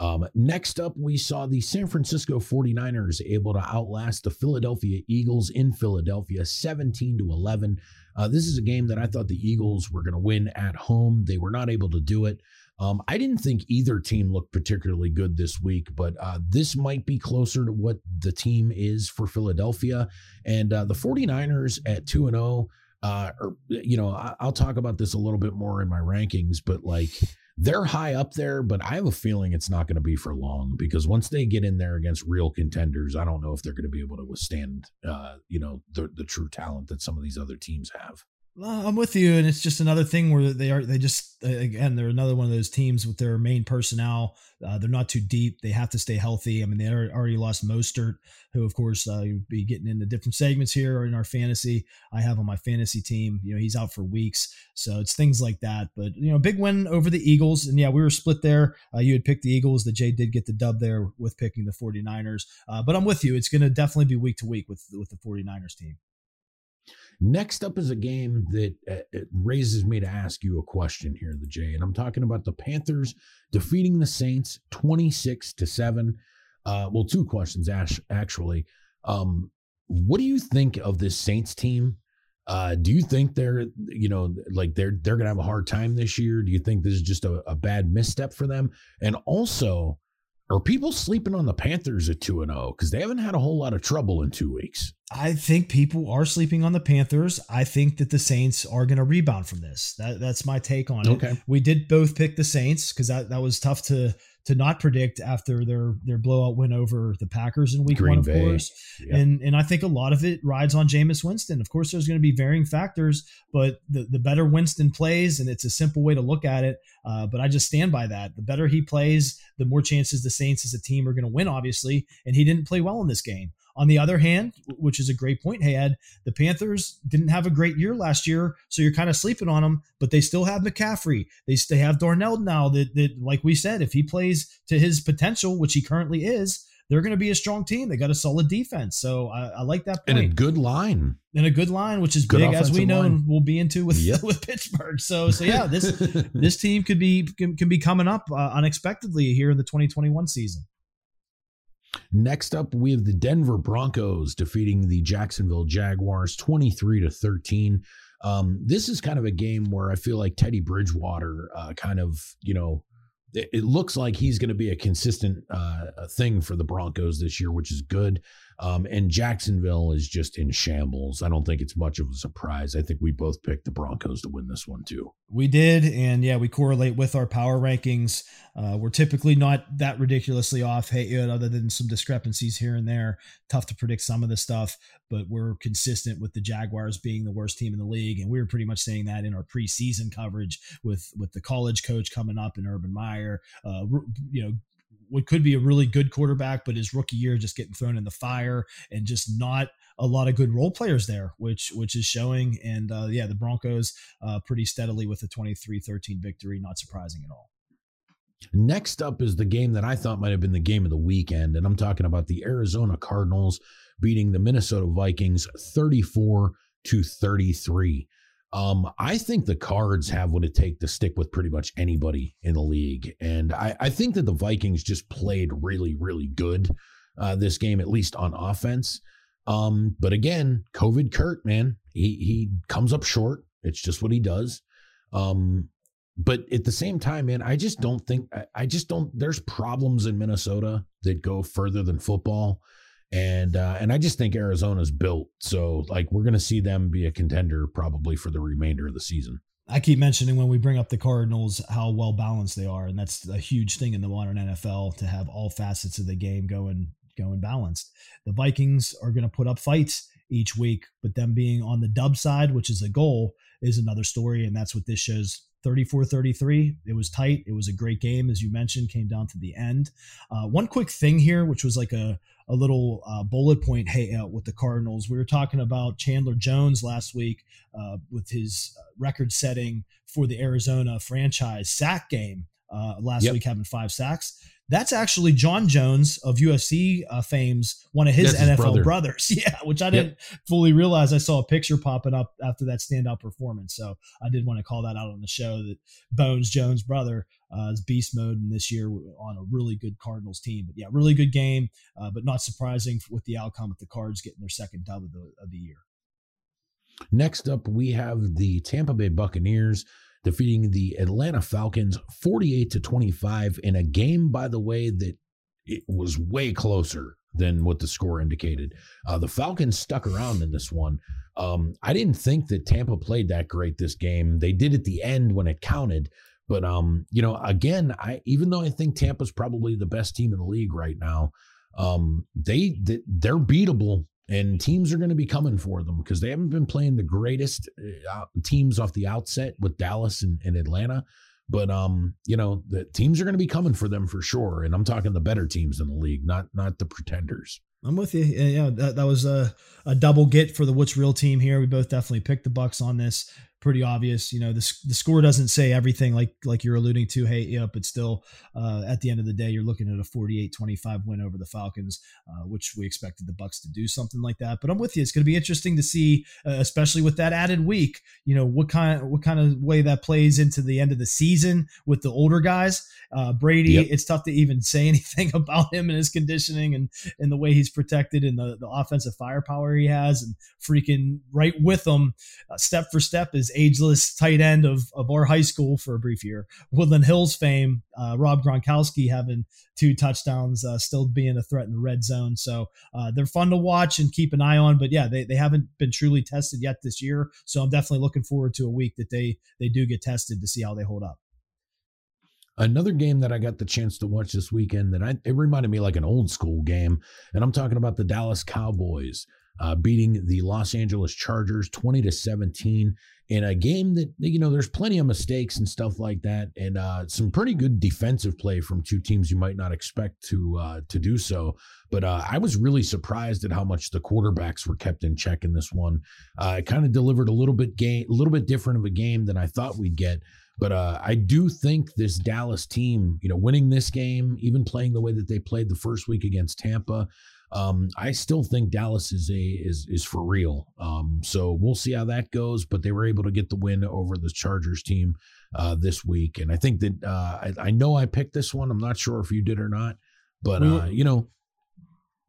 Um, next up, we saw the San Francisco 49ers able to outlast the Philadelphia Eagles in Philadelphia 17 to 11. Uh, this is a game that I thought the Eagles were going to win at home. They were not able to do it. Um, I didn't think either team looked particularly good this week, but uh, this might be closer to what the team is for Philadelphia. And uh, the 49ers at 2 and 0 uh, you know, I, I'll talk about this a little bit more in my rankings, but like they're high up there, but I have a feeling it's not going to be for long because once they get in there against real contenders, I don't know if they're going to be able to withstand, uh, you know, the the true talent that some of these other teams have. I'm with you, and it's just another thing where they are. They just again, they're another one of those teams with their main personnel. Uh, they're not too deep. They have to stay healthy. I mean, they already lost Mostert, who of course uh, be getting into different segments here in our fantasy. I have on my fantasy team. You know, he's out for weeks, so it's things like that. But you know, big win over the Eagles, and yeah, we were split there. Uh, you had picked the Eagles. The Jay did get the dub there with picking the 49ers. Uh, but I'm with you. It's going to definitely be week to week with with the 49ers team. Next up is a game that uh, raises me to ask you a question here, the Jay, and I'm talking about the Panthers defeating the Saints 26 to seven. Uh, well, two questions Ash, actually. Um, what do you think of this Saints team? Uh, do you think they're, you know, like they're they're gonna have a hard time this year? Do you think this is just a, a bad misstep for them? And also, are people sleeping on the Panthers at 2 and 0 because they haven't had a whole lot of trouble in 2 weeks? I think people are sleeping on the Panthers. I think that the Saints are going to rebound from this. That, that's my take on it. Okay. We did both pick the Saints because that, that was tough to to not predict after their their blowout win over the Packers in Week Green One, of Bay. course. And and I think a lot of it rides on Jameis Winston. Of course, there's going to be varying factors, but the the better Winston plays, and it's a simple way to look at it. Uh, but I just stand by that. The better he plays, the more chances the Saints as a team are going to win. Obviously, and he didn't play well in this game. On the other hand, which is a great point, Ed, the Panthers didn't have a great year last year, so you're kind of sleeping on them, but they still have McCaffrey. They, they have Darnold now that, that, like we said, if he plays to his potential, which he currently is, they're going to be a strong team. They got a solid defense. So I, I like that point. And a good line. And a good line, which is good big, as we know, line. we'll be into with yep. with Pittsburgh. So, so yeah, this this team could be can, can be coming up uh, unexpectedly here in the 2021 season. Next up, we have the Denver Broncos defeating the Jacksonville Jaguars 23 to 13. Um, this is kind of a game where I feel like Teddy Bridgewater uh, kind of, you know, it, it looks like he's going to be a consistent uh, thing for the Broncos this year, which is good. Um, and Jacksonville is just in shambles. I don't think it's much of a surprise. I think we both picked the Broncos to win this one too. We did, and yeah, we correlate with our power rankings. Uh, we're typically not that ridiculously off, hey, other than some discrepancies here and there. Tough to predict some of the stuff, but we're consistent with the Jaguars being the worst team in the league, and we were pretty much saying that in our preseason coverage with with the college coach coming up in Urban Meyer. Uh, you know, what could be a really good quarterback, but his rookie year just getting thrown in the fire and just not a lot of good role players there, which which is showing. And uh, yeah, the Broncos uh, pretty steadily with a 23-13 victory, not surprising at all. Next up is the game that I thought might have been the game of the weekend, and I'm talking about the Arizona Cardinals beating the Minnesota Vikings 34 to 33. Um, I think the Cards have what it takes to stick with pretty much anybody in the league, and I, I think that the Vikings just played really, really good uh, this game, at least on offense. Um, but again, COVID Kirk, man, he he comes up short. It's just what he does. Um, but at the same time, man, I just don't think I, I just don't. There's problems in Minnesota that go further than football and uh, and I just think Arizona's built so like we're going to see them be a contender probably for the remainder of the season. I keep mentioning when we bring up the Cardinals how well balanced they are, and that's a huge thing in the modern NFL to have all facets of the game going going balanced. The Vikings are going to put up fights each week, but them being on the dub side, which is a goal, is another story, and that's what this shows 34 33. It was tight. It was a great game, as you mentioned, came down to the end. Uh, one quick thing here, which was like a, a little uh, bullet point hey, uh, with the Cardinals. We were talking about Chandler Jones last week uh, with his uh, record setting for the Arizona franchise sack game uh, last yep. week, having five sacks. That's actually Jon Jones of UFC uh, fame's one of his That's NFL his brother. brothers. Yeah, which I didn't yep. fully realize. I saw a picture popping up after that standout performance, so I did want to call that out on the show. That Bones Jones' brother uh, is beast mode, in this year on a really good Cardinals team. But yeah, really good game, uh, but not surprising with the outcome with the Cards getting their second dub of the of the year. Next up, we have the Tampa Bay Buccaneers defeating the Atlanta Falcons 48 to 25 in a game, by the way, that it was way closer than what the score indicated. Uh, the Falcons stuck around in this one. Um, I didn't think that Tampa played that great this game. They did at the end when it counted, But um, you know, again, I even though I think Tampa's probably the best team in the league right now, um, they, they they're beatable and teams are going to be coming for them because they haven't been playing the greatest uh, teams off the outset with Dallas and, and, Atlanta. But um, you know, the teams are going to be coming for them for sure, and I'm talking the better teams in the league, not not the pretenders. I'm with you. Yeah, that, that was a, a double get for the What's Real team here. We both definitely picked the Bucs on this pretty obvious. You know, the, the score doesn't say everything like like you're alluding to. Hey, yeah, but still, uh, at the end of the day, you're looking at a 48-25 win over the Falcons, uh, which we expected the Bucs to do something like that. But I'm with you. It's going to be interesting to see, uh, especially with that added week. You know, what kind what kind of way that plays into the end of the season with the older guys. Uh, Brady, yep. it's tough to even say anything about him and his conditioning and and the way he's protected and the the offensive firepower he has and freaking right with him, uh, step for step is ageless tight end of, of our high school for a brief year. Woodland Hills fame, uh, Rob Gronkowski having two touchdowns, uh, still being a threat in the red zone. So uh, they're fun to watch and keep an eye on. But yeah, they, they haven't been truly tested yet this year. So I'm definitely looking forward to a week that they they do get tested to see how they hold up. Another game that I got the chance to watch this weekend that I it reminded me like an old school game, and I'm talking about the Dallas Cowboys uh, beating the Los Angeles Chargers 20 to 17 in a game that you know there's plenty of mistakes and stuff like that, and uh, some pretty good defensive play from two teams you might not expect to uh, to do so. But uh, I was really surprised at how much the quarterbacks were kept in check in this one. Uh, it kind of delivered a little bit game, a little bit different of a game than I thought we'd get. But uh, I do think this Dallas team, you know, winning this game, even playing the way that they played the first week against Tampa, um, I still think Dallas is a is is for real. Um, so we'll see how that goes. But they were able to get the win over the Chargers team uh, this week, and I think that uh, I, I, know I picked this one. I'm not sure if you did or not, but uh, you know,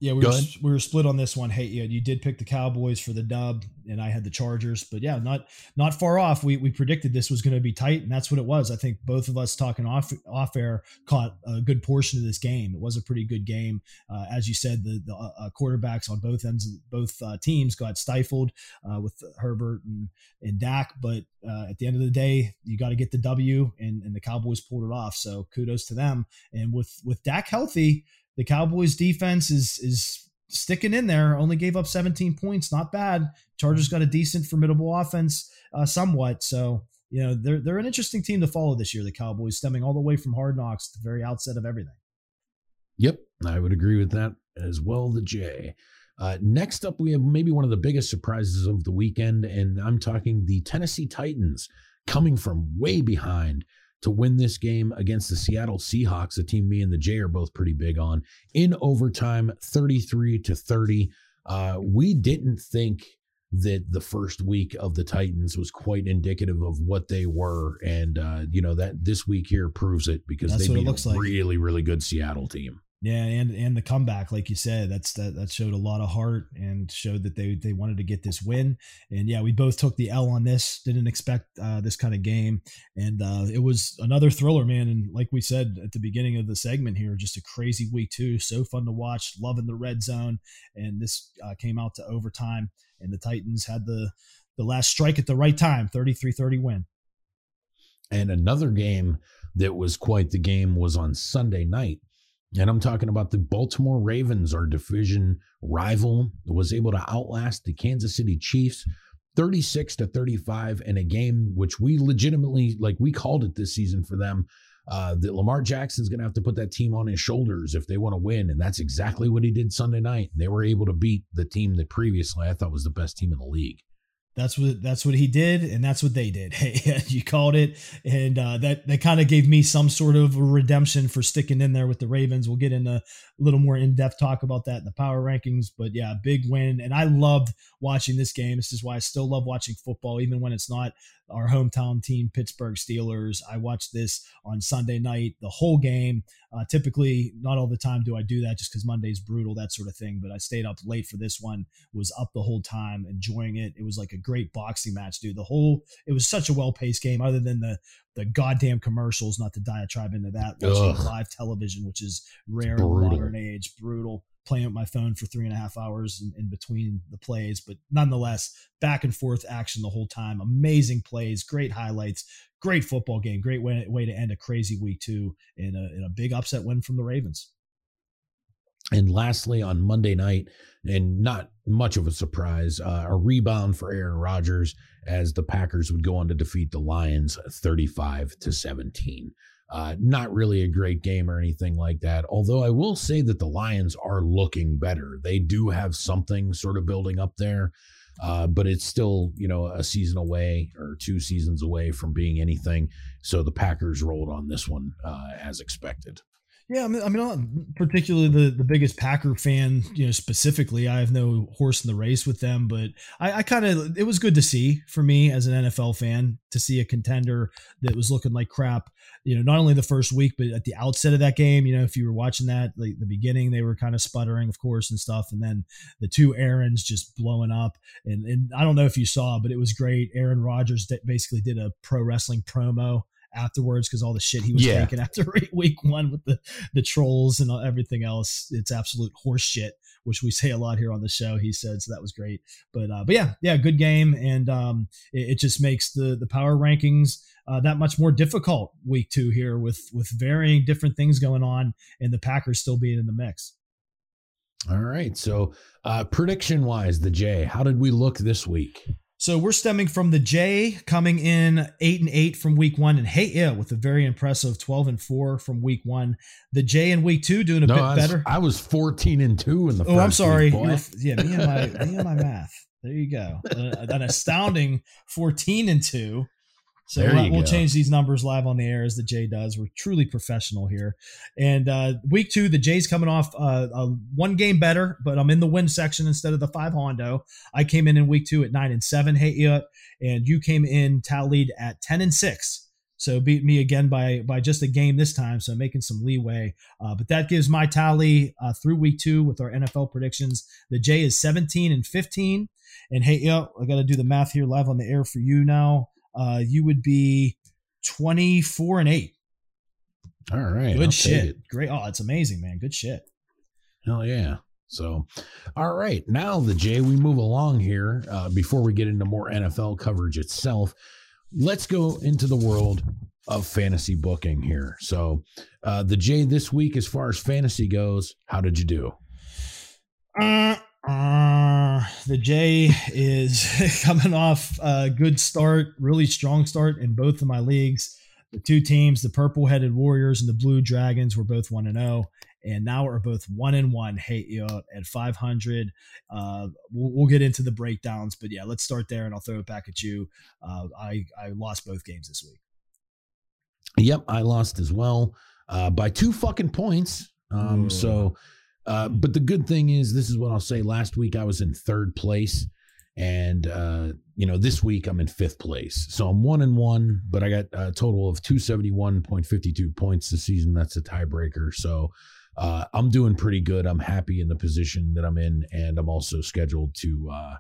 yeah, we were, we were split on this one. Hey, yeah, you did pick the Cowboys for the dub, and I had the Chargers. But yeah, not not far off. We we predicted this was going to be tight, and that's what it was. I think both of us talking off off air caught a good portion of this game. It was a pretty good game, uh, as you said. The the uh, uh quarterbacks on both ends, of both uh, teams got stifled uh, with Herbert and and Dak. But uh, at the end of the day, you got to get the W, and and the Cowboys pulled it off. So kudos to them. And with with Dak healthy the Cowboys defense is is sticking in there. Only gave up 17 points, not bad. Chargers got a decent, formidable offense, uh, somewhat. So you know they're they're an interesting team to follow this year. The Cowboys, stemming all the way from Hard Knocks the very outset of everything. Yep, I would agree with that as well. The J. Uh, next up, we have maybe one of the biggest surprises of the weekend, and I'm talking the Tennessee Titans coming from way behind to win this game against the Seattle Seahawks, a team me and the Jay are both pretty big on, in overtime, 33 to 30. Uh, we didn't think that the first week of the Titans was quite indicative of what they were, and uh, you know that this week here proves it because That's they beat a like. really, really good Seattle team. Yeah, and and the comeback, like you said, that's that that showed a lot of heart and showed that they they wanted to get this win. And yeah, we both took the L on this. Didn't expect uh, this kind of game, and uh, it was another thriller, man. And like we said at the beginning of the segment here, just a crazy week too. So fun to watch. Loving the red zone, and this uh, came out to overtime, and the Titans had the the last strike at the right time, 33-30 win. And another game that was quite the game was on Sunday night and I'm talking about the Baltimore Ravens, our division rival, was able to outlast the Kansas City Chiefs 36 to 35 in a game which we legitimately, like, we called it this season for them. Uh, that Lamar Jackson's going to have to put that team on his shoulders if they want to win. And that's exactly what he did Sunday night. They were able to beat the team that previously I thought was the best team in the league. That's what that's what he did, and that's what they did. Hey, you called it, and uh, that that kind of gave me some sort of redemption for sticking in there with the Ravens. We'll get into a little more in depth talk about that in the power rankings, but yeah, big win, and I loved watching this game. This is why I still love watching football, even when it's not our hometown team, Pittsburgh Steelers. I watched this on Sunday night, the whole game. Uh, typically, not all the time do I do that just because Monday's brutal, that sort of thing. But I stayed up late for this one, was up the whole time, enjoying it. It was like a great boxing match, dude. The whole, it was such a well paced game, other than the the goddamn commercials, not to diatribe into that, watching Ugh. live television, which is rare in the modern age, brutal playing with my phone for three and a half hours in, in, between the plays. But nonetheless, back and forth action the whole time. Amazing plays, great highlights, great football game, great way, way to end a crazy week two, in a, and a big upset win from the Ravens. And lastly, on Monday night, and not much of a surprise, uh, a rebound for Aaron Rodgers as the Packers would go on to defeat the Lions 35 to 17. Uh, not really a great game or anything like that. Although I will say that the Lions are looking better. They do have something sort of building up there, uh, but it's still, you know, a season away or two seasons away from being anything. So the Packers rolled on this one uh, as expected. Yeah, I mean, I mean, particularly the the biggest Packer fan, you know, specifically. I have no horse in the race with them, but I, I kind of it was good to see for me as an NFL fan to see a contender that was looking like crap. You know, not only the first week, but at the outset of that game. You know, if you were watching that, like the beginning, they were kind of sputtering, of course, and stuff, and then the two Aaron's just blowing up. And and I don't know if you saw, but it was great. Aaron Rodgers basically did a pro wrestling promo afterwards because all the shit he was yeah. taking after week one with the the trolls and everything else. It's absolute horse shit, which we say a lot here on the show. He said so that was great, but uh, but yeah, yeah, good game, and um, it, it just makes the the power rankings. Uh, that much more difficult week two here with with varying different things going on and the Packers still being in the mix. All right. So uh, prediction wise, the J, how did we look this week? So we're stemming from the J coming in eight and eight from week one, and hey, yeah, with a very impressive twelve and four from week one. The J in week two doing a no, bit I was, better. I was fourteen and two in the. Oh, I'm sorry. Week, yeah, me and my me and my math. There you go. Uh, an astounding fourteen and two. So we'll, we'll change these numbers live on the air as the Jay does. We're truly professional here. And uh, week two, the Jay's coming off uh, one game better, but I'm in the win section instead of the five Hondo. I came in in week two at nine and seven, hey, and you came in tallied at ten and six. So beat me again by by just a game this time. So making some leeway. Uh, but that gives my tally uh, through week two with our NFL predictions. The J is 17 and 15. And hey, yeah, I got to do the math here live on the air for you now uh, you would be 24 and 8. All right. Good I'll shit. Great. Oh, it's amazing, man. Good shit. Hell yeah. So, all right. Now, the Jay, we move along here uh, before we get into more NFL coverage itself. Let's go into the world of fantasy booking here. So, uh, the Jay this week, as far as fantasy goes, how did you do? Uh, uh, the J is coming off a good start, really strong start in both of my leagues. The two teams, the purple headed Warriors and the blue Dragons, were both 1 and 0. And now we're both 1 and 1, Hey, you at 500. Uh, we'll, we'll, get into the breakdowns, but yeah, let's start there and I'll throw it back at you. Uh, I, I lost both games this week. Yep, I lost as well uh, by two fucking points. Um, so uh, but the good thing is, this is what I'll say. Last week I was in third place, and uh, you know this week I'm in fifth place. So I'm one and one, but I got a total of 271.52 points this season. That's a tiebreaker. So uh, I'm doing pretty good. I'm happy in the position that I'm in, and I'm also scheduled to uh,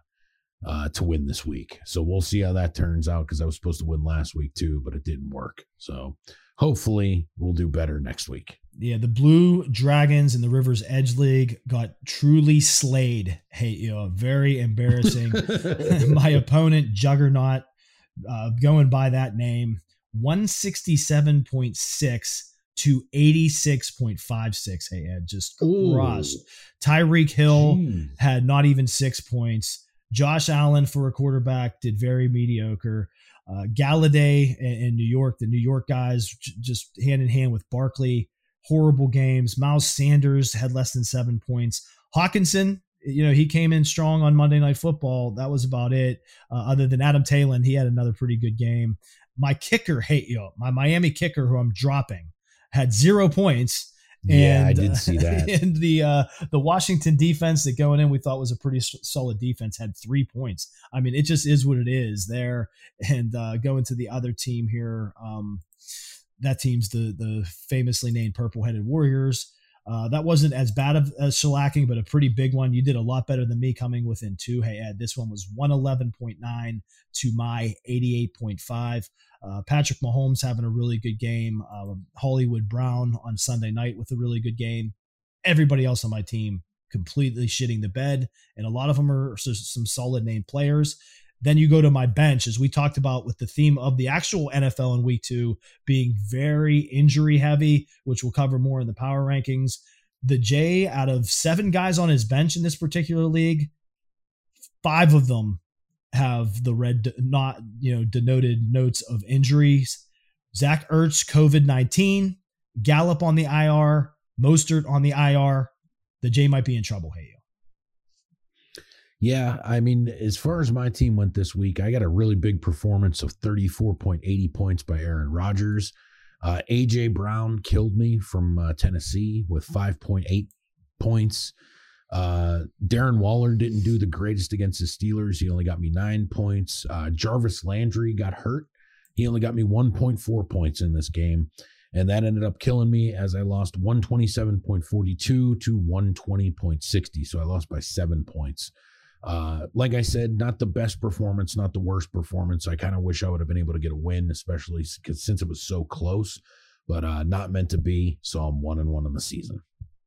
uh, to win this week. So we'll see how that turns out because I was supposed to win last week too, but it didn't work. So hopefully we'll do better next week yeah, the Blue Dragons in the Rivers Edge League got truly slayed. Hey, you know, very embarrassing. My opponent, Juggernaut, uh, going by that name, 167.6 to 86.56. Hey, Ed, just crushed. Tyreek Hill Jeez. had not even six points. Josh Allen for a quarterback did very mediocre. Uh, Golladay in, in New York, the New York guys just hand in hand with Barkley horrible games. Miles Sanders had less than seven points. Hockenson, you know, he came in strong on Monday Night Football. That was about it. Uh, other than Adam Taylor, he had another pretty good game. My kicker, hey, yo, my Miami kicker, who I'm dropping, had zero points. Yeah, I did see that. And the uh, the Washington defense that going in we thought was a pretty solid defense had three points. I mean, it just is what it is there. And uh, going to the other team here, um, that team's the the famously named Purple Headed Warriors. Uh, that wasn't as bad of a shellacking, but a pretty big one. You did a lot better than me coming within two. Hey, Ed, this one was 111.9 to my 88.5. Uh, Patrick Mahomes having a really good game. Uh, Hollywood Brown on Sunday night with a really good game. Everybody else on my team completely shitting the bed, and a lot of them are some solid name players. Then you go to my bench, as we talked about with the theme of the actual NFL in week two being very injury heavy, which we'll cover more in the power rankings. The J, out of seven guys on his bench in this particular league, five of them have the red, not, you know, denoted notes of injuries. Zach Ertz, COVID 19, Gallup on the IR, Mostert on the IR. The J might be in trouble. Hey, yeah, I mean, as far as my team went this week, I got a really big performance of 34.80 points by Aaron Rodgers. Uh, AJ Brown killed me from uh, Tennessee with 5.8 points. Uh, Darren Waller didn't do the greatest against the Steelers. He only got me nine points. Uh, Jarvis Landry got hurt. He only got me 1.4 points in this game. And that ended up killing me as I lost 127.42 to 120.60. So I lost by seven points. Uh, like I said, not the best performance, not the worst performance. I kind of wish I would have been able to get a win, especially since it was so close, but uh, not meant to be. So I'm one and one in the season.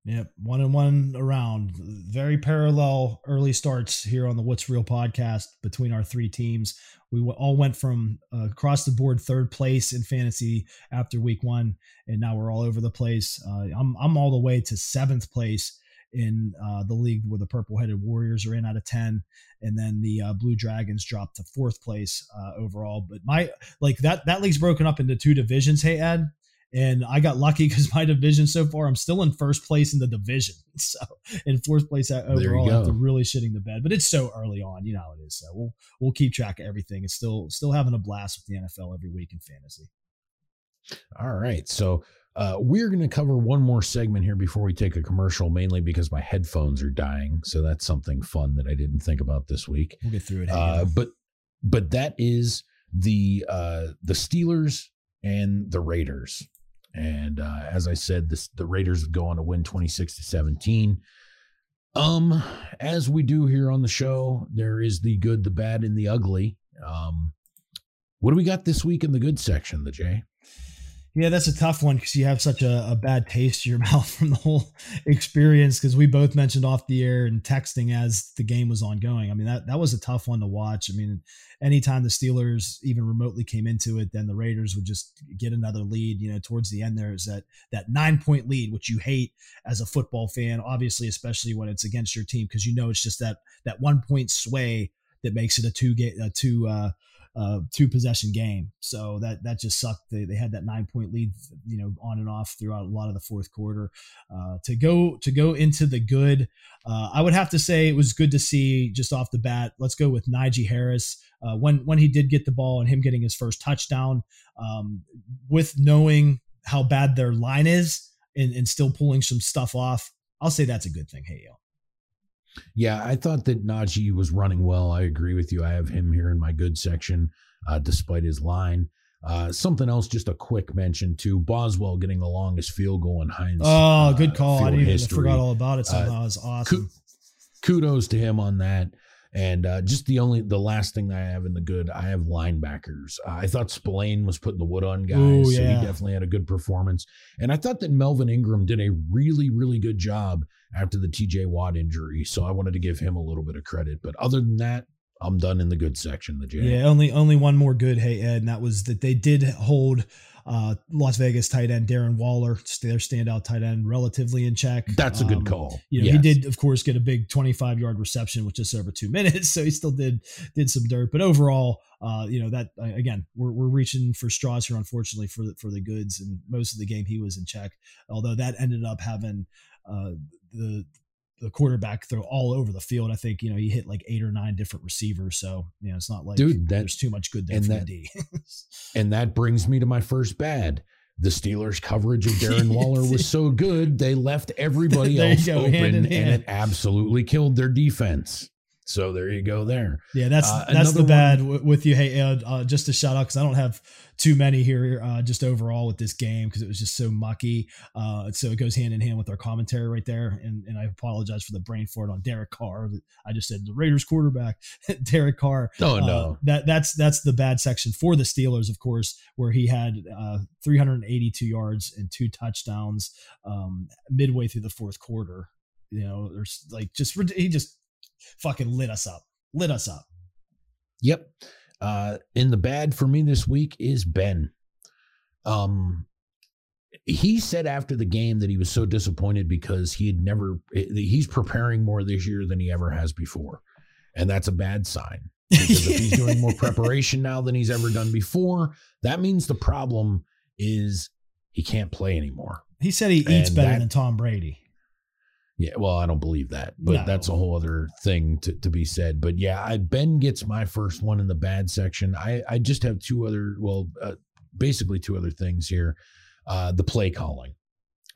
Yep, one and one around. Very parallel early starts here on the What's Real podcast between our three teams. We all went from uh, across the board third place in fantasy after week one, and now we're all over the place. Uh, I'm I'm all the way to seventh place in uh, the league where the purple headed warriors are in out of 10 and then the uh, blue dragons dropped to fourth place uh, overall but my like that that league's broken up into two divisions hey ed and i got lucky because my division so far i'm still in first place in the division so in fourth place overall after really shitting the bed but it's so early on you know how it is so we'll we'll keep track of everything it's still still having a blast with the nfl every week in fantasy all right so uh, we're going to cover one more segment here before we take a commercial, mainly because my headphones are dying. So that's something fun that I didn't think about this week. We'll get through it. Uh, but but that is the uh, the Steelers and the Raiders. And uh, as I said, this, the Raiders go on to win 26 to 17. Um, as we do here on the show, there is the good, the bad, and the ugly. Um, what do we got this week in the good section, the Jay? Yeah, that's a tough one because you have such a, a, bad taste in your mouth from the whole experience. Because we both mentioned off the air and texting as the game was ongoing. I mean, that that was a tough one to watch. I mean, anytime the Steelers even remotely came into it, then the Raiders would just get another lead. You know, towards the end, there is that that nine point lead, which you hate as a football fan, obviously, especially when it's against your team, because you know it's just that that one point sway that makes it a two game a two. Uh, uh, two possession game. So that that just sucked. They, they had that nine point lead, you know, on and off throughout a lot of the fourth quarter. Uh, to go to go into the good, uh, I would have to say it was good to see just off the bat. Let's go with Najee Harris. Uh, when when he did get the ball and him getting his first touchdown, um, with knowing how bad their line is and, and still pulling some stuff off, I'll say that's a good thing. Hey, yo. Yeah, I thought that Najee was running well. I agree with you. I have him here in my good section, uh, despite his line. Uh, something else, just a quick mention to Boswell getting the longest field goal in Heinz. Oh, good uh, call. I didn't even forgot all about it. Somehow uh, it's awesome. Kudos to him on that. And uh, just the only the last thing I have in the good, I have linebackers. Uh, I thought Spillane was putting the wood on guys, Ooh, yeah. so he definitely had a good performance. And I thought that Melvin Ingram did a really really good job after the T.J. Watt injury, so I wanted to give him a little bit of credit. But other than that, I'm done in the good section. The J. Yeah, only only one more good. Hey Ed, and that was that they did hold uh, Las Vegas tight end Darren Waller, their standout tight end, relatively in check. That's a good um, call. You know, yes. he did, of course, get a big 25 yard reception with just over two minutes, so he still did did some dirt. But overall, uh, you know that again, we're, we're reaching for straws here, unfortunately, for the, for the goods. And most of the game he was in check, although that ended up having uh, the the quarterback throw all over the field. I think you know he hit like eight or nine different receivers. So you know it's not like dude that, there's too much good there and for that, D. and that brings me to my first bad. The Steelers' coverage of Darren Waller was so good they left everybody else open, and it absolutely killed their defense. So there you go. There. Yeah, that's uh, that's the bad one. with you. Hey, Ed, uh, just a shout out because I don't have too many here. Uh, just overall with this game because it was just so mucky. Uh, so it goes hand in hand with our commentary right there. And and I apologize for the brain fart on Derek Carr. I just said the Raiders quarterback, Derek Carr. Oh no, uh, that that's that's the bad section for the Steelers, of course, where he had uh, 382 yards and two touchdowns um, midway through the fourth quarter You know, there's like just he just fucking lit us up, lit us up. Yep. Uh, in the bad for me this week is Ben. Um, he said after the game that he was so disappointed because he had never he's preparing more this year than he ever has before and that's a bad sign because if he's doing more preparation now than he's ever done before that means the problem is he can't play anymore he said he eats and better that, than tom brady yeah well i don't believe that but no. that's a whole other thing to, to be said but yeah I, ben gets my first one in the bad section i i just have two other well uh, basically two other things here uh, the play calling.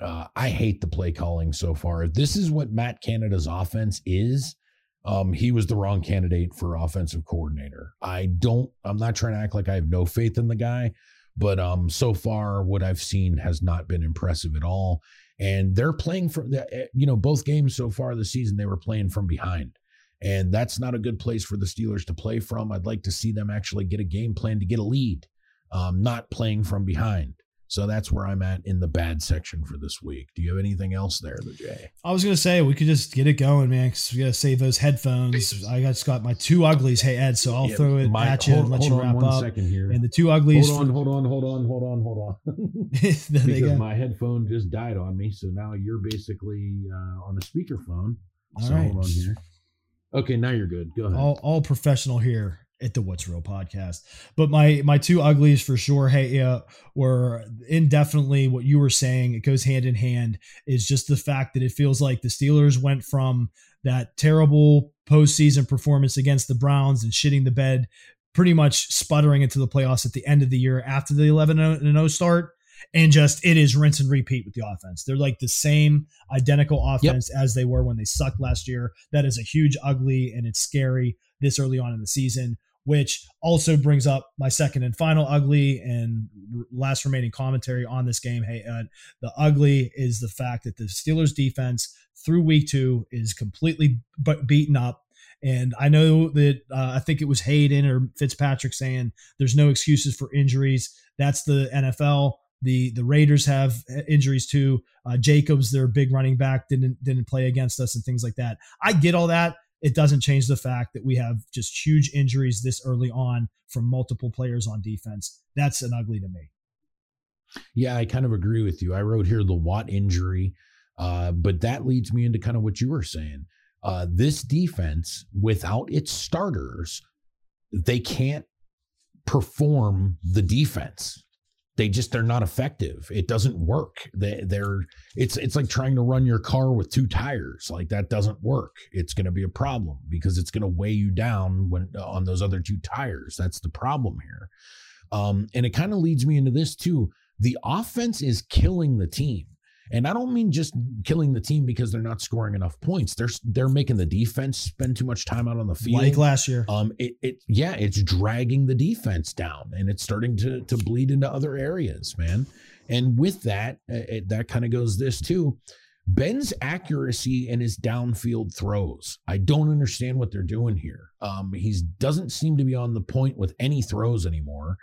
Uh, I hate the play calling so far. If this is what Matt Canada's offense is, um, he was the wrong candidate for offensive coordinator. I don't, I'm not trying to act like I have no faith in the guy, but um, so far, what I've seen has not been impressive at all. And they're playing from, eh, you know, both games so far this season, they were playing from behind. And that's not a good place for the Steelers to play from. I'd like to see them actually get a game plan to get a lead, um, not playing from behind. So that's where I'm at in the bad section for this week. Do you have anything else there, the J? I was gonna say we could just get it going, man. Because we gotta save those headphones. I just got my two uglies. Hey Ed, so I'll yeah, throw it my, at you hold, and let you wrap up. Second here. And the two uglies. Hold on, hold on, hold on, hold on, hold on. because my headphone just died on me, so now you're basically uh, on a speakerphone. So right. hold on here. Okay, now you're good. Go ahead. All, all professional here at the What's Real podcast. But my my two uglies for sure, hey, uh, were indefinitely what you were saying. It goes hand in hand. Is just the fact that it feels like the Steelers went from that terrible postseason performance against the Browns and shitting the bed, pretty much sputtering into the playoffs at the end of the year after the 11 0 start. And just it is rinse and repeat with the offense. They're like the same identical offense yep. as they were when they sucked last year. That is a huge ugly and it's scary this early on in the season which also brings up my second and final ugly and last remaining commentary on this game. Hey, the ugly is the fact that the Steelers defense through week two is completely beaten up. And I know that uh, I think it was Haden or Fitzpatrick saying there's no excuses for injuries. That's the NFL. The the Raiders have uh, injuries too. Uh, Jacobs, their big running back, didn't didn't play against us and things like that. I get all that it doesn't change the fact that we have just huge injuries this early on from multiple players on defense. That's an ugly to me. Yeah, I kind of agree with you. I wrote here the Watt injury, uh, but that leads me into kind of what you were saying. Uh, this defense, without its starters, they can't perform the defense they just they're not effective. It doesn't work. They they're it's it's like trying to run your car with two tires. Like that doesn't work. It's going to be a problem because it's going to weigh you down when on those other two tires. That's the problem here. Um, and it kind of leads me into this too. The offense is killing the team. And I don't mean just killing the team because they're not scoring enough points. They're they're making the defense spend too much time out on the field. Like last year. Um it, it yeah, it's dragging the defense down and it's starting to to bleed into other areas, man. And with that, it, that kind of goes this too. Ben's accuracy and his downfield throws. I don't understand what they're doing here. Um, he doesn't seem to be on the point with any throws anymore.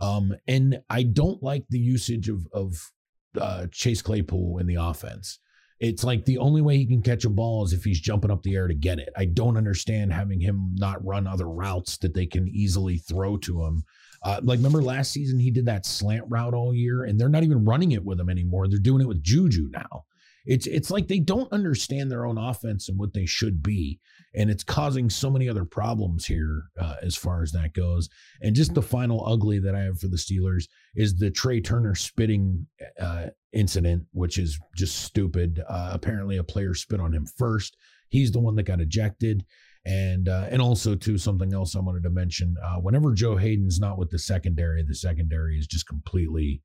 Um, and I don't like the usage of of uh, Chase Claypool in the offense. It's like the only way he can catch a ball is if he's jumping up the air to get it. I don't understand having him not run other routes that they can easily throw to him. Uh, like remember last season he did that slant route all year, and they're not even running it with him anymore. They're doing it with Juju now. It's it's like they don't understand their own offense and what they should be, and it's causing so many other problems here uh, as far as that goes. And just the final ugly that I have for the Steelers is the Trai Turner spitting uh, incident, which is just stupid. Uh, apparently, a player spit on him first. He's the one that got ejected. And uh, and also too something else I wanted to mention. Uh, whenever Joe Haden's not with the secondary, the secondary is just completely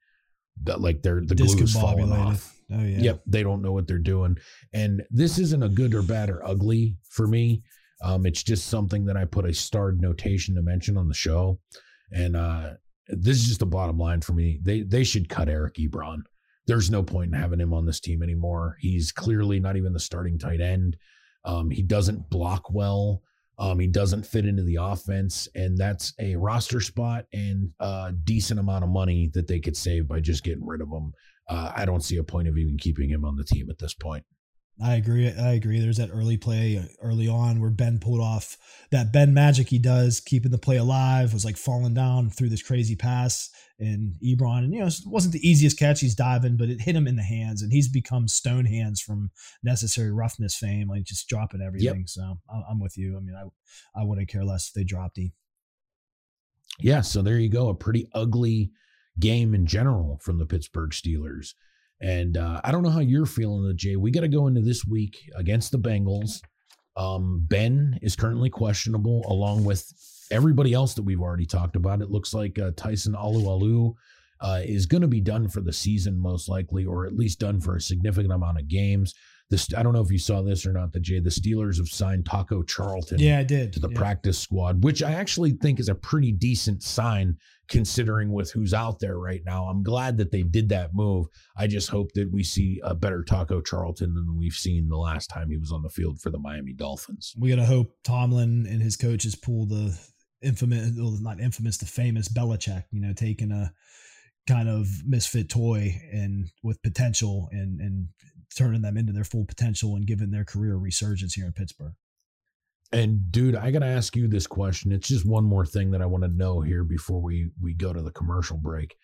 that like they're the glue is falling off. Oh yeah. Yep, they don't know what they're doing. And this isn't a good or bad or ugly for me. Um, it's just something that I put a starred notation to mention on the show. And uh, this is just the bottom line for me. They they should cut Eric Ebron. There's no point in having him on this team anymore. He's clearly not even the starting tight end. Um, he doesn't block well. Um, he doesn't fit into the offense, and that's a roster spot and a decent amount of money that they could save by just getting rid of him. Uh, I don't see a point of even keeping him on the team at this point. I agree. I agree. There's that early play early on where Ben pulled off that Ben magic he does, keeping the play alive, was like falling down through this crazy pass and Ebron. And, you know, it wasn't the easiest catch. He's diving, but it hit him in the hands and he's become stone hands from necessary roughness fame, like just dropping everything. Yep. So I'm with you. I mean, I, I wouldn't care less if they dropped him. Yeah. So there you go. A pretty ugly game in general from the Pittsburgh Steelers. And uh, I don't know how you're feeling, Jay. We got to go into this week against the Bengals. Um, ben is currently questionable, along with everybody else that we've already talked about. It looks like uh, Tyson Alualu uh, is going to be done for the season, most likely, or at least done for a significant amount of games. This I don't know if you saw this or not. The Jay the Steelers have signed Taco Charlton. Yeah, I did to the yeah. practice squad, which I actually think is a pretty decent sign considering with who's out there right now. I'm glad that they did that move. I just hope that we see a better Taco Charlton than we've seen the last time he was on the field for the Miami Dolphins. We gotta hope Tomlin and his coaches pull the infamous, well, not infamous, the famous Belichick. You know, taking a kind of misfit toy and with potential and and turning them into their full potential and giving their career resurgence here in Pittsburgh. And dude, I got to ask you this question. It's just one more thing that I want to know here before we we go to the commercial break.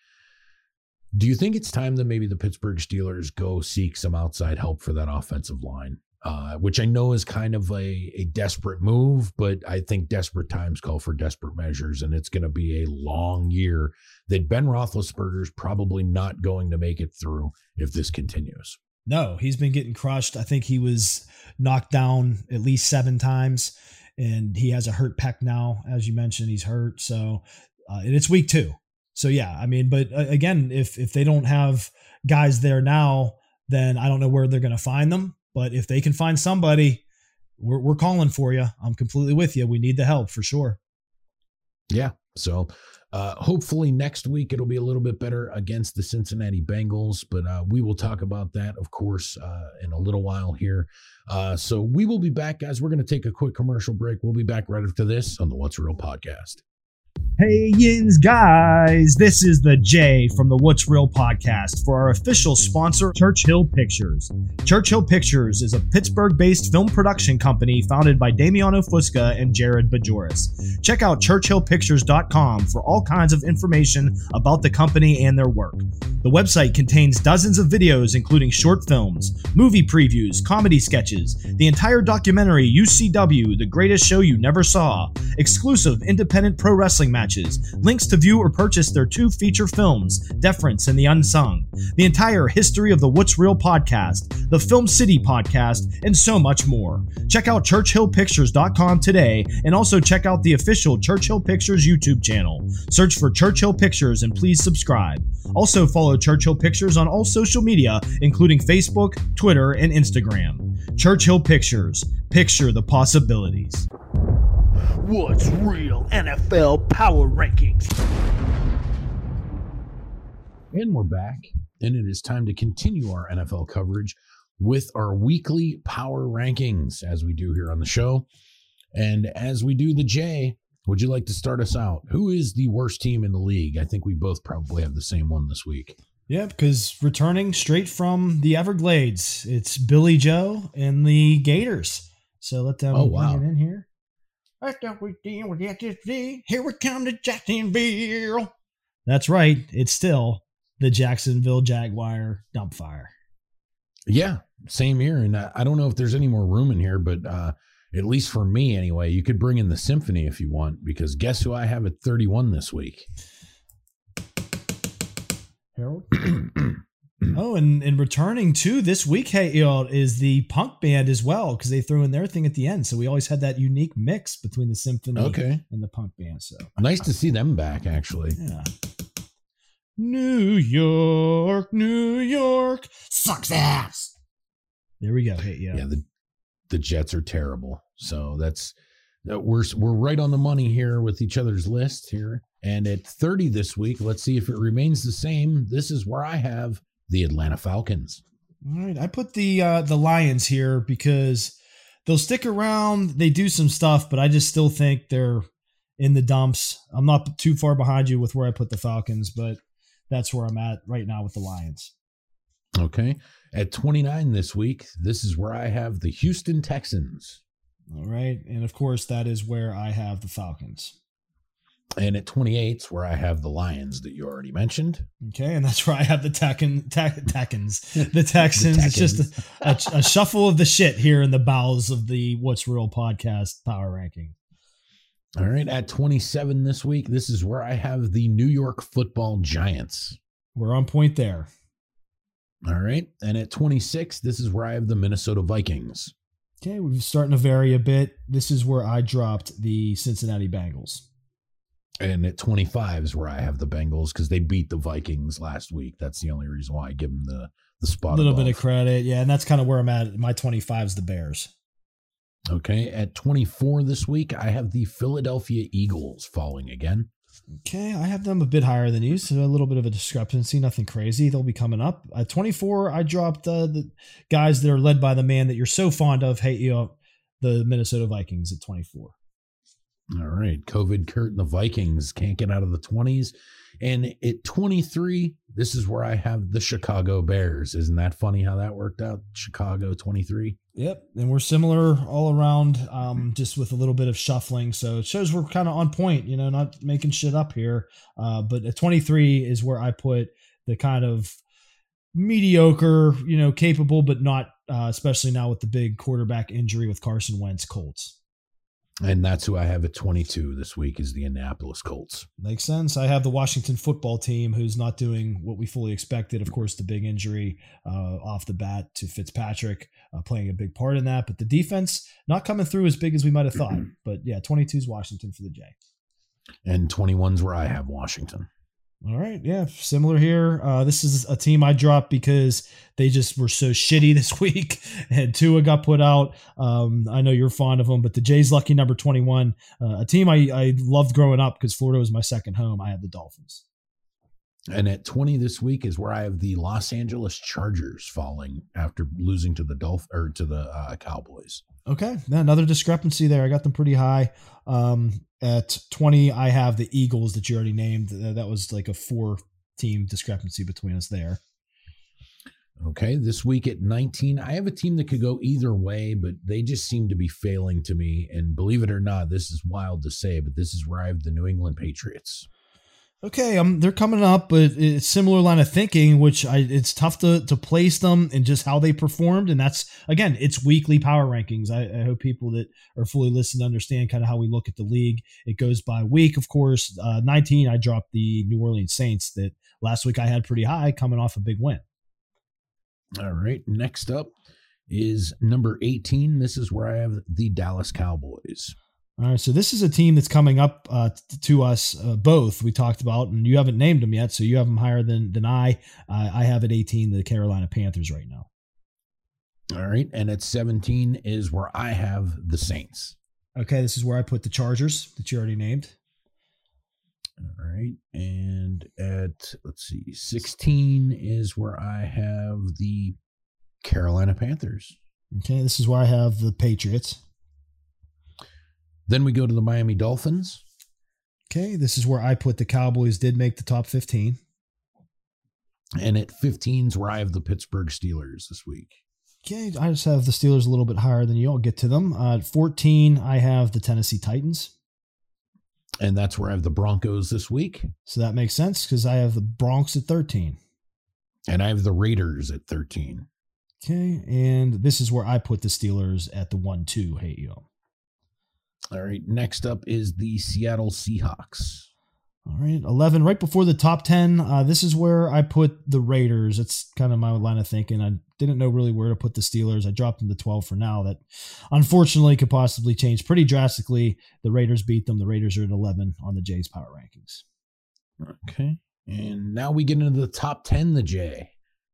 Do you think it's time that maybe the Pittsburgh Steelers go seek some outside help for that offensive line? Uh, which I know is kind of a, a desperate move, but I think desperate times call for desperate measures, and it's going to be a long year that Ben Roethlisberger's probably not going to make it through if this continues. No, he's been getting crushed. I think he was knocked down at least seven times, and he has a hurt pec now. As you mentioned, he's hurt. So, uh, and it's week two. So yeah, I mean, but uh, again, if if they don't have guys there now, then I don't know where they're going to find them. But if they can find somebody, we're we're calling for you. I'm completely with you. We need the help for sure. Yeah. So uh, hopefully next week it'll be a little bit better against the Cincinnati Bengals, but uh, we will talk about that, of course, uh, in a little while here. Uh, so we will be back, guys. We're going to take a quick commercial break. We'll be back right after this on the What's Real podcast. Hey, Yins, guys, this is the J from the What's Real podcast for our official sponsor, Churchill Pictures. Churchill Pictures is a Pittsburgh based film production company founded by Damiano Fusca and Jared Bajoris. Check out churchillpictures.com for all kinds of information about the company and their work. The website contains dozens of videos, including short films, movie previews, comedy sketches, the entire documentary UCW, The Greatest Show You Never Saw, exclusive independent pro wrestling matches matches, links to view or purchase their two feature films, Deference and The Unsung, the entire history of the What's Real podcast, the Film City podcast, and so much more. Check out ChurchillPictures.com today and also check out the official Churchill Pictures YouTube channel. Search for Churchill Pictures and please subscribe. Also follow Churchill Pictures on all social media, including Facebook, Twitter, and Instagram. Churchill Pictures. Picture the possibilities. What's real NFL power rankings? And we're back, and it is time to continue our NFL coverage with our weekly power rankings, as we do here on the show. And as we do the J, would you like to start us out? Who is the worst team in the league? I think we both probably have the same one this week. Yeah, because returning straight from the Everglades, it's Billy Joe and the Gators. So let them oh, wow. in here. That's what we deal with SSD. Here we come to Jacksonville. That's right. It's still the Jacksonville Jaguar dump fire. Yeah, same here. And I, I don't know if there's any more room in here, but uh, at least for me anyway, you could bring in the symphony if you want, because guess who I have at 31 this week? Harold? Oh, and, and returning to this week, hey, know, is the punk band as well because they threw in their thing at the end. So we always had that unique mix between the symphony okay. and the punk band. So nice to see them back, actually. Yeah. New York, New York sucks ass. There we go. Hey, yeah, yeah. The the Jets are terrible. So that's uh, we're we're right on the money here with each other's list here. And at 30 this week, let's see if it remains the same. This is where I have the Atlanta Falcons. All right, I put the uh, the Lions here because they'll stick around. They do some stuff, but I just still think they're in the dumps. I'm not too far behind you with where I put the Falcons, but that's where I'm at right now with the Lions. Okay. At 29 this week, this is where I have the Houston Texans. All right. And of course, that is where I have the Falcons. And at 28 is where I have the Lions that you already mentioned. Okay, and that's where I have the Tekken, te- Tekkens, the Texans. the it's just a, a, a, shuffle of the shit here in the bowels of the What's Real podcast power ranking. All right, at 27 this week, this is where I have the New York Football Giants. We're on point there. All right, and at 26, this is where I have the Minnesota Vikings. Okay, we're starting to vary a bit. This is where I dropped the Cincinnati Bengals. And at 25 is where I have the Bengals because they beat the Vikings last week. That's the only reason why I give them the, the spot. A little above. bit of credit. Yeah. And that's kind of where I'm at. My 25 is the Bears. Okay. At 24 this week, I have the Philadelphia Eagles falling again. Okay, I have them a bit higher than you, so a little bit of a discrepancy. Nothing crazy. They'll be coming up. At 24, I dropped uh, the guys that are led by the man that you're so fond of. Hey, you know, the Minnesota Vikings at 24. All right. COVID Kirk and the Vikings can't get out of the 20s. And at 23, this is where I have the Chicago Bears. Isn't that funny how that worked out? Chicago 23. Yep. And we're similar all around, um, just with a little bit of shuffling. So it shows we're kind of on point, you know, not making shit up here. Uh, but at 23 is where I put the kind of mediocre, you know, capable, but not, uh, especially now with the big quarterback injury with Carson Wentz Colts. And that's who I have at 22 this week is the Indianapolis Colts. Makes sense. I have the Washington football team who's not doing what we fully expected. Of course, the big injury uh, off the bat to Fitzpatrick uh, playing a big part in that, but the defense not coming through as big as we might have thought. but yeah, 22 is Washington for the J. And 21's where I have Washington. All right. Yeah. Similar here. Uh, this is a team I dropped because they just were so shitty this week. and Tua got put out. Um, I know you're fond of them, but the Jays lucky number 21, uh, a team I, I loved growing up because Florida was my second home. I had the Dolphins. And at 20 this week is where I have the Los Angeles Chargers falling after losing to the Dolph or to the uh, Cowboys. Okay, another discrepancy there. I got them pretty high. Um, at 20, I have the Eagles that you already named. That was like a four team discrepancy between us there. Okay, this week at 19, I have a team that could go either way, but they just seem to be failing to me. And believe it or not, this is wild to say, but this is where I have the New England Patriots okay, um, they're coming up, but it's similar line of thinking, which I, it's tough to to place them and just how they performed, and that's again, it's weekly power rankings. I, I hope people that are fully listening understand kind of how we look at the league. It goes by week, of course. Uh, Nineteen, I dropped the New Orleans Saints that last week I had pretty high, coming off a big win. All right, next up is number 18. This is where I have the Dallas Cowboys. All right, so this is a team that's coming up uh, to us uh, both. We talked about, and you haven't named them yet, so you have them higher than than I. Uh, I have at 18 the Carolina Panthers right now. All right, and at 17 is where I have the Saints. Okay, this is where I put the Chargers that you already named. All right, and at let's see, 16 is where I have the Carolina Panthers. Okay, this is where I have the Patriots. Then we go to the Miami Dolphins. Okay, this is where I put the Cowboys did make the top 15. And at 15 is where I have the Pittsburgh Steelers this week. Okay, I just have the Steelers a little bit higher than you. I'll get to them. Uh, at 14, I have the Tennessee Titans. And that's where I have the Broncos this week. So that makes sense because I have the Bronx at 13. And I have the Raiders at 13. Okay, and this is where I put the Steelers at the 1 2. Hey, yo. All right. Next up is the Seattle Seahawks. All right. 11, right before the top 10. Uh, this is where I put the Raiders. It's kind of my line of thinking. I didn't know really where to put the Steelers. I dropped them to 12 for now. That unfortunately could possibly change pretty drastically. The Raiders beat them. The Raiders are at 11 on the Jays power rankings. Okay. And now we get into the top 10, the J.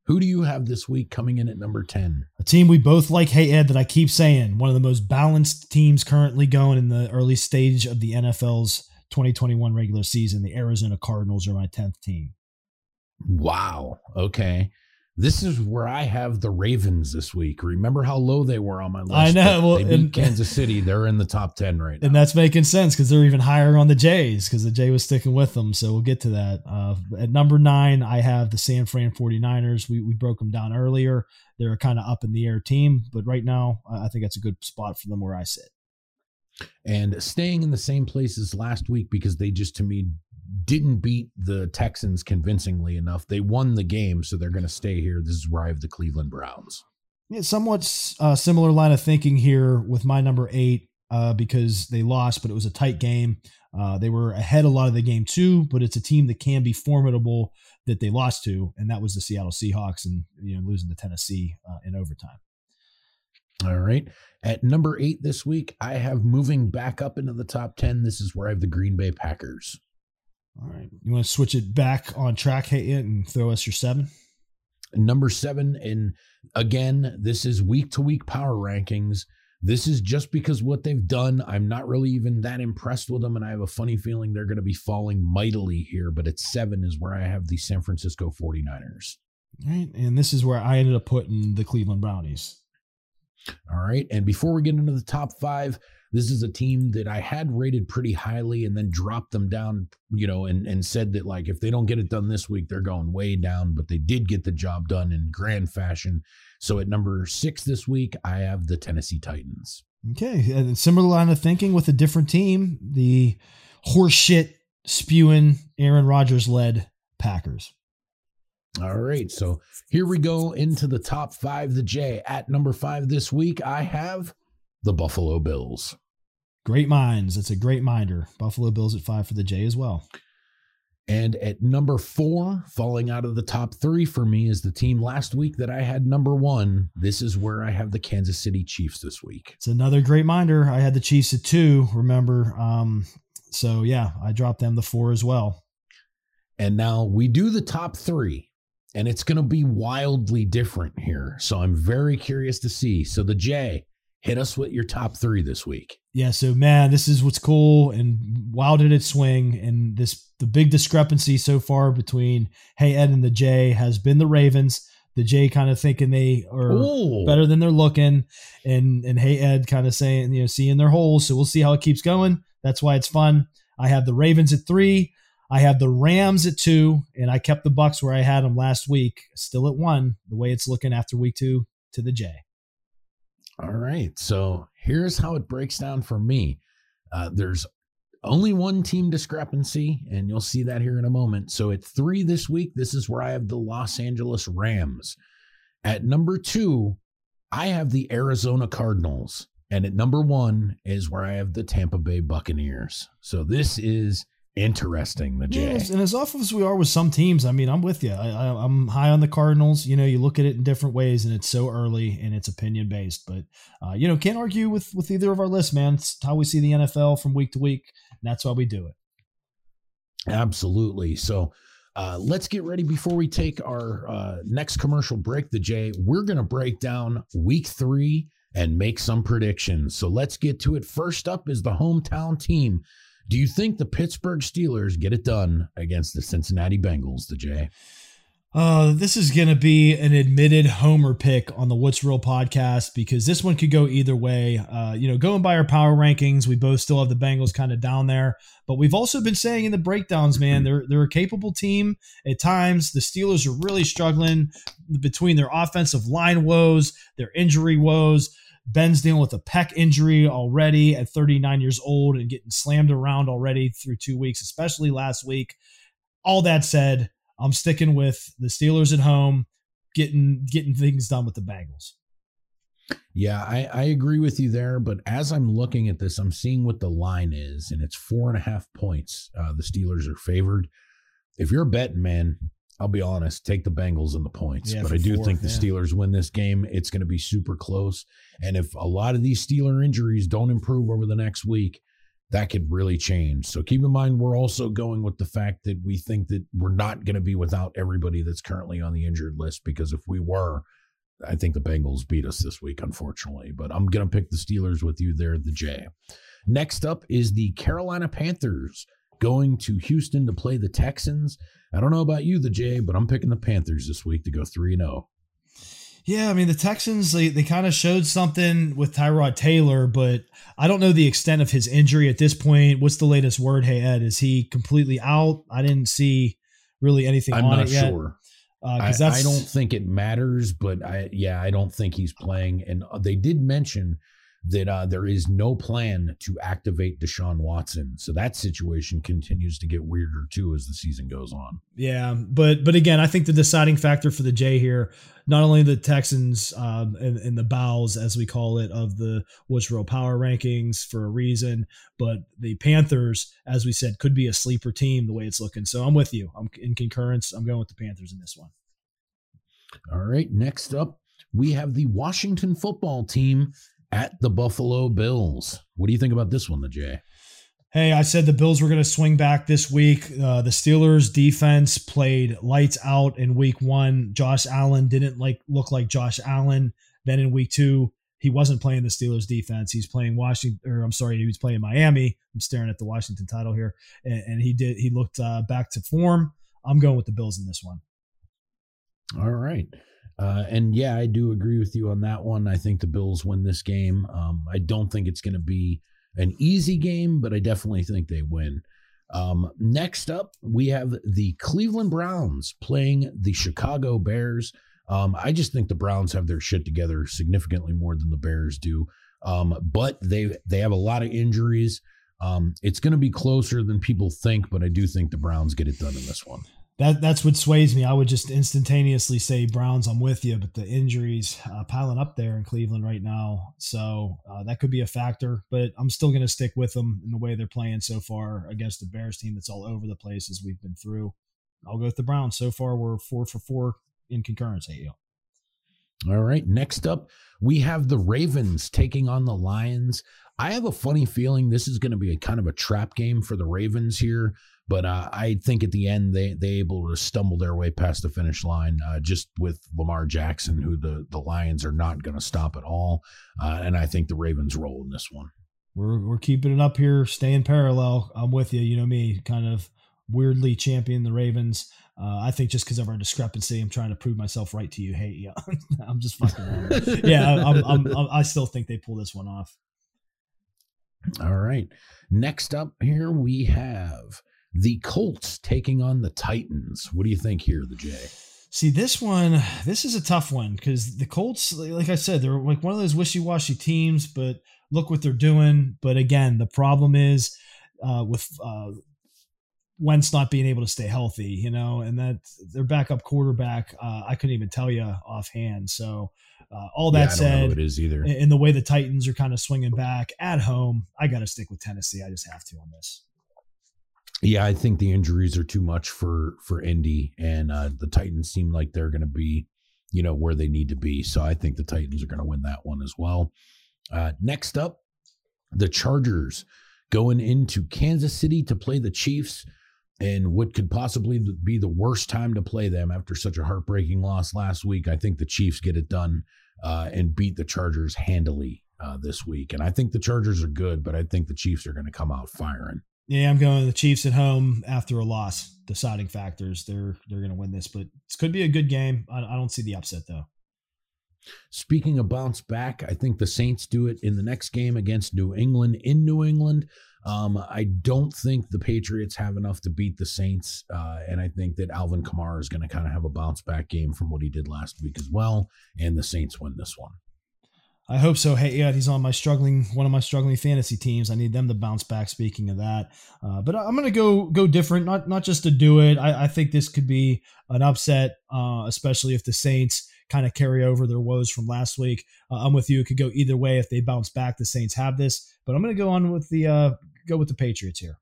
Who do you have this week coming in at number 10? A team we both like, hey Ed, that I keep saying, one of the most balanced teams currently going in the early stage of the NFL's 2021 regular season. The Arizona Cardinals are my 10th team. Wow. Okay. This is where I have the Ravens this week. Remember how low they were on my list? I know. Well, they beat and- Kansas City. They're in the top ten right now. And that's making sense because they're even higher on the Jays because the Jay was sticking with them. So we'll get to that. Uh, at number nine, I have the San Fran 49ers. We, we broke them down earlier. They're a kind of up in the air team, but right now, I I think that's a good spot for them where I sit. and staying in the same place as last week because they just to me didn't beat the Texans convincingly enough. They won the game, so they're going to stay here. This is where I have the Cleveland Browns. Yeah, somewhat uh, similar line of thinking here with my number eight uh, because they lost, but it was a tight game. Uh, they were ahead a lot of the game too, but it's a team that can be formidable that they lost to, and that was the Seattle Seahawks, and you know losing to Tennessee uh, in overtime. All right. At number eight this week, I have moving back up into the top 10. This is where I have the Green Bay Packers. All right, you want to switch it back on track, Hayden, and throw us your seven? Number seven, and again, this is week to week power rankings. This is just because what they've done. I'm not really even that impressed with them, and I have a funny feeling they're going to be falling mightily here. But at seven is where I have the San Francisco 49ers. All right, and this is where I ended up putting the Cleveland Brownies. All right. And before we get into the top five, this is a team that I had rated pretty highly and then dropped them down, you know, and, and said that, like, if they don't get it done this week, they're going way down, but they did get the job done in grand fashion. So at number six this week, I have the Tennessee Titans. Okay, and similar line of thinking with a different team, the horseshit spewing Aaron Rodgers led Packers. All right. So here we go into the top five. The J at number five this week, I have the Buffalo Bills. Great minds. It's a great minder. Buffalo Bills at five for the J as well. And at number four, falling out of the top three for me, is the team last week that I had number one. This is where I have the Kansas City Chiefs this week. It's another great minder. I had the Chiefs at two, remember? Um, so yeah, I dropped them the four as well. And now we do the top three, and it's going to be wildly different here. So I'm very curious to see. So the J, hit us with your top three this week. Yeah, so man, this is what's cool and wow did it swing. And this the big discrepancy so far between Hey Ed and the J has been the Ravens. The J kind of thinking they are Ooh. better than they're looking, and and Hey Ed kind of saying you know seeing their holes. So we'll see how it keeps going. That's why it's fun. I have the Ravens at three. I have the Rams at two, and I kept the Bucs where I had them last week, still at one. The way it's looking after week two to the J. All right. So here's how it breaks down for me. Uh, there's only one team discrepancy, and you'll see that here in a moment. So at three this week, this is where I have the Los Angeles Rams. At number two, I have the Arizona Cardinals. And at number one is where I have the Tampa Bay Buccaneers. So this is interesting, the J. Yes, and as off as we are with some teams, I mean, I'm with you. I, I, I'm high on the Cardinals. You know, you look at it in different ways, and it's so early and it's opinion based. But uh, you know, can't argue with with either of our lists, man. It's how we see the NFL from week to week, and that's why we do it. Absolutely. So uh, let's get ready before we take our uh, next commercial break. The J, we're going to break down week three and make some predictions. So let's get to it. First up is the hometown team. Do you think the Pittsburgh Steelers get it done against the Cincinnati Bengals? The J. Uh, this is going to be an admitted homer pick on the What's Real podcast because this one could go either way. Uh, you know, going by our power rankings, we both still have the Bengals kind of down there, but we've also been saying in the breakdowns, man, they're they're a capable team at times. The Steelers are really struggling between their offensive line woes, their injury woes. Ben's dealing with a pec injury already at 39 years old and getting slammed around already through two weeks, especially last week. All that said, I'm sticking with the Steelers at home, getting getting things done with the Bengals. Yeah, I, I agree with you there. But as I'm looking at this, I'm seeing what the line is, and it's four and a half points. Uh, the Steelers are favored. If you're a betting man, I'll be honest, take the Bengals and the points. Yeah, but I do four, think the yeah. Steelers win this game. It's going to be super close. And if a lot of these Steeler injuries don't improve over the next week, that could really change. So keep in mind, we're also going with the fact that we think that we're not going to be without everybody that's currently on the injured list because if we were, I think the Bengals beat us this week, unfortunately. But I'm going to pick the Steelers with you there, the J. Next up is the Carolina Panthers going to Houston to play the Texans. I don't know about you, the Jay, but I'm picking the Panthers this week to go 3 0. Yeah, I mean the Texans they, they kind of showed something with Tyrod Taylor, but I don't know the extent of his injury at this point. What's the latest word? Hey Ed, is he completely out? I didn't see really anything I'm on not it yet. sure. Uh, I, I don't think it matters, but I yeah, I don't think he's playing. And they did mention that uh, there is no plan to activate Deshaun Watson, so that situation continues to get weirder too as the season goes on. Yeah, but but again, I think the deciding factor for the J here, not only the Texans um, and, and the bows, as we call it, of the Real Power rankings for a reason, but the Panthers, as we said, could be a sleeper team the way it's looking. So I'm with you. I'm in concurrence. I'm going with the Panthers in this one. All right, next up we have the Washington football team at the Buffalo Bills. What do you think about this one, the Jay? Hey, I said the Bills were going to swing back this week. Uh, the Steelers defense played lights out in week one. Josh Allen didn't like look like Josh Allen. Then in week two, he wasn't playing the Steelers defense. He's playing Washington, or I'm sorry, he was playing Miami. I'm staring at the Washington title here, and, and he did. He looked uh, back to form. I'm going with the Bills in this one. All right. Uh, and yeah, I do agree with you on that one. I think the Bills win this game. Um, I don't think it's going to be an easy game, but I definitely think they win. Um, next up, we have the Cleveland Browns playing the Chicago Bears. Um, I just think the Browns have their shit together significantly more than the Bears do. Um, but they they have a lot of injuries. Um, it's going to be closer than people think, but I do think the Browns get it done in this one. That that's what sways me. I would just instantaneously say Browns. I'm with you, but the injuries uh, piling up there in Cleveland right now, so uh, that could be a factor. But I'm still going to stick with them in the way they're playing so far against the Bears team that's all over the place as we've been through. I'll go with the Browns. So far, we're four for four in concurrence. Hey, yo. All right. Next up, we have the Ravens taking on the Lions. I have a funny feeling this is going to be a kind of a trap game for the Ravens here, but uh, I think at the end they they able to stumble their way past the finish line uh, just with Lamar Jackson, who the the Lions are not going to stop at all, uh, and I think the Ravens roll in this one. We're we're keeping it up here, staying parallel. I'm with you. You know me, kind of weirdly champion the Ravens. Uh, I think just because of our discrepancy, I'm trying to prove myself right to you. Hey, yeah, I'm just fucking. Yeah, I'm, I'm, I'm, I still think they pull this one off. All right. Next up here we have the Colts taking on the Titans. What do you think here, the Jay? See, this one, this is a tough one because the Colts, like I said, they're like one of those wishy-washy teams, but look what they're doing. But again, the problem is uh, with uh, Wentz not being able to stay healthy, you know, and that their backup quarterback, uh, I couldn't even tell you offhand. So, uh, all that yeah, said, it is either. in the way the Titans are kind of swinging back at home, I got to stick with Tennessee. I just have to on this. Yeah, I think the injuries are too much for for Indy, and uh, the Titans seem like they're going to be, you know, where they need to be. So I think the Titans are going to win that one as well. Uh, next up, the Chargers going into Kansas City to play the Chiefs, and what could possibly be the worst time to play them after such a heartbreaking loss last week. I think the Chiefs get it done uh, and beat the Chargers handily uh, this week, and I think the Chargers are good, but I think the Chiefs are going to come out firing. Yeah, I'm going the Chiefs at home after a loss. Deciding factors, they're they're going to win this, but this could be a good game. I, I don't see the upset though. Speaking of bounce back, I think the Saints do it in the next game against New England in New England. Um, I don't think the Patriots have enough to beat the Saints, uh, and I think that Alvin Kamara is going to kind of have a bounce back game from what he did last week as well, and the Saints win this one. I hope so. Hey, yeah, he's on my struggling one of my struggling fantasy teams. I need them to bounce back. Speaking of that, uh, but I'm gonna go go different. Not not just to do it. I, I think this could be an upset, uh, especially if the Saints kind of carry over their woes from last week. Uh, I'm with you. It could go either way if they bounce back. The Saints have this, but I'm gonna go on with the uh, go with the Patriots here.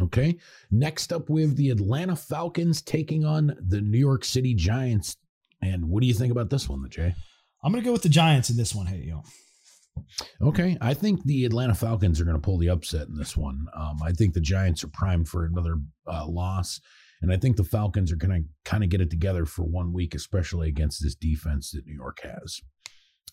Okay. Next up, we have the Atlanta Falcons taking on the New York City Giants. And what do you think about this one, the Jay? I'm gonna go with the Giants in this one. Hey, yo. Okay, I think the Atlanta Falcons are going to pull the upset in this one. Um, I think the Giants are primed for another uh, loss, and I think the Falcons are going to kind of get it together for one week, especially against this defense that New York has.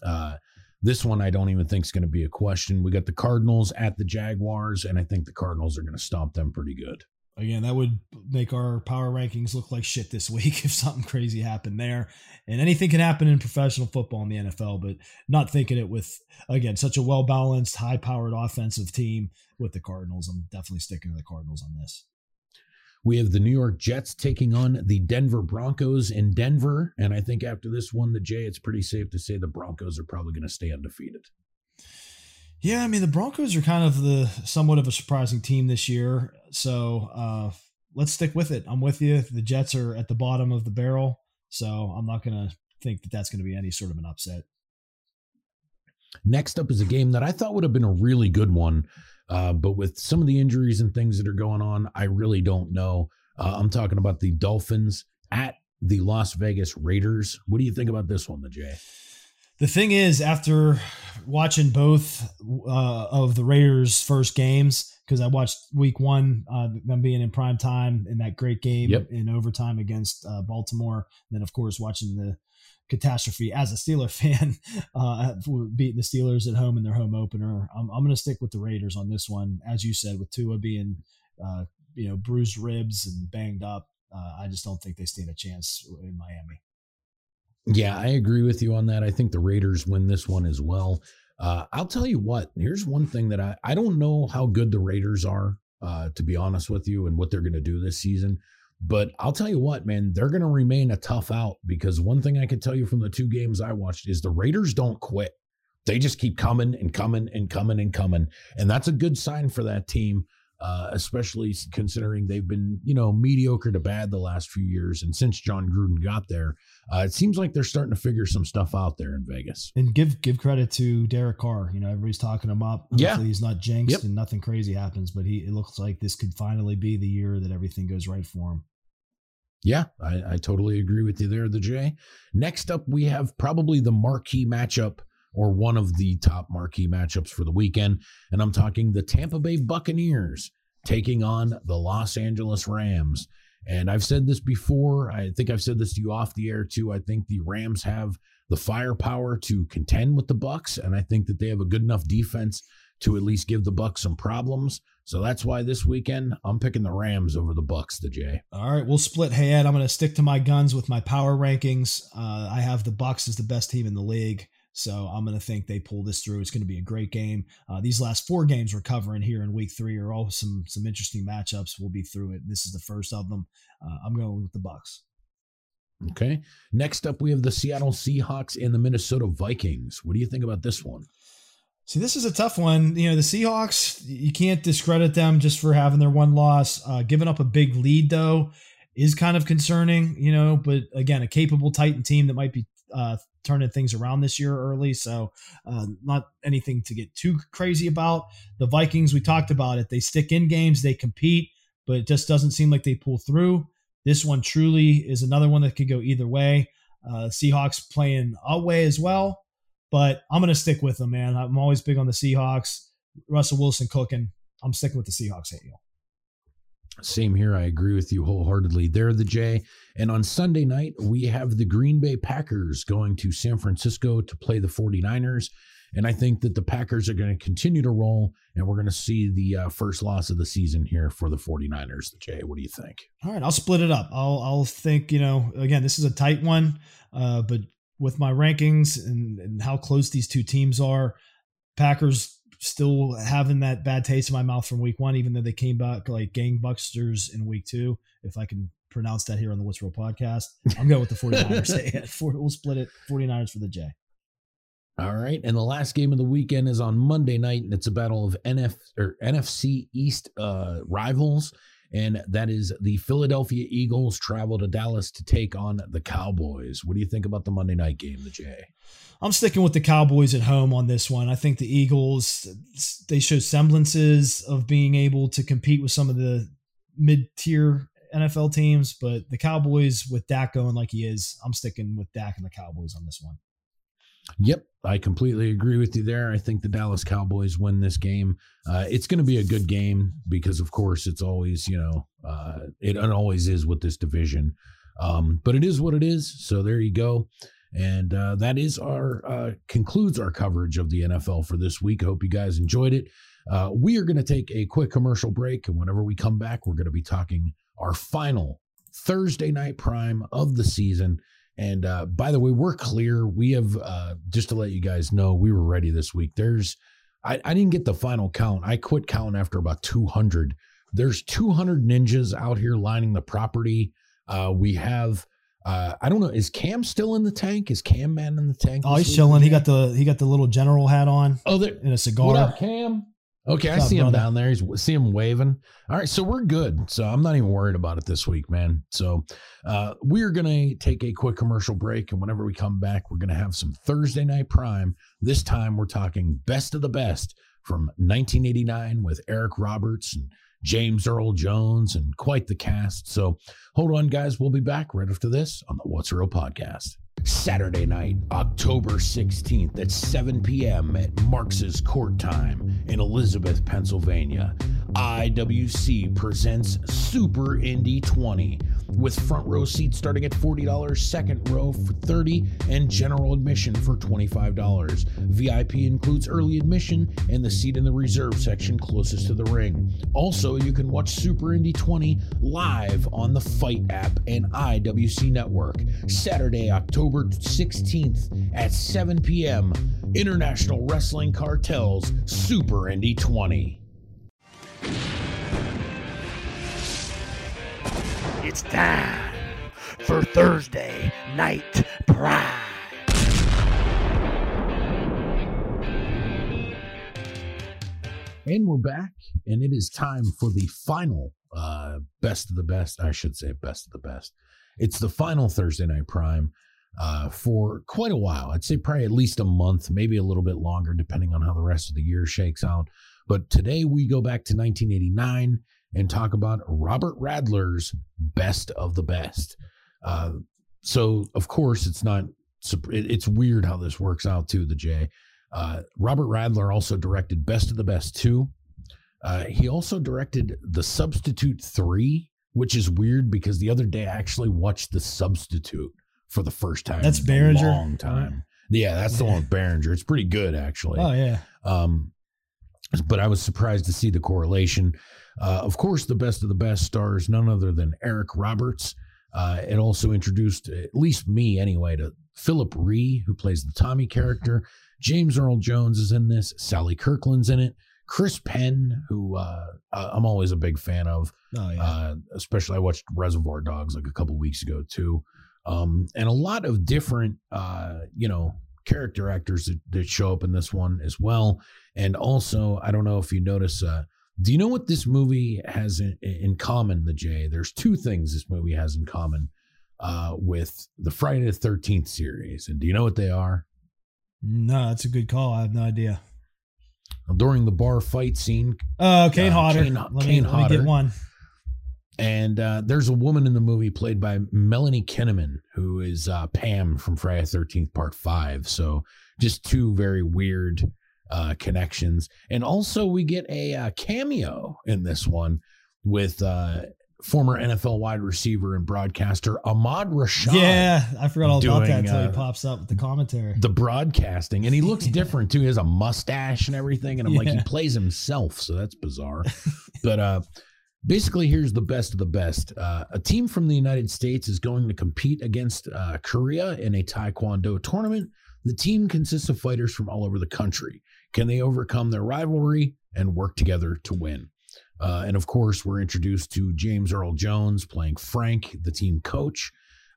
Uh, This one I don't even think is going to be a question. We got the Cardinals at the Jaguars, and I think the Cardinals are going to stomp them pretty good. Again, that would make our power rankings look like shit this week if something crazy happened there. And anything can happen in professional football in the NFL, but not thinking it with, again, such a well balanced, high powered offensive team with the Cardinals. I'm definitely sticking to the Cardinals on this. We have the New York Jets taking on the Denver Broncos in Denver. And I think after this one, the Jay, it's pretty safe to say the Broncos are probably going to stay undefeated. Yeah, I mean the Broncos are kind of the somewhat of a surprising team this year. So uh, let's stick with it. I'm with you. The Jets are at the bottom of the barrel, so I'm not going to think that that's going to be any sort of an upset. Next up is a game that I thought would have been a really good one, uh, but with some of the injuries and things that are going on, I really don't know. Uh, I'm talking about the Dolphins at the Las Vegas Raiders. What do you think about this one, the Jay? The thing is, after watching both uh, of the Raiders' first games, because I watched Week One, uh, them being in prime time in that great game Yep. in overtime against uh, Baltimore, and then of course watching the catastrophe as a Steeler fan, uh, beating the Steelers at home in their home opener. I'm, I'm going to stick with the Raiders on this one, as you said, with Tua being, uh, you know, bruised ribs and banged up. Uh, I just don't think they stand a chance in Miami. Yeah, I agree with you on that. I think the Raiders win this one as well. Uh, I'll tell you what, here's one thing that I, I don't know how good the Raiders are, uh, to be honest with you, and what they're going to do this season. But I'll tell you what, man, they're going to remain a tough out because one thing I can tell you from the two games I watched is the Raiders don't quit. They just keep coming and coming and coming and coming. And that's a good sign for that team uh, especially considering they've been, you know, mediocre to bad the last few years. And since Jon Gruden got there, uh, it seems like they're starting to figure some stuff out there in Vegas. And give give credit to Derek Carr. You know, everybody's talking him up. Hopefully Yeah. he's not jinxed Yep. and nothing crazy happens. But he it looks like this could finally be the year that everything goes right for him. Yeah, I, I totally agree with you there, the J. Next up, we have probably the marquee matchup or one of the top marquee matchups for the weekend. And I'm talking the Tampa Bay Buccaneers taking on the Los Angeles Rams. And I've said this before. I think I've said this to you off the air too. I think the Rams have the firepower to contend with the Bucs, and I think that they have a good enough defense to at least give the Bucs some problems. So that's why this weekend I'm picking the Rams over the Bucs, the J. All right, we'll split head. I'm going to stick to my guns with my power rankings. Uh, I have the Bucs as the best team in the league, so I'm going to think they pull this through. It's going to be a great game. Uh, these last four games we're covering here in Week Three are all some some interesting matchups. We'll be through it. This is the first of them. Uh, I'm going with the Bucs. Okay. Next up, we have the Seattle Seahawks and the Minnesota Vikings. What do you think about this one? See, this is a tough one. You know, the Seahawks, you can't discredit them just for having their one loss. Uh, giving up a big lead, though, is kind of concerning, you know, but again, a capable Titan team that might be uh, turning things around this year early. So, uh, not anything to get too crazy about. The Vikings, we talked about it. They stick in games, they compete, but it just doesn't seem like they pull through. This one truly is another one that could go either way. Uh, Seahawks playing away as well but I'm going to stick with them, man. I'm always big on the Seahawks. Russell Wilson cooking. I'm sticking with the Seahawks. Hey, yo. Same here. I agree with you wholeheartedly. They're the J. And on Sunday night, we have the Green Bay Packers going to San Francisco to play the 49ers. And I think that the Packers are going to continue to roll, and we're going to see the uh, first loss of the season here for the 49ers. The J, what do you think? All right, I'll split it up. I'll I'll think, you know, again, this is a tight one, uh, but with my rankings and, and how close these two teams are, Packers still having that bad taste in my mouth from week one, even though they came back like gangbusters in week two. If I can pronounce that here on the What's Real podcast, I'm going with the 49ers. Four- we'll split it 49ers for the J. All right. And the last game of the weekend is on Monday night, and it's a battle of NF or NFC East uh, rivals. And that is the Philadelphia Eagles travel to Dallas to take on the Cowboys. What do you think about the Monday night game, the J? I'm sticking with the Cowboys at home on this one. I think the Eagles they show semblances of being able to compete with some of the mid-tier NFL teams, but the Cowboys with Dak going like he is, I'm sticking with Dak and the Cowboys on this one. Yep, I completely agree with you there. I think the Dallas Cowboys win this game. Uh, it's going to be a good game because, of course, it's always you know uh, it, it always is with this division. Um, but it is what it is. So there you go. And uh, that is our uh, concludes our coverage of the NFL for this week. I hope you guys enjoyed it. Uh, we are going to take a quick commercial break, and whenever we come back, we're going to be talking our final Thursday night prime of the season. And uh, by the way, we're clear. We have uh, just to let you guys know, we were ready this week. There's, I, I didn't get the final count. I quit counting after about 200. There's 200 ninjas out here lining the property. Uh, we have uh, I don't know. Is Cam still in the tank? Is Cam man in the tank? Oh, he's chilling. He got the he got the little general hat on. Oh, there and a cigar. What up, Cam? Okay, I see him down there. He's see him waving. All right, so we're good. So I'm not even worried about it this week, man. So uh, we're gonna take a quick commercial break, and whenever we come back, we're gonna have some Thursday night prime. This time, we're talking best of the best from 1989 with Eric Roberts and James Earl Jones, and quite the cast. So hold on, guys. We'll be back right after this on the What's Real podcast. Saturday night, October 16th at 7 p.m. at Marx's Court Time in Elizabeth, Pennsylvania. IWC presents Super Indy 20 with front row seats starting at $40, second row for 30 and general admission for $25. VIP includes early admission and the seat in the reserve section closest to the ring. Also, you can watch Super Indy 20 live on the Fight app and IWC Network. Saturday, October 16th at 7 p.m. International Wrestling Cartels Super Indy 20. It's time for Thursday Night Prime. And we're back, and it is time for the final uh, best of the best. I should say best of the best. It's the final Thursday Night Prime uh, for quite a while. I'd say probably at least a month, maybe a little bit longer, depending on how the rest of the year shakes out. But today we go back to 1989 and talk about Robert Radler's Best of the Best. Uh, so, of course, it's not, it's weird how this works out too, the J. Uh, Robert Radler also directed Best of the Best 2. Uh, he also directed The Substitute 3, which is weird because the other day I actually watched The Substitute for the first time. That's Berenger. long time. Yeah, that's yeah. the one with Berenger. It's pretty good actually. Oh yeah. Um, but I was surprised to see the correlation. Uh, of course, the best of the best stars none other than Eric Roberts. Uh, it also introduced at least me anyway to Phillip Rhee, who plays the Tommy character. James Earl Jones is in this. Sally Kirkland's in it. Chris Penn, who uh, I'm always a big fan of. Oh, yeah. Uh, especially I watched Reservoir Dogs like a couple weeks ago too um, and a lot of different, uh, you know, character actors that, that, show up in this one as well. And also, I don't know if you notice, uh, do you know what this movie has in, in common, the J? There's two things this movie has in common uh, with the Friday the 13th series. And do you know what they are? No, that's a good call. I have no idea. During the bar fight scene, oh, Kane uh, Hodder. Kane, let, Kane me, Hodder. let me get one. And uh, there's a woman in the movie played by Melanie Kinnaman, who is uh, Pam from Friday 13th, Part 5. So just two very weird uh, connections. And also, we get a uh, cameo in this one with uh, former NFL wide receiver and broadcaster Ahmad Rashad. Yeah, I forgot all doing, about that until uh, he pops up with the commentary. The broadcasting. And he looks different too. He has a mustache and everything. And I'm yeah. like, he plays himself. So that's bizarre. but uh basically here's the best of the best. Uh, a team from the united states is going to compete against uh, korea in a taekwondo tournament. The team consists of fighters from all over the country. Can they overcome their rivalry and work together to win? Uh, and of course we're introduced to james earl jones playing frank the team coach.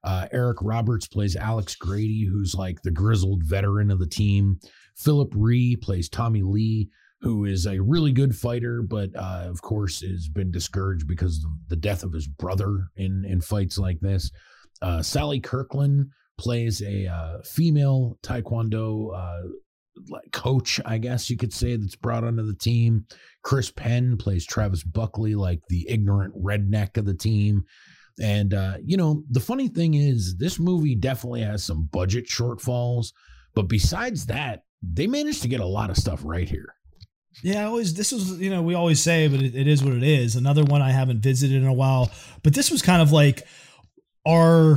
Uh, eric roberts plays alex grady who's like the grizzled veteran of the team. Phillip Rhee plays tommy lee who is a really good fighter, but uh, of course has been discouraged because of the death of his brother in in fights like this. Uh, Sally Kirkland plays a uh, female taekwondo uh, coach, I guess you could say, that's brought onto the team. Chris Penn plays Travis Buckley, like the ignorant redneck of the team. And uh, you know, the funny thing is, this movie definitely has some budget shortfalls, but besides that, they managed to get a lot of stuff right here. Yeah, I always this was you know we always say, but it, it is what it is. Another one I haven't visited in a while, but this was kind of like our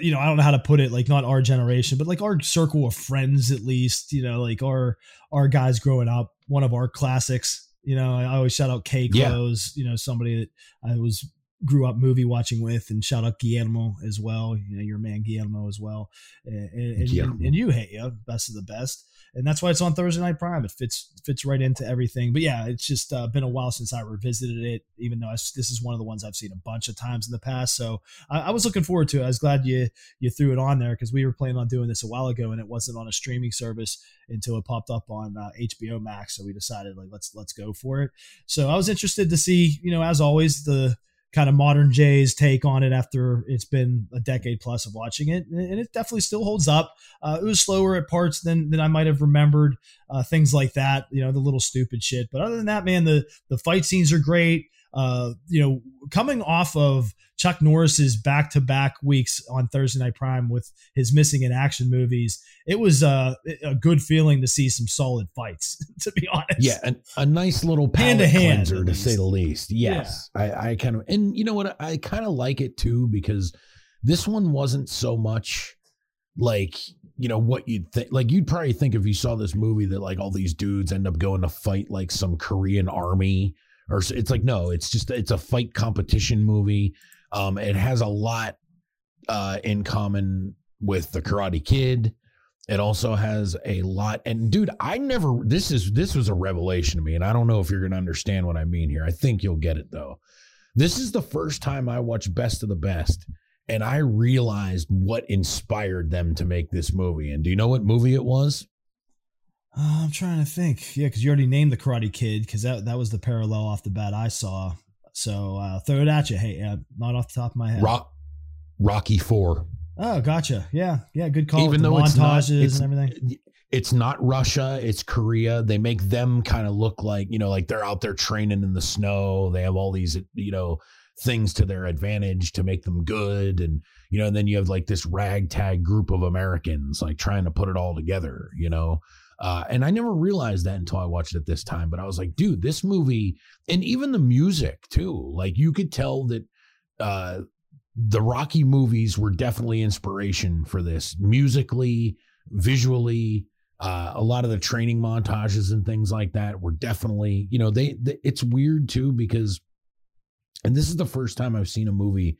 you know i don't know how to put it like not our generation but like our circle of friends at least you know like our our guys growing up one of our classics you know i always shout out k Yeah. you know somebody that i was grew up movie watching with and shout out guillermo as well you know your man guillermo as well and, and, and, and you hey yeah best of the best and that's why it's on Thursday Night Prime. It fits fits right into everything. But yeah, it's just uh, been a while since I revisited it. Even though I, this is one of the ones I've seen a bunch of times in the past, so I, I was looking forward to it. I was glad you you threw it on there because we were planning on doing this a while ago, and it wasn't on a streaming service until it popped up on uh, HBO Max. So we decided like let's let's go for it. So I was interested to see, you know, as always, the kind of modern Jay's take on it after it's been a decade plus of watching it, and it definitely still holds up. Uh, it was slower at parts than than I might have remembered. Uh, things like that, you know, the little stupid shit. But other than that, man, the the fight scenes are great. Uh, you know, coming off of Chuck Norris's back to back weeks on Thursday Night Prime with his missing in action movies, it was uh, a good feeling to see some solid fights. To be honest, Yeah, an, a nice little Hand to hand, to say the least. Yes, I, I kind of and you know what I kind of like it too because this one wasn't so much like you know what you'd think. Like you'd probably think if you saw this movie that like all these dudes end up going to fight like some Korean army or it's like no, it's just it's a fight competition movie. Um, it has a lot uh in common with the Karate Kid. It also has a lot. And dude, I never this is this was a revelation to me, and I don't know if you're gonna understand what I mean here. I think you'll get it though. This is the first time I watched Best of the Best, and I realized what inspired them to make this movie. And do you know what movie it was? Uh, I'm trying to think. Yeah, because you already named the Karate Kid, because that that was the parallel off the bat I saw. So uh, throw it at you. Hey, uh, not off the top of my head. Rock Rocky Four. Oh, gotcha. Yeah, yeah. Good call. Even with the though it's not- montages it's- and everything. It's not Russia, it's Korea. They make them kind of look like, you know, like they're out there training in the snow. They have all these, you know, things to their advantage to make them good. And, you know, and then you have like this ragtag group of Americans like trying to put it all together, you know. Uh, and I never realized that until I watched it this time. But I was like, dude, this movie, and even the music too, like you could tell that uh, the Rocky movies were definitely inspiration for this musically, visually. Uh, a lot of the training montages and things like that were definitely, you know, they, they it's weird too because, and this is the first time I've seen a movie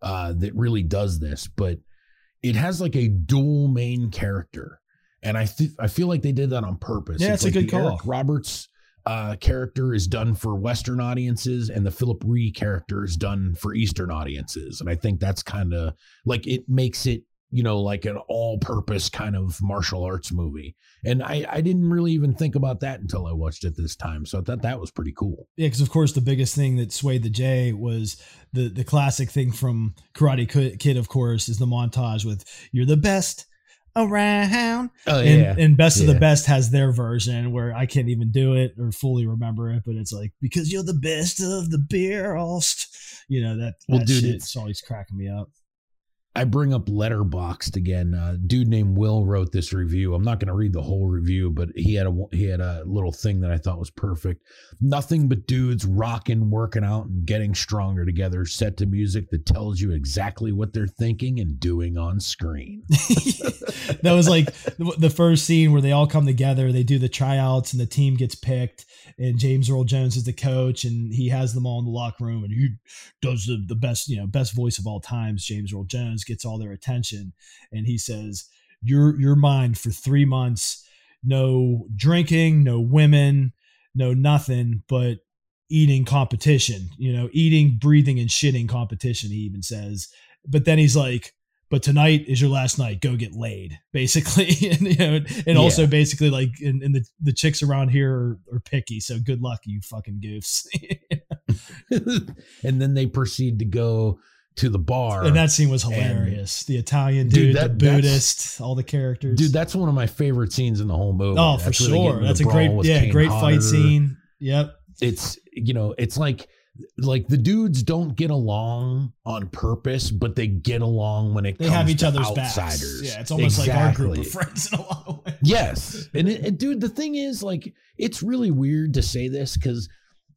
uh, that really does this, but it has like a dual main character, and I th- I feel like they did that on purpose. Yeah, it's a like good the call. Eric Roberts uh, character is done for Western audiences, and the Phillip Rhee character is done for Eastern audiences, and I think that's kind of like it makes it you know like an all-purpose kind of martial arts movie. And I I didn't really even think about that until I watched it this time, so I thought that was pretty cool. Yeah, because of course the biggest thing that swayed the J was the the classic thing from Karate Kid. Of course, is the montage with "You're the best around," Oh and, and Best of the Best has their version where I can't even do it or fully remember it, but it's like because you're the best of the beer, you know that. Well, that dude, shit, it's always cracking me up. I bring up Letterboxd again. Uh, dude named Will wrote this review. I'm not going to read the whole review, but he had a he had a little thing that I thought was perfect. Nothing but dudes rocking, working out, and getting stronger together. Set to music that tells you exactly what they're thinking and doing on screen. that was like the first scene where they all come together. They do the tryouts and the team gets picked. And James Earl Jones is the coach, and he has them all in the locker room, and he does the, the best, you know, best voice of all times. James Earl Jones gets all their attention, and he says, "You're you're mine for three months. No drinking, no women, no nothing, but eating competition. You know, eating, breathing, and shitting competition." He even says, but then he's like, but tonight is your last night. Go get laid, basically. and you know, and also basically like, and, and the, the chicks around here are, are picky. So good luck, you fucking goofs. and then they proceed to go to the bar. and that scene was hilarious. the Italian Dude, dude, that- the Buddhist, all the characters. Dude, that's one of my favorite scenes in the whole movie. oh, for That's get sure. That's a great, yeah, Kane great Hodder. fight scene. Yep. it's you know it's like like the dudes don't get along on purpose but they get along when it They comes have each to other's outsiders backs. Yeah. It's almost like our group of friends in a lot of ways. yes and, it, and dude the thing is like it's really weird to say this because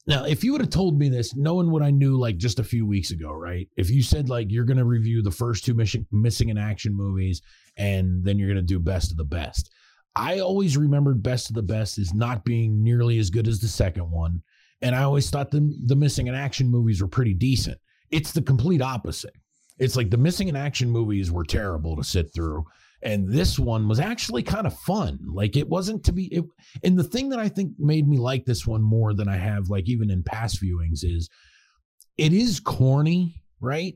Now, if you would have told me this, knowing what I knew like just a few weeks ago, right? If you said like you're going to review the first two mission, missing in action movies and then you're going to do best of the best, I always remembered best of the best as not being nearly as good as the second one, and I always thought the the missing in action movies were pretty decent. It's the complete opposite. It's like the missing in action movies were terrible to sit through, and this one was actually kind of fun. Like it wasn't to be it, and the thing that I think made me like this one more than I have like even in past viewings is it is corny, right?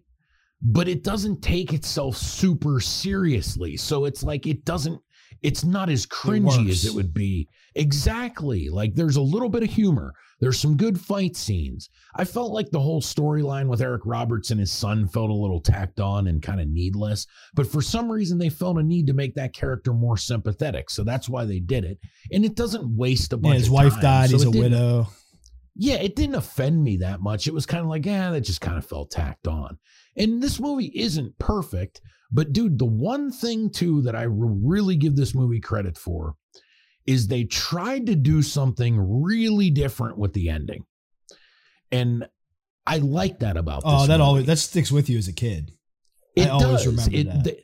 But it doesn't take itself super seriously. So it's like it doesn't it's not as cringy as it would be. Exactly. Like there's a little bit of humor. There's some good fight scenes. I felt like the whole storyline with Eric Roberts and his son felt a little tacked on and kind of needless. But for some reason, they felt a need to make that character more sympathetic. So that's why they did it. And it doesn't waste a bunch Yeah, his wife time. died. So he's a widow. yeah, it didn't offend me that much. It was kind of like, yeah, that just kind of felt tacked on. And this movie isn't perfect, but dude, the one thing too that I really give this movie credit for is they tried to do something really different with the ending. And I like that about oh, this. Oh, that movie. always that sticks with you as a kid. I It always does. remember it, that. th-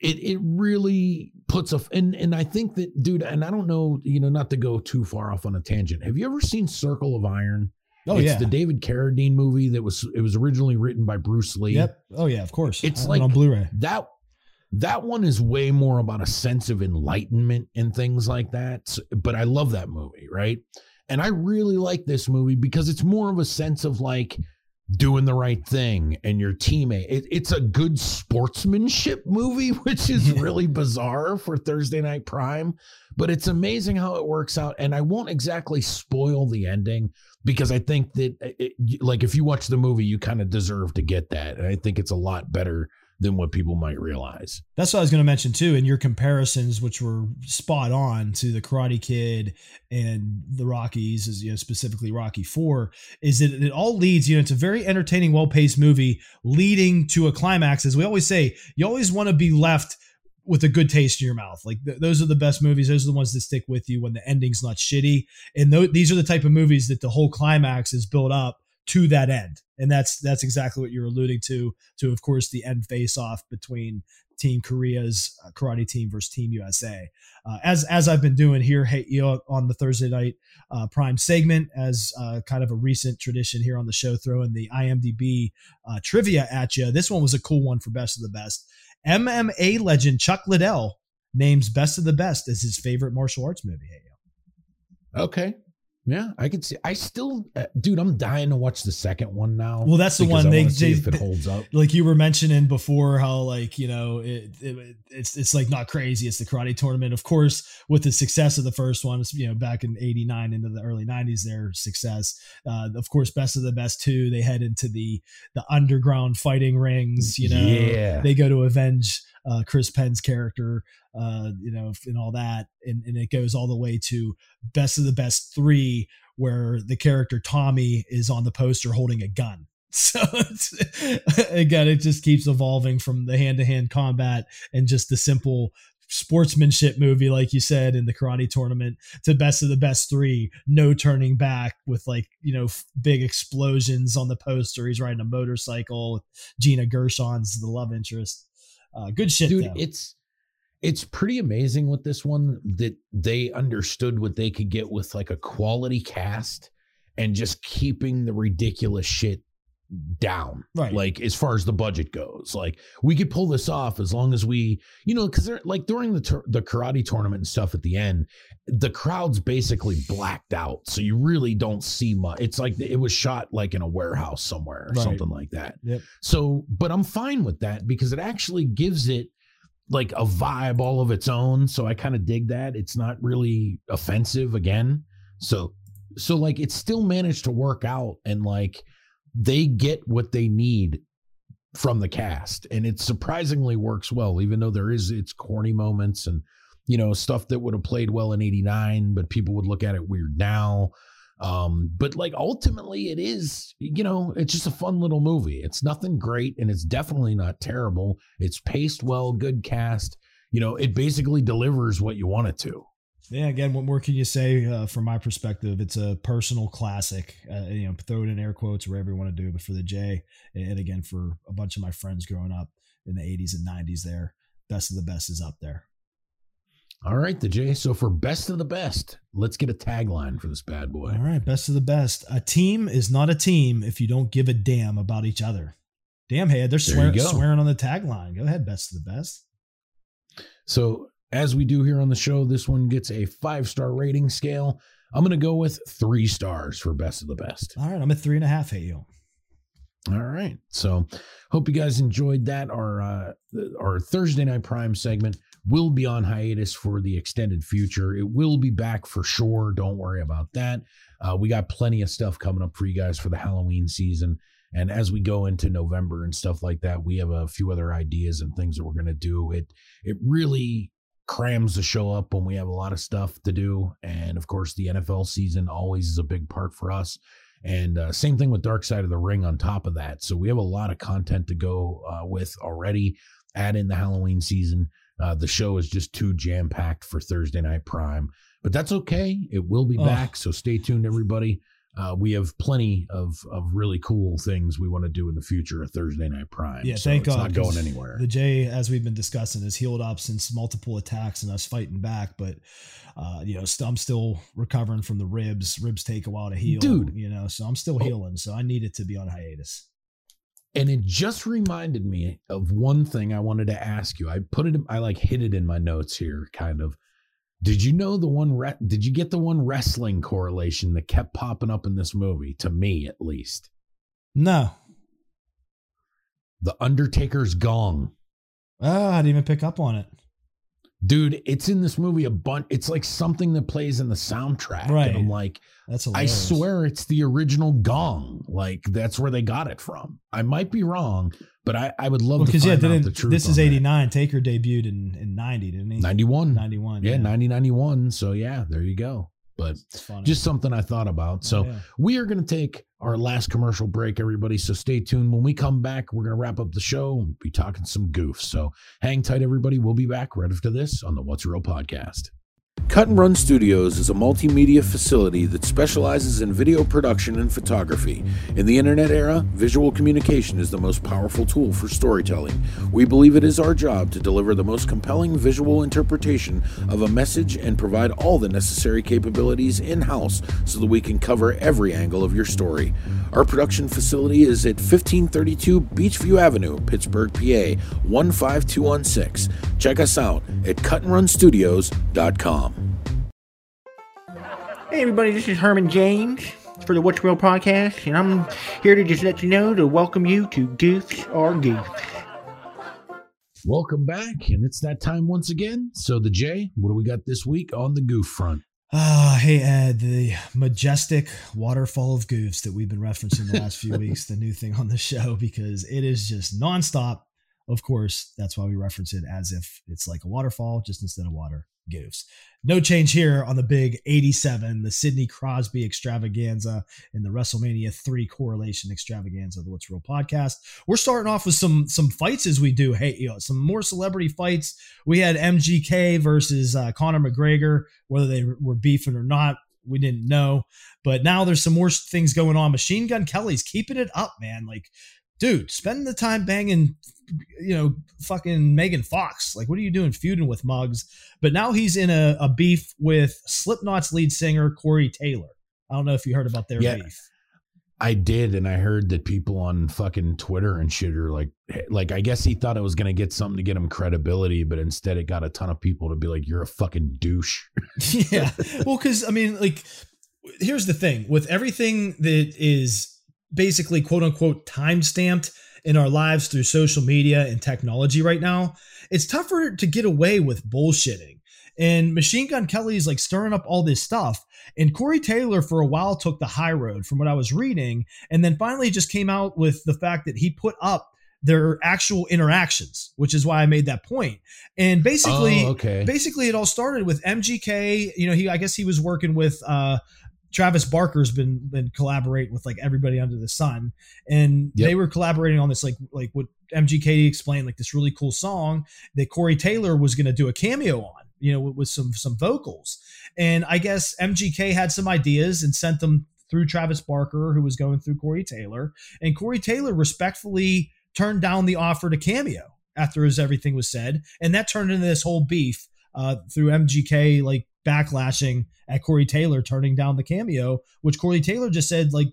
It it really puts a and and I think that dude, and I don't know, you know, not to go too far off on a tangent. Have you ever seen Circle of Iron? Oh it's yeah. the David Carradine movie that was it was originally written by Bruce Lee. Yep. Oh yeah. Of course. It's like- on Blu-ray. That that one is way more about a sense of enlightenment and things like that. But I love that movie, right? And I really like this movie because it's more of a sense of like doing the right thing and your teammate. It, it's a good sportsmanship movie, which is really bizarre for Thursday Night Prime, but it's amazing how it works out. And I won't exactly spoil the ending because I think that, uh, it, like, if you watch the movie, you kind of deserve to get that. And I think it's a lot better than what people might realize. That's what I was going to mention too. In your comparisons, which were spot on to the Karate Kid and the Rockies, as you know, specifically Rocky Four, is that it all leads. You know, it's a very entertaining, well-paced movie leading to a climax. As we always say, you always want to be left with a good taste in your mouth. Like th- those are the best movies. Those are the ones that stick with you when the ending's not shitty. And th- these are the type of movies that the whole climax is built up to that end. And that's that's exactly what you're alluding to. To of course the end face off between Team Korea's uh, karate team versus Team USA. Uh, as as I've been doing here, hey, you know, on the Thursday night uh, Prime segment, as uh, kind of a recent tradition here on the show, throwing the IMDb uh, trivia at you. This one was a cool one for best of the best. MMA legend Chuck Liddell names Best of the Best as his favorite martial arts movie. Hey, yo. Okay. Yeah, I can see. I still, uh, dude, I'm dying to watch the second one now. Well, that's the one they- see they- if it holds up. like you were mentioning before how like you know it, it it's it's like not crazy it's the karate tournament of course with the success of the first one you know back in 89 into the early 90s their success uh, of course best of the best two they head into the the underground fighting rings you know Yeah. they go to avenge uh, chris penn's character uh, you know and all that and, and it goes all the way to best of the best three where the character tommy is on the poster holding a gun so again, it just keeps evolving from the hand to hand combat and just the simple sportsmanship movie, like you said, in the karate tournament to best of the best three, no turning back with like, you know, f- big explosions on the poster. He's riding a motorcycle. Gina Gershon's the love interest. Uh, good shit, dude though. it's it's pretty amazing with this one that they understood what they could get with like a quality cast and just keeping the ridiculous shit down Right. like as far as the budget goes like we could pull this off as long as we you know because they're like during the tur- the karate tournament and stuff at the end the crowd's basically blacked out so you really don't see much it's like it was shot like in a warehouse somewhere or Right. something like that Yep. so, but I'm fine with that because it actually gives it like a vibe all of its own. So I kind of dig that. It's not really offensive again. So, so like it still managed to work out and like they get what they need from the cast and it surprisingly works well even though there is its corny moments and you know stuff that would have played well in 89 but people would look at it weird now. Um but like ultimately it is you know it's just a fun little movie. It's nothing great and it's definitely not terrible. It's paced well good cast. You know it basically delivers what you want it to Yeah, again, what more can you say uh, from my perspective? It's a personal classic. Uh, you know, throw it in air quotes wherever you want to do, but for the J, and again for a bunch of my friends growing up in the '80s and '90s, there, best of the best is up there. All right, the J. So for best of the best, let's get a tagline for this bad boy. All right, best of the best. A team is not a team if you don't give a damn about each other. Damn head, they're swear- swearing on the tagline. Go ahead, best of the best. So as we do here on the show, this one gets a five star rating scale. I'm going to go with three stars for best of the best. All right, I'm at three and a half. Hey, you. All right. So hope you guys enjoyed that. Our uh, our Thursday night prime segment will be on hiatus for the extended future. It will be back for sure. Don't worry about that. Uh, we got plenty of stuff coming up for you guys for the Halloween season. And as we go into November and stuff like that, we have a few other ideas and things that we're going to do. It it really crams the show up when we have a lot of stuff to do. And of course, the NFL season always is a big part for us. And uh, same thing with Dark Side of the Ring on top of that. So we have a lot of content to go uh, with already. Add in the Halloween season. Uh, the show is just too jam packed for Thursday Night Prime, but that's okay. It will be oh. back. So stay tuned, everybody. Uh, we have plenty of of really cool things we want to do in the future of Thursday Night Prime. Yeah, so thank it's God. Not going anywhere. The J, as we've been discussing, has healed up since multiple attacks and us fighting back. But uh, you know, st- I'm still recovering from the ribs. Ribs take a while to heal, dude. You know, so I'm still oh. healing. So I need it to be on hiatus. And it just reminded me of one thing I wanted to ask you. I put it, I like hit it in my notes here, kind of. Did you know the one? Re- did you get the one wrestling correlation that kept popping up in this movie? To me, at least. No. The Undertaker's gong. Oh, I didn't even pick up on it. Dude, it's in this movie a bunch. It's like something that plays in the soundtrack. Right. And I'm like, that's hilarious. I swear it's the original gong. Like that's where they got it from. I might be wrong, but I, I would love well, to find yeah, truth. This is 89. Taker debuted in, in 90, didn't he? 91. 91. Yeah, yeah, 90, 91. So yeah, there you go. But just something I thought about. So oh, yeah. we are going to take our last commercial break, everybody. So stay tuned. When we come back, we're going to wrap up the show and be talking some goofs. So hang tight, everybody. We'll be back right after this on the What's Real podcast. Cut and Run Studios is a multimedia facility that specializes in video production and photography. In the internet era, visual communication is the most powerful tool for storytelling. We believe it is our job to deliver the most compelling visual interpretation of a message and provide all the necessary capabilities in house so that we can cover every angle of your story. Our production facility is at 1532 Beachview Avenue, Pittsburgh, PA 15216. Check us out at cutandrunstudios.com. Hey everybody, this is Herman James for the What's Real podcast, and I'm here to just let you know to welcome you to Goofs R Goofs. Welcome back, and it's that time once again. So the J, what do we got this week on the goof front? Ah, uh, hey Ed, the majestic waterfall of goofs that we've been referencing the last few weeks, the new thing on the show, because it is just nonstop. Of course, that's why we reference it as if it's like a waterfall, just instead of water goofs. No change here on the big 87, the Sidney Crosby extravaganza and the WrestleMania 3 correlation extravaganza of the What's Real podcast. We're starting off with some some fights as we do. Hey, you know, some more celebrity fights. We had MGK versus uh, Conor McGregor, whether they were beefing or not, we didn't know. But now there's some more things going on. Machine Gun Kelly's keeping it up, man. Like dude, spend the time banging, you know, fucking Megan Fox. Like, what are you doing feuding with Mugs? But now he's in a, a beef with Slipknot's lead singer, Corey Taylor. I don't know if you heard about their yeah, beef. I did, and I heard that people on fucking Twitter and shit are like, like I guess he thought it was gonna get something to get him credibility, but instead it got a ton of people to be like, "You're a fucking douche." yeah, well, because I mean, like, here's the thing with everything that is basically quote unquote time stamped in our lives through social media and technology right now, it's tougher to get away with bullshitting. And Machine Gun Kelly is like stirring up all this stuff. And Corey Taylor, for a while, took the high road from what I was reading. And then finally just came out with the fact that he put up their actual interactions, which is why I made that point. And basically, oh, okay. basically, it all started with MGK. You know, he I guess he was working with uh, Travis Barker's been been collaborating with like everybody under the sun, and yep. they were collaborating on this like like what MGK explained like this really cool song that Corey Taylor was going to do a cameo on, you know, with, with some some vocals. And I guess MGK had some ideas and sent them through Travis Barker, who was going through Corey Taylor, and Corey Taylor respectfully turned down the offer to Cameo after as everything was said, and that turned into this whole beef uh, through MGK like backlashing at Corey Taylor turning down the cameo, which Corey Taylor just said like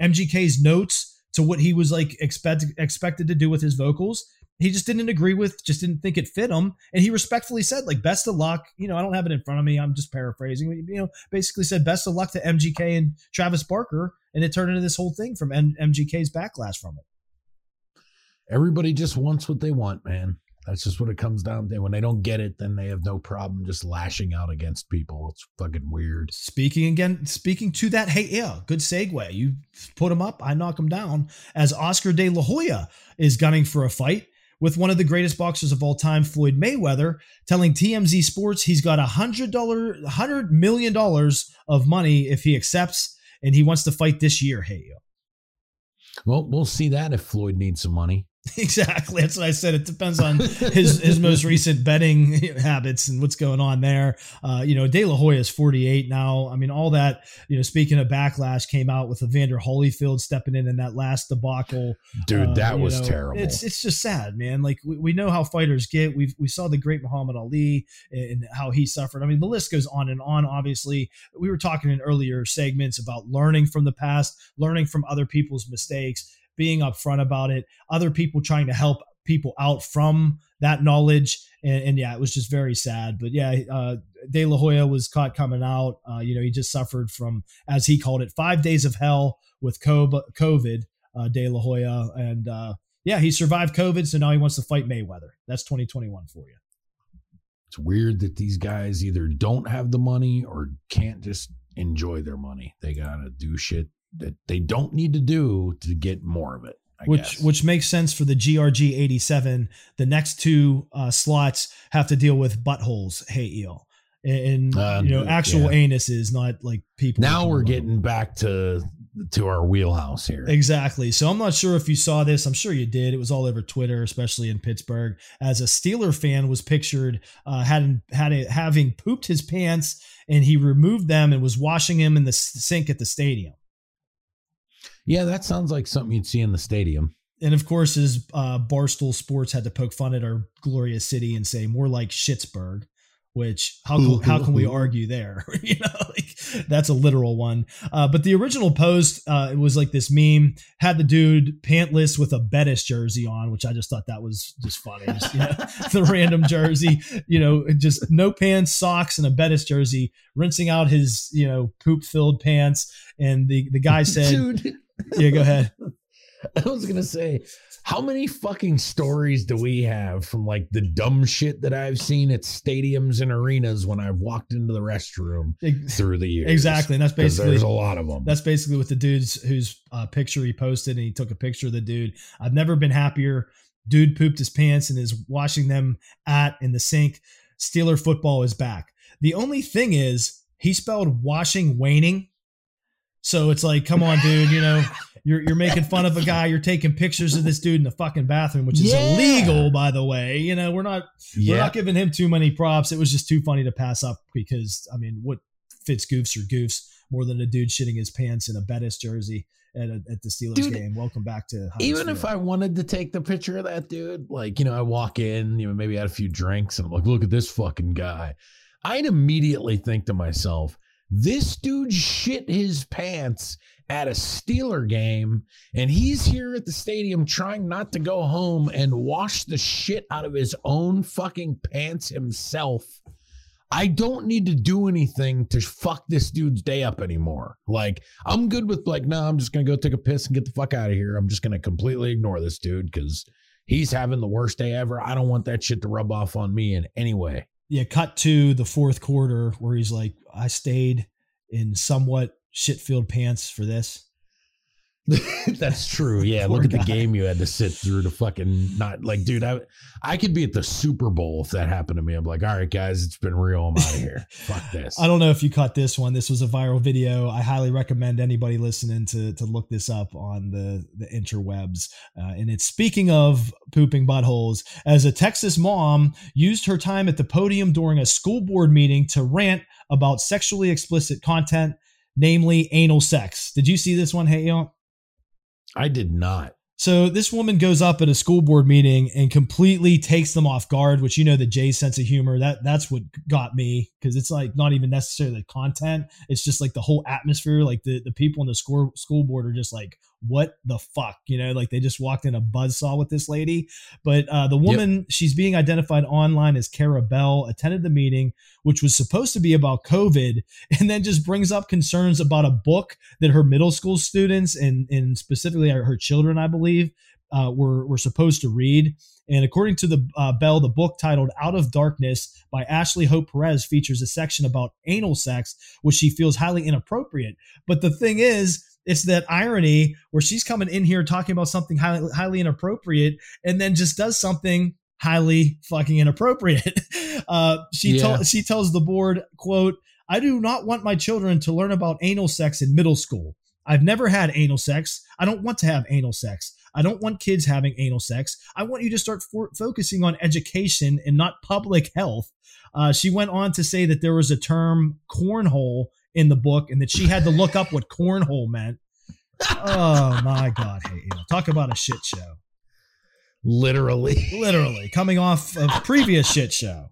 MGK's notes to what he was like expect, expected to do with his vocals. He just didn't agree with, just didn't think it fit him, and he respectfully said like best of luck. You know, I don't have it in front of me. I'm just paraphrasing. You know, basically said best of luck to MGK and Travis Barker, and it turned into this whole thing from M- MGK's backlash from it. Everybody just wants what they want, man. That's just what it comes down to. When they don't get it, then they have no problem just lashing out against people. It's fucking weird. Speaking again, speaking to that, hey, yeah, good segue. You put him up, I knock him down. As Oscar De La Hoya is gunning for a fight with one of the greatest boxers of all time, Floyd Mayweather, telling TMZ Sports he's got a hundred dollar, hundred million dollars of money if he accepts, and he wants to fight this year. Hey, yo. Well, we'll see that if Floyd needs some money. Exactly. That's what I said. It depends on his his most recent betting habits and what's going on there. Uh, you know, De La Hoya is 48 now. I mean, all that, you know, speaking of backlash came out with Evander Holyfield stepping in in that last debacle. Dude, Uh, that was know, terrible. It's it's just sad, man. Like we, we know how fighters get. We we saw the great Muhammad Ali and how he suffered. I mean, the list goes on and on. Obviously, we were talking in earlier segments about learning from the past, learning from other people's mistakes, being upfront about it, other people trying to help people out from that knowledge. And, and yeah, it was just very sad. But yeah, uh, De La Hoya was caught coming out. Uh, you know, he just suffered from, as he called it, five days of hell with COVID, uh, De La Hoya. And uh, yeah, he survived COVID. So now he wants to fight Mayweather. That's 2021 for you. it's weird that these guys either don't have the money or can't just enjoy their money. They gotta do shit that they don't need to do to get more of it. I which guess. which makes sense for the GRG 87. The next two uh, slots have to deal with buttholes. Hey, eel. And, Uh, you know, actual yeah. anuses, not like people. now we're getting back to to our wheelhouse here. Exactly. So I'm not sure if you saw this. I'm sure you did. It was all over Twitter, especially in Pittsburgh, as a Steeler fan was pictured uh, had had it, having pooped his pants, and he removed them and was washing them in the sink at the stadium. Yeah, that sounds like something you'd see in the stadium. And of course, as uh, Barstool Sports had to poke fun at our glorious city and say more like Schittsburg. Which how can, how can we argue there? you know, like that's a literal one. Uh, but the original post, uh, it was like this meme had the dude pantless with a Bettis jersey on, which I just thought that was just funny. Just, you know, the random jersey, you know, just no pants, socks, and a Bettis jersey, rinsing out his you know poop filled pants. And the the guy said, Dude, "Yeah, go ahead." I was gonna say, how many fucking stories do we have from like the dumb shit that I've seen at stadiums and arenas when I've walked into the restroom through the years? Exactly, and that's basically there's a lot of them. That's basically what the dude's whose uh, picture he posted, and he took a picture of the dude. I've never been happier. Dude pooped his pants and is washing them at in the sink. Steeler football is back. The only thing is, he spelled washing waning. So it's like, come on, dude. You know, you're you're making fun of a guy. You're taking pictures of this dude in the fucking bathroom, which is Yeah. illegal, by the way. You know, we're not we're not giving him too many props. It was just too funny to pass up because I mean, what fits Goofs R Goofs more than a dude shitting his pants in a Bettis jersey at, a, at the Steelers Dude, game? Welcome back to even if I wanted to take the picture of that dude, like, you know, I walk in, you know, maybe I had a few drinks and I'm like, look at this fucking guy. I'd immediately think to myself, this dude shit his pants at a Steeler game and he's here at the stadium trying not to go home and wash the shit out of his own fucking pants himself. I don't need to do anything to fuck this dude's day up anymore. Like, I'm good with like, no, I'm just gonna go take a piss and get the fuck out of here. I'm just gonna completely ignore this dude because he's having the worst day ever. I don't want that shit to rub off on me in any way. Yeah, cut to the fourth quarter where he's like, I stayed in somewhat shit filled pants for this. That's true. Yeah, Poor look at the game you had to sit through to fucking not like, dude. I I could be at the Super Bowl if that happened to me. I'm like, all right, guys, it's been real. I'm out of here. Fuck this. I don't know if you caught this one. This was a viral video. I highly recommend anybody listening to to look this up on the the interwebs. Uh, and it's speaking of pooping buttholes. As a Texas mom used her time at the podium during a school board meeting to rant about sexually explicit content, namely anal sex. Did you see this one, Hey? Yo? I did not. So this woman goes up at a school board meeting and completely takes them off guard, which you know the Jay's sense of humor that that's what got me because it's like not even necessarily the content, it's just like the whole atmosphere. Like the the people in the school school board are just like, what the fuck, you know? Like they just walked in a buzzsaw with this lady. But uh, the woman, she's being identified online as Cara Bell, attended the meeting, which was supposed to be about COVID, and then just brings up concerns about a book that her middle school students and and specifically her children, I believe, uh, were were supposed to read. And according to the uh, Bell, the book titled "Out of Darkness" by Ashley Hope Perez features a section about anal sex, which she feels highly inappropriate. But the thing is. It's that irony where she's coming in here talking about something highly, highly inappropriate and then just does something highly fucking inappropriate. Uh, she Yeah. told she tells the board, "quote I do not want my children to learn about anal sex in middle school. I've never had anal sex. I don't want to have anal sex. I don't want kids having anal sex. I want you to start for- focusing on education and not public health." Uh, she went on to say that there was a term cornhole in the book and that she had to look up what cornhole meant. Oh my god! Hey, you know, talk about a shit show. Literally. Literally coming off of previous shit show.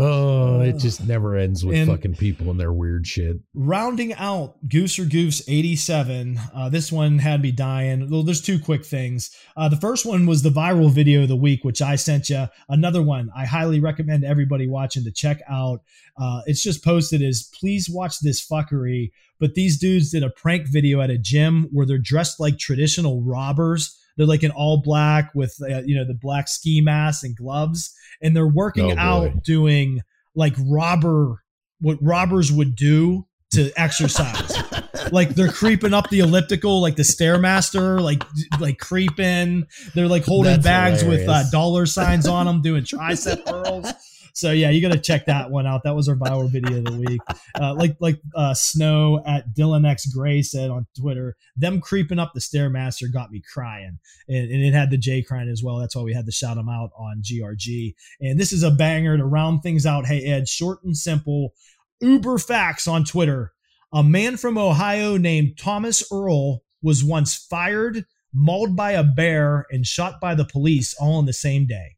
Oh, it just never ends with And- fucking people and their weird shit. rounding out Goofs R Goofs 87, uh, this one had me dying. Well, there's two quick things. Uh, the first one was the viral video of the week, which I sent you. Another one I highly recommend everybody watching to check out. Uh, it's just posted as please watch this fuckery. But these dudes did a prank video at a gym where they're dressed like traditional robbers. They're like in all black with uh, you know the black ski mask and gloves, and they're working Oh, out doing like robber what robbers would do to exercise. like they're creeping up the elliptical, like the stairmaster, like like creeping. They're like holding That's bags with uh, dollar signs on them, doing tricep curls. So yeah, you got to check that one out. That was our viral video of the week. Uh, like like uh, Snow at Dylan X Gray said on Twitter, them creeping up the stairmaster got me crying, and, and it had the J crying as well. That's why we had to shout them out on GRG. And this is a banger to round things out. Hey Ed, short and simple. Uber facts on Twitter. A man from Ohio named Thomas Earl was once fired, mauled by a bear, and shot by the police all in the same day.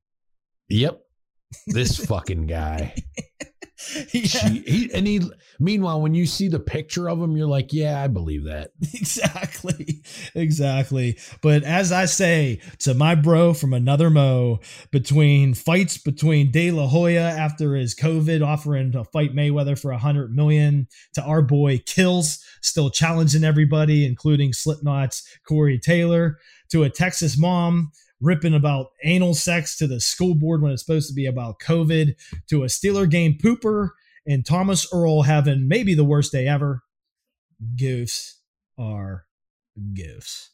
Yep. This fucking guy. yeah, She, he, and he, meanwhile, when you see the picture of him, you're like, yeah, I believe that. exactly. Exactly. But as I say to my bro from another Mo, between fights between De La Hoya after his COVID offering to fight Mayweather for a hundred million, to our boy Kells still challenging everybody, including Slipknot's Corey Taylor, to a Texas mom ripping about anal sex to the school board when it's supposed to be about COVID, to a Steeler game pooper, and Thomas Earl having maybe the worst day ever. Goofs R Goofs.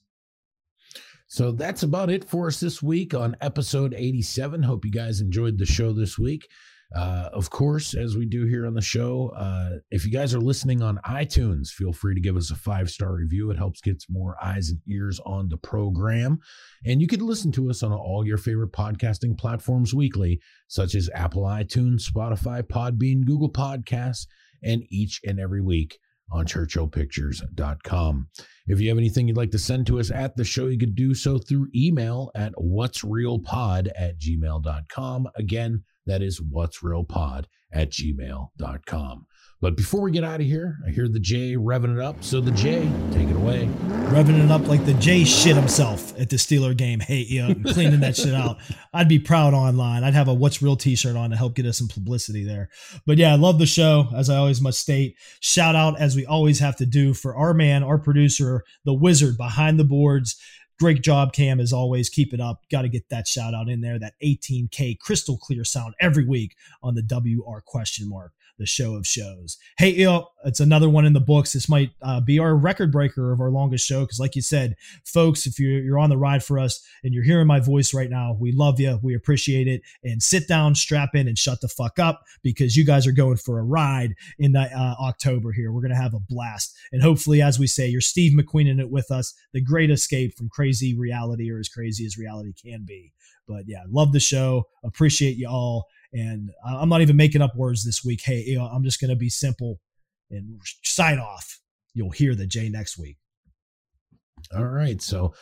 So that's about it for us this week on episode 87. Hope you guys enjoyed the show this week. Uh, of course, as we do here on the show, uh, if you guys are listening on iTunes, feel free to give us a five star review. It helps get more eyes and ears on the program. And you can listen to us on all your favorite podcasting platforms weekly, such as Apple iTunes, Spotify, Podbean, Google Podcasts, and each and every week on churchillpictures.com. If you have anything you'd like to send to us at the show, you could do so through email at what'srealpod real pod at gmail.com. Again, that is what's real pod at gmail.com. But before we get out of here, I hear the J revving it up. So the J, take it away. Revving it up like the J shit himself at the Steeler game. Hey, yeah, cleaning that shit out. I'd be proud online. I'd have a What's Real t shirt on to help get us some publicity there. But yeah, I love the show, as I always must state. Shout out, as we always have to do, for our man, our producer, the wizard behind the boards. Great job, Cam, as always. Keep it up. Got to get that shout out in there. That 18K crystal clear sound every week on the WR question mark. The show of shows. Hey, you know, it's another one in the books. This might uh, be our record breaker of our longest show because, like you said, folks, if you're you're on the ride for us and you're hearing my voice right now, we love you, we appreciate it, and sit down, strap in, and shut the fuck up because you guys are going for a ride in the, uh, October here. We're gonna have a blast, and hopefully, as we say, you're Steve McQueen in it with us. The great escape from crazy reality, or as crazy as reality can be. But yeah, love the show. Appreciate you all. And I'm not even making up words this week. Hey, you know, I'm just going to be simple and sign off. You'll hear the J next week. All right. So,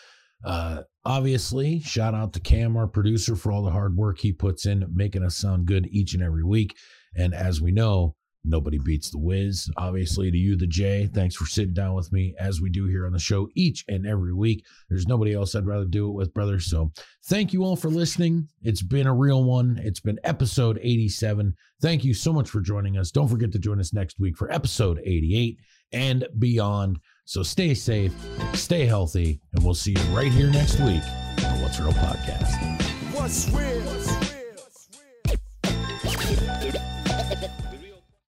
uh, obviously, shout out to Cam, our producer, for all the hard work he puts in making us sound good each and every week. And as we know, Nobody beats the whiz. Obviously, to you, the J, thanks for sitting down with me as we do here on the show each and every week. There's nobody else I'd rather do it with, brother. So thank you all for listening. It's been a real one. It's been episode 87. Thank you so much for joining us. Don't forget to join us next week for episode 88 and beyond. So stay safe, stay healthy, and we'll see you right here next week on What's Real Podcast. What's real?